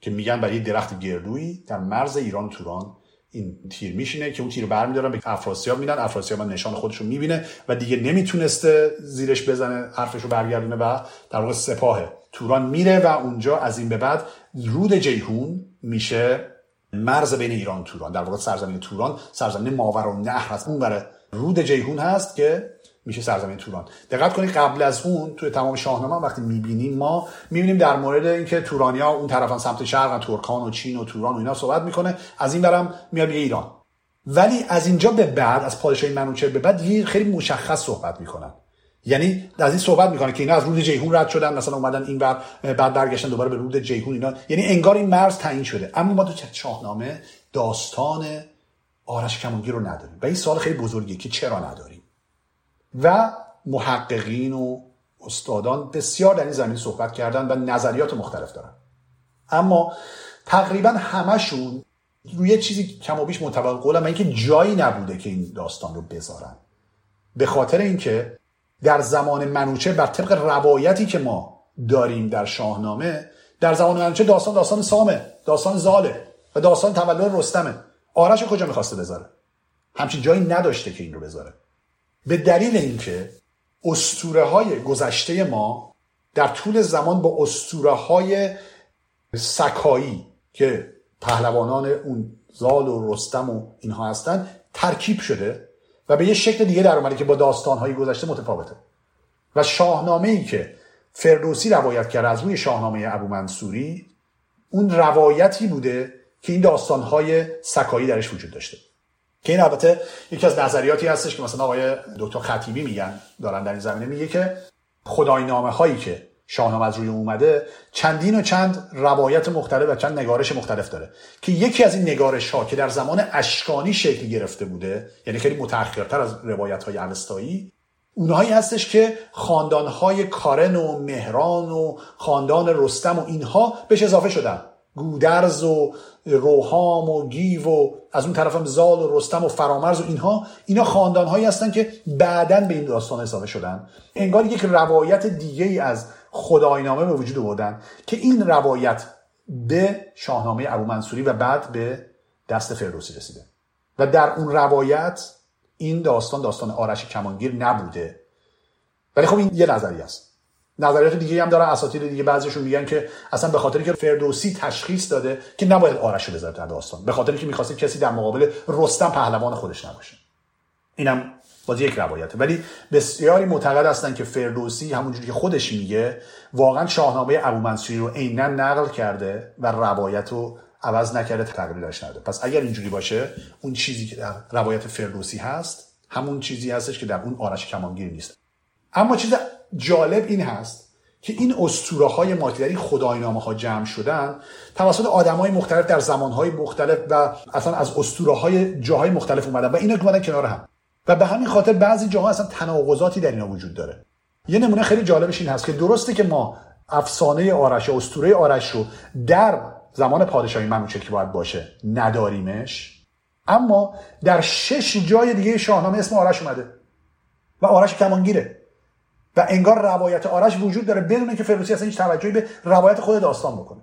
که میگن برای درخت گردویی در مرز ایران توران این تیر میشینه که اون تیر برمیدارن به افراسیاب میدن. افراسیاب نشان خودش رو می‌بینه و دیگه نمی‌تونسته زیرش بزنه حرفش رو برگردونه و در واقع سپاه توران میره و اونجا از این به بعد رود جیهون میشه مرز بین ایران توران. در واقع سرزمین توران سرزمین ماور و نهر هست. اون رود جیهون هست که میشه سرزمین توران. دقت کنید قبل از اون توی تمام شاهنامه وقتی می‌بینیم ما می‌بینیم در مورد اینکه تورانیا اون طرفن سمت شرق ترکان و چین و توران و اینا صحبت می‌کنه. از این برم میاد میگه ایران. ولی از اینجا به بعد از پادشاهی منوچهر به بعد یه خیلی مشخص صحبت می‌کنن. یعنی از این صحبت می‌کنه که اینا از رود جیهون رد شدن مثلا اومدن این بر بعد برگشتن دوباره به رود جیهون اینا. یعنی انگار این مرز تعیین شده. اما ما تو شاهنامه داستان آرش کمانگیر رو نداریم. و این سوال خیلی بزرگیه که چرا نداریم؟ و محققین و استادان بسیار در این زمین صحبت کردن و نظریات مختلف دارن. اما تقریبا همشون روی چیزی کم و بیش مطابق قولم اینکه جایی نبوده که این داستان رو بذارن. به خاطر اینکه در زمان منوچه بر طبق روایتی که ما داریم در شاهنامه در زمان منوچه داستان داستان سامه داستان زاله و داستان تولد رستمه. آرش کجا می‌خواسته بذاره؟ همچین جایی نداشته که این رو بذاره. به دلیل اینکه اسطوره های گذشته ما در طول زمان با اسطوره های سکایی که پهلوانان اون زال و رستم و اینها هستن ترکیب شده و به یه شکل دیگه در اومده که با داستانهای گذشته متفاوته. و شاهنامه ای که فردوسی روایت کرده از روی شاهنامه ابو منصوری اون روایتی بوده که این داستانهای سکایی درش وجود داشته. که این البته یکی از نظریاتی هستش که مثلا آقای دکتر خطیبی میگن دارن در این زمینه میگه که خدای نامه هایی که شاهنامه از روی اومده چندین و چند روایت مختلف و چند نگارش مختلف داره که یکی از این نگارش ها که در زمان اشکانی شکل گرفته بوده یعنی خیلی متأخرتر از روایت های اوستایی اونهایی هستش که خاندان های کارن و مهران و خاندان رستم و اینها بهش اضافه شدن. گودرز و روحام و گیو و از اون طرفم زال و رستم و فرامرز و اینها اینا خاندان هایی هستن که بعدا به این داستان اضافه شدن. انگار یک روایت دیگه ای از خداینامه به وجود آوردن که این روایت به شاهنامه ابو منصوری و بعد به دست فردوسی رسیده. و در اون روایت این داستان داستان آرش کمانگیر نبوده. ولی خب این یه نظریه است. نظریات دیگه هم دارن اساطیر دیگه بعضیشون میگن که اصلا به خاطری که فردوسی تشخیص داده که نباید آرش رو بذاره در داستان. به خاطری که می‌خواسته کسی در مقابل رستم پهلوان خودش نباشه. اینم باز یک روایته ولی بسیاری معتقد هستن که فردوسی همونجوری که خودش میگه واقعا شاهنامه ابو منصوری رو عینا نقل کرده و روایت رو عوض نکرده تغییرش نده پس اگر اینجوری باشه اون چیزی که در روایت فردوسی هست همون چیزی هستش که در اون آرش کمانگیر نیست. اما چیز جالب این هست که این اسطوره های ماکیدری خداینامه ها جمع شدن توسط آدم های مختلف در زمان های مختلف و اصلا از اسطوره های جاهای مختلف اومدن و اینا اومدن کنار هم. و به همین خاطر بعضی جاها اصلا تناقضاتی در اینا وجود داره. یه نمونه خیلی جالبش این هست که درسته که ما افسانه آرش اسطوره آرش رو در زمان پادشاهی منوچه که باید باشه نداریمش اما در شش جای دیگه شاهنامه اسم آرش اومده و آرش کمانگیره. و انگار روایت آرش وجود داره بدون که فردوسی اصلا هیچ توجهی به روایت خود داستان بکنه.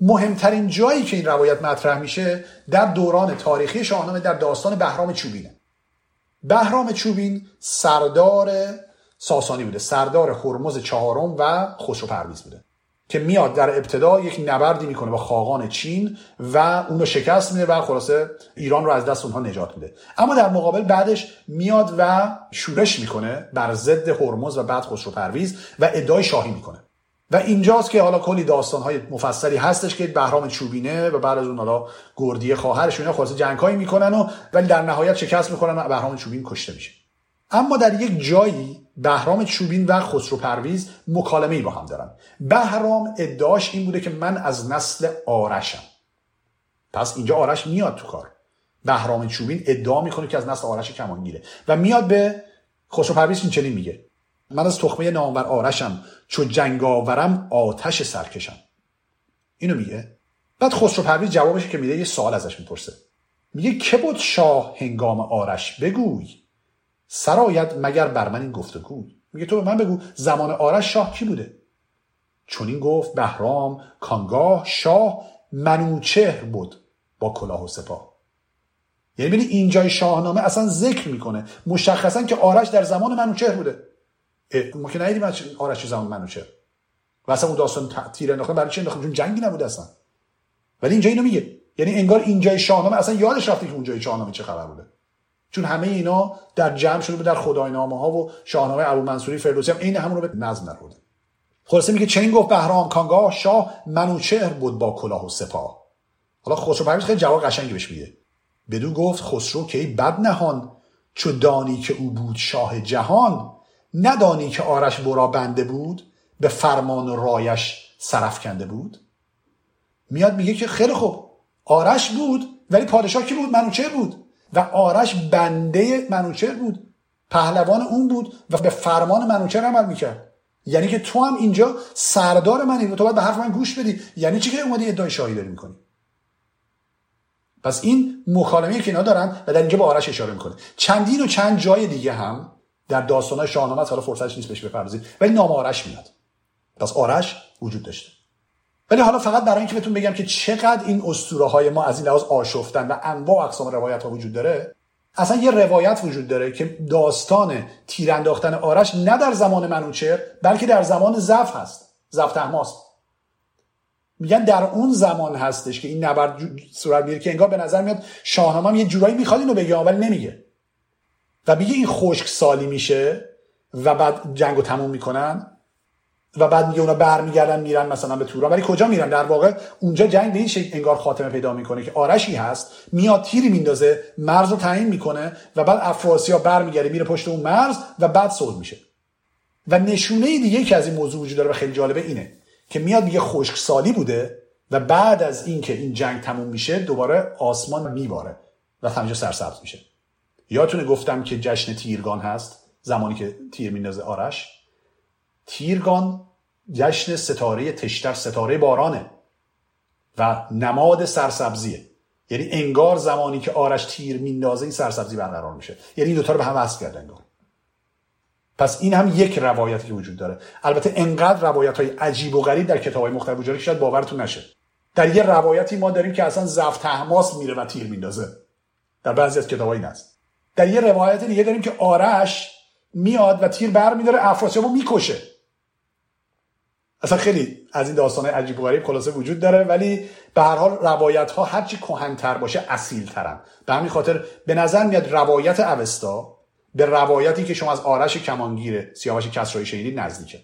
مهمترین جایی که این روایت مطرح میشه در دوران تاریخی شاهنامه در داستان بهرام چوبینه. بهرام چوبین سردار ساسانی بوده سردار هرمز چهارم و خسرو پرویز بوده. که میاد در ابتدا یک نبردی می‌کنه با خاقان چین و اون رو شکست میده و خلاصه ایران رو از دست اونها نجات میده. اما در مقابل بعدش میاد و شورش می‌کنه بر ضد هرمز و بعد خسرو پرویز و ادعای شاهی می‌کنه. و اینجاست که حالا کلی داستانهای مفصلی هستش که بهرام چوبینه و بعد از اون حالا گردی خواهرش اینا خلاصه می‌کنن و ولی در نهایت شکست می‌کنن و بهرام چوبین کشته میشه. اما در یک جایی بهرام چوبین و خسرو پرویز مکالمه ای با هم دارن. بهرام ادعاش این بوده که من از نسل آرشم. پس اینجا آرش میاد تو کار. بهرام چوبین ادعا می‌کنه که از نسل آرش کمانگیره. و میاد به خسرو پرویز این چنین میگه. من از تخمه نامور آرشم چو جنگاورم آتش سرکشم. اینو میگه. بعد خسرو پرویز جوابش که میده یه سوال ازش می‌پرسه. میگه که بود شاه هنگام آرش؟ بگوی. سرایت مگر بر من این گفتگوی میگه تو به من بگو زمان آرش شاه کی بوده؟ چون این گفت بهرام کانگاه شاه منوچهر بود با کلاه و سپاه. یعنی ببینید اینجای شاهنامه اصلا ذکر می‌کنه مشخصا که آرش در زمان منوچهر بوده. ما که ندیدیم آرش زمان منوچهر. و اصلا اون داستان تیر انداختن برای چی انداختن؟ چون جنگی نبود اصلا. ولی اینجا اینو میگه. یعنی انگار اینجای شاهنامه اصلا یادش رفته که اونجای شاهنامه چه خبر بوده. چون همه اینا در جمع شده بود در خداینامه ها و شاهنامه ابو منصوری فردوسی هم عین همون رو به نظم درآورده خلاصه میگه چنین گفت بهرام؟ کانگاه شاه منوچهر بود با کلاه و سپاه. حالا خسرو پرویز خیلی جواب قشنگی بهش میده. بدو گفت خسرو که ای بد نهان چو دانی که او بود شاه جهان ندانی که آرش برا بنده بود به فرمان و رایش سرف کنده بود. میاد میگه که خیلی خوب آرش بود ولی پادشاه کی بود؟ منوچهر بود. و آرش بنده منوچهر بود. پهلوان اون بود و به فرمان منوچهر عمل می‌کرد. یعنی که تو هم اینجا سردار منی. و تو باید به حرف من گوش بدی. یعنی چی که اومدی ادعای شاهی داری می‌کنی؟ پس این مکالمه که اینا دارن و در اینجا به آرش اشاره می‌کنه. چندین و چند جای دیگه هم در داستانهای شاهنامه حالا فرصتش نیست بهش بپردازید ولی نام آرش میاد. پس آرش وجود داشته. ولی حالا فقط برای اینکه بهتون بگم که چقدر این اسطوره های ما از این لحاظ آشفتن و انواع اقسام روایت ها وجود داره اصلا یه روایت وجود داره که داستان تیرانداختن آرش نه در زمان منوچهر بلکه در زمان زف هست زف تحماست میگن در اون زمان هستش که این نبرد صورت می‌گیره که انگار به نظر میاد شاهنامه هم یه جورایی می‌خواد اینو بگه ولی نمیگه. و میگه این خشک سالی میشه و بعد جنگو تموم می‌کنن. و بعد میگه اونا برمیگردن میرن مثلا به توران ولی کجا میرن؟ در واقع اونجا جنگ به این شکل انگار خاتمه پیدا می‌کنه که آرشی هست میاد تیری میندازه مرز رو تعیین می‌کنه و بعد افراسیاب برمیگرده میره پشت اون مرز و بعد صلح میشه. و نشونه دیگه که از این موضوع وجود داره و خیلی جالبه اینه که میاد میگه خشک سالی بوده و بعد از اینکه این جنگ تموم میشه دوباره آسمان میباره و همینجا سرسبز میشه. یادتونه گفتم که جشن تیرگان هست؟ زمانی که تیر میندازه آرش؟ تیرگان جشن ستاره تشتر ستاره بارانه و نماد سرسبزیه. یعنی انگار زمانی که آرش تیر میندازه این سرسبزی برقرار میشه. یعنی این دوتا رو به هم وصل کرده انگار. پس این هم یک روایتی که وجود داره. البته انقدر روایت های عجیب و غریب در کتاب های مختلف وجود شاید باورتون نشه. در یه روایتی ما داریم که اصلا زفت تحماس میره و تیر میندازه. در بعضی از کتاب این است در یه روایت دیگه داریم که آرش میاد و تیر بر میداره افراسیاب رو می‌کشه. اصلا خیلی از این داستان عجیب و غریب خلاصه وجود داره ولی به هر حال روایت ها هرچی کهنتر باشه اصیل ترن به همین خاطر به نظر میاد روایت اوستا به روایتی که شما از آرش کمانگیر سیاوش کسرایی شنیدید نزدیکه.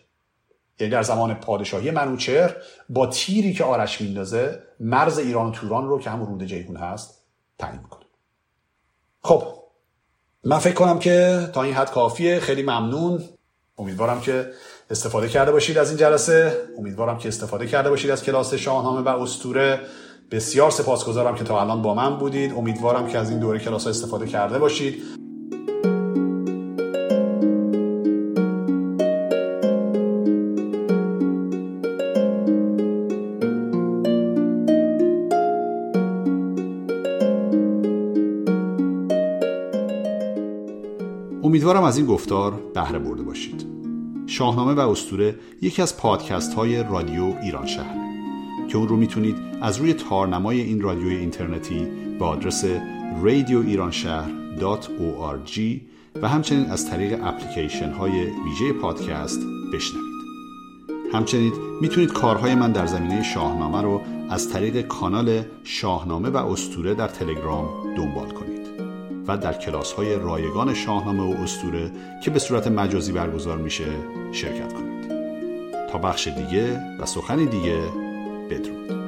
یعنی در زمان پادشاهی منوچهر با تیری که آرش میندازه مرز ایران و توران رو که همون رود جیهون هست تعیین می‌کنه. خب من فکر کنم که تا این حد کافیه. خیلی ممنون. امیدوارم که استفاده کرده باشید از این جلسه. امیدوارم که استفاده کرده باشید از کلاس شاهنامه و استوره بسیار سپاسگزارم که تا الان با من بودید. امیدوارم که از این دوره کلاس استفاده کرده باشید. امیدوارم از این گفتار بهره برده باشید. شاهنامه و استوره یکی از پادکست های رادیو ایران شهر. که اون رو می‌تونید از روی تارنمای این رادیوی اینترنتی به آدرس radioiranshahr.org و همچنین از طریق اپلیکیشن های ویژه پادکست بشنوید. همچنین می‌تونید کارهای من در زمینه شاهنامه رو از طریق کانال شاهنامه و استوره در تلگرام دنبال کنید. در کلاس های رایگان شاهنامه و استوره که به صورت مجازی برگزار میشه شرکت کنید. تا بخش دیگه و سخنی دیگه بدرود.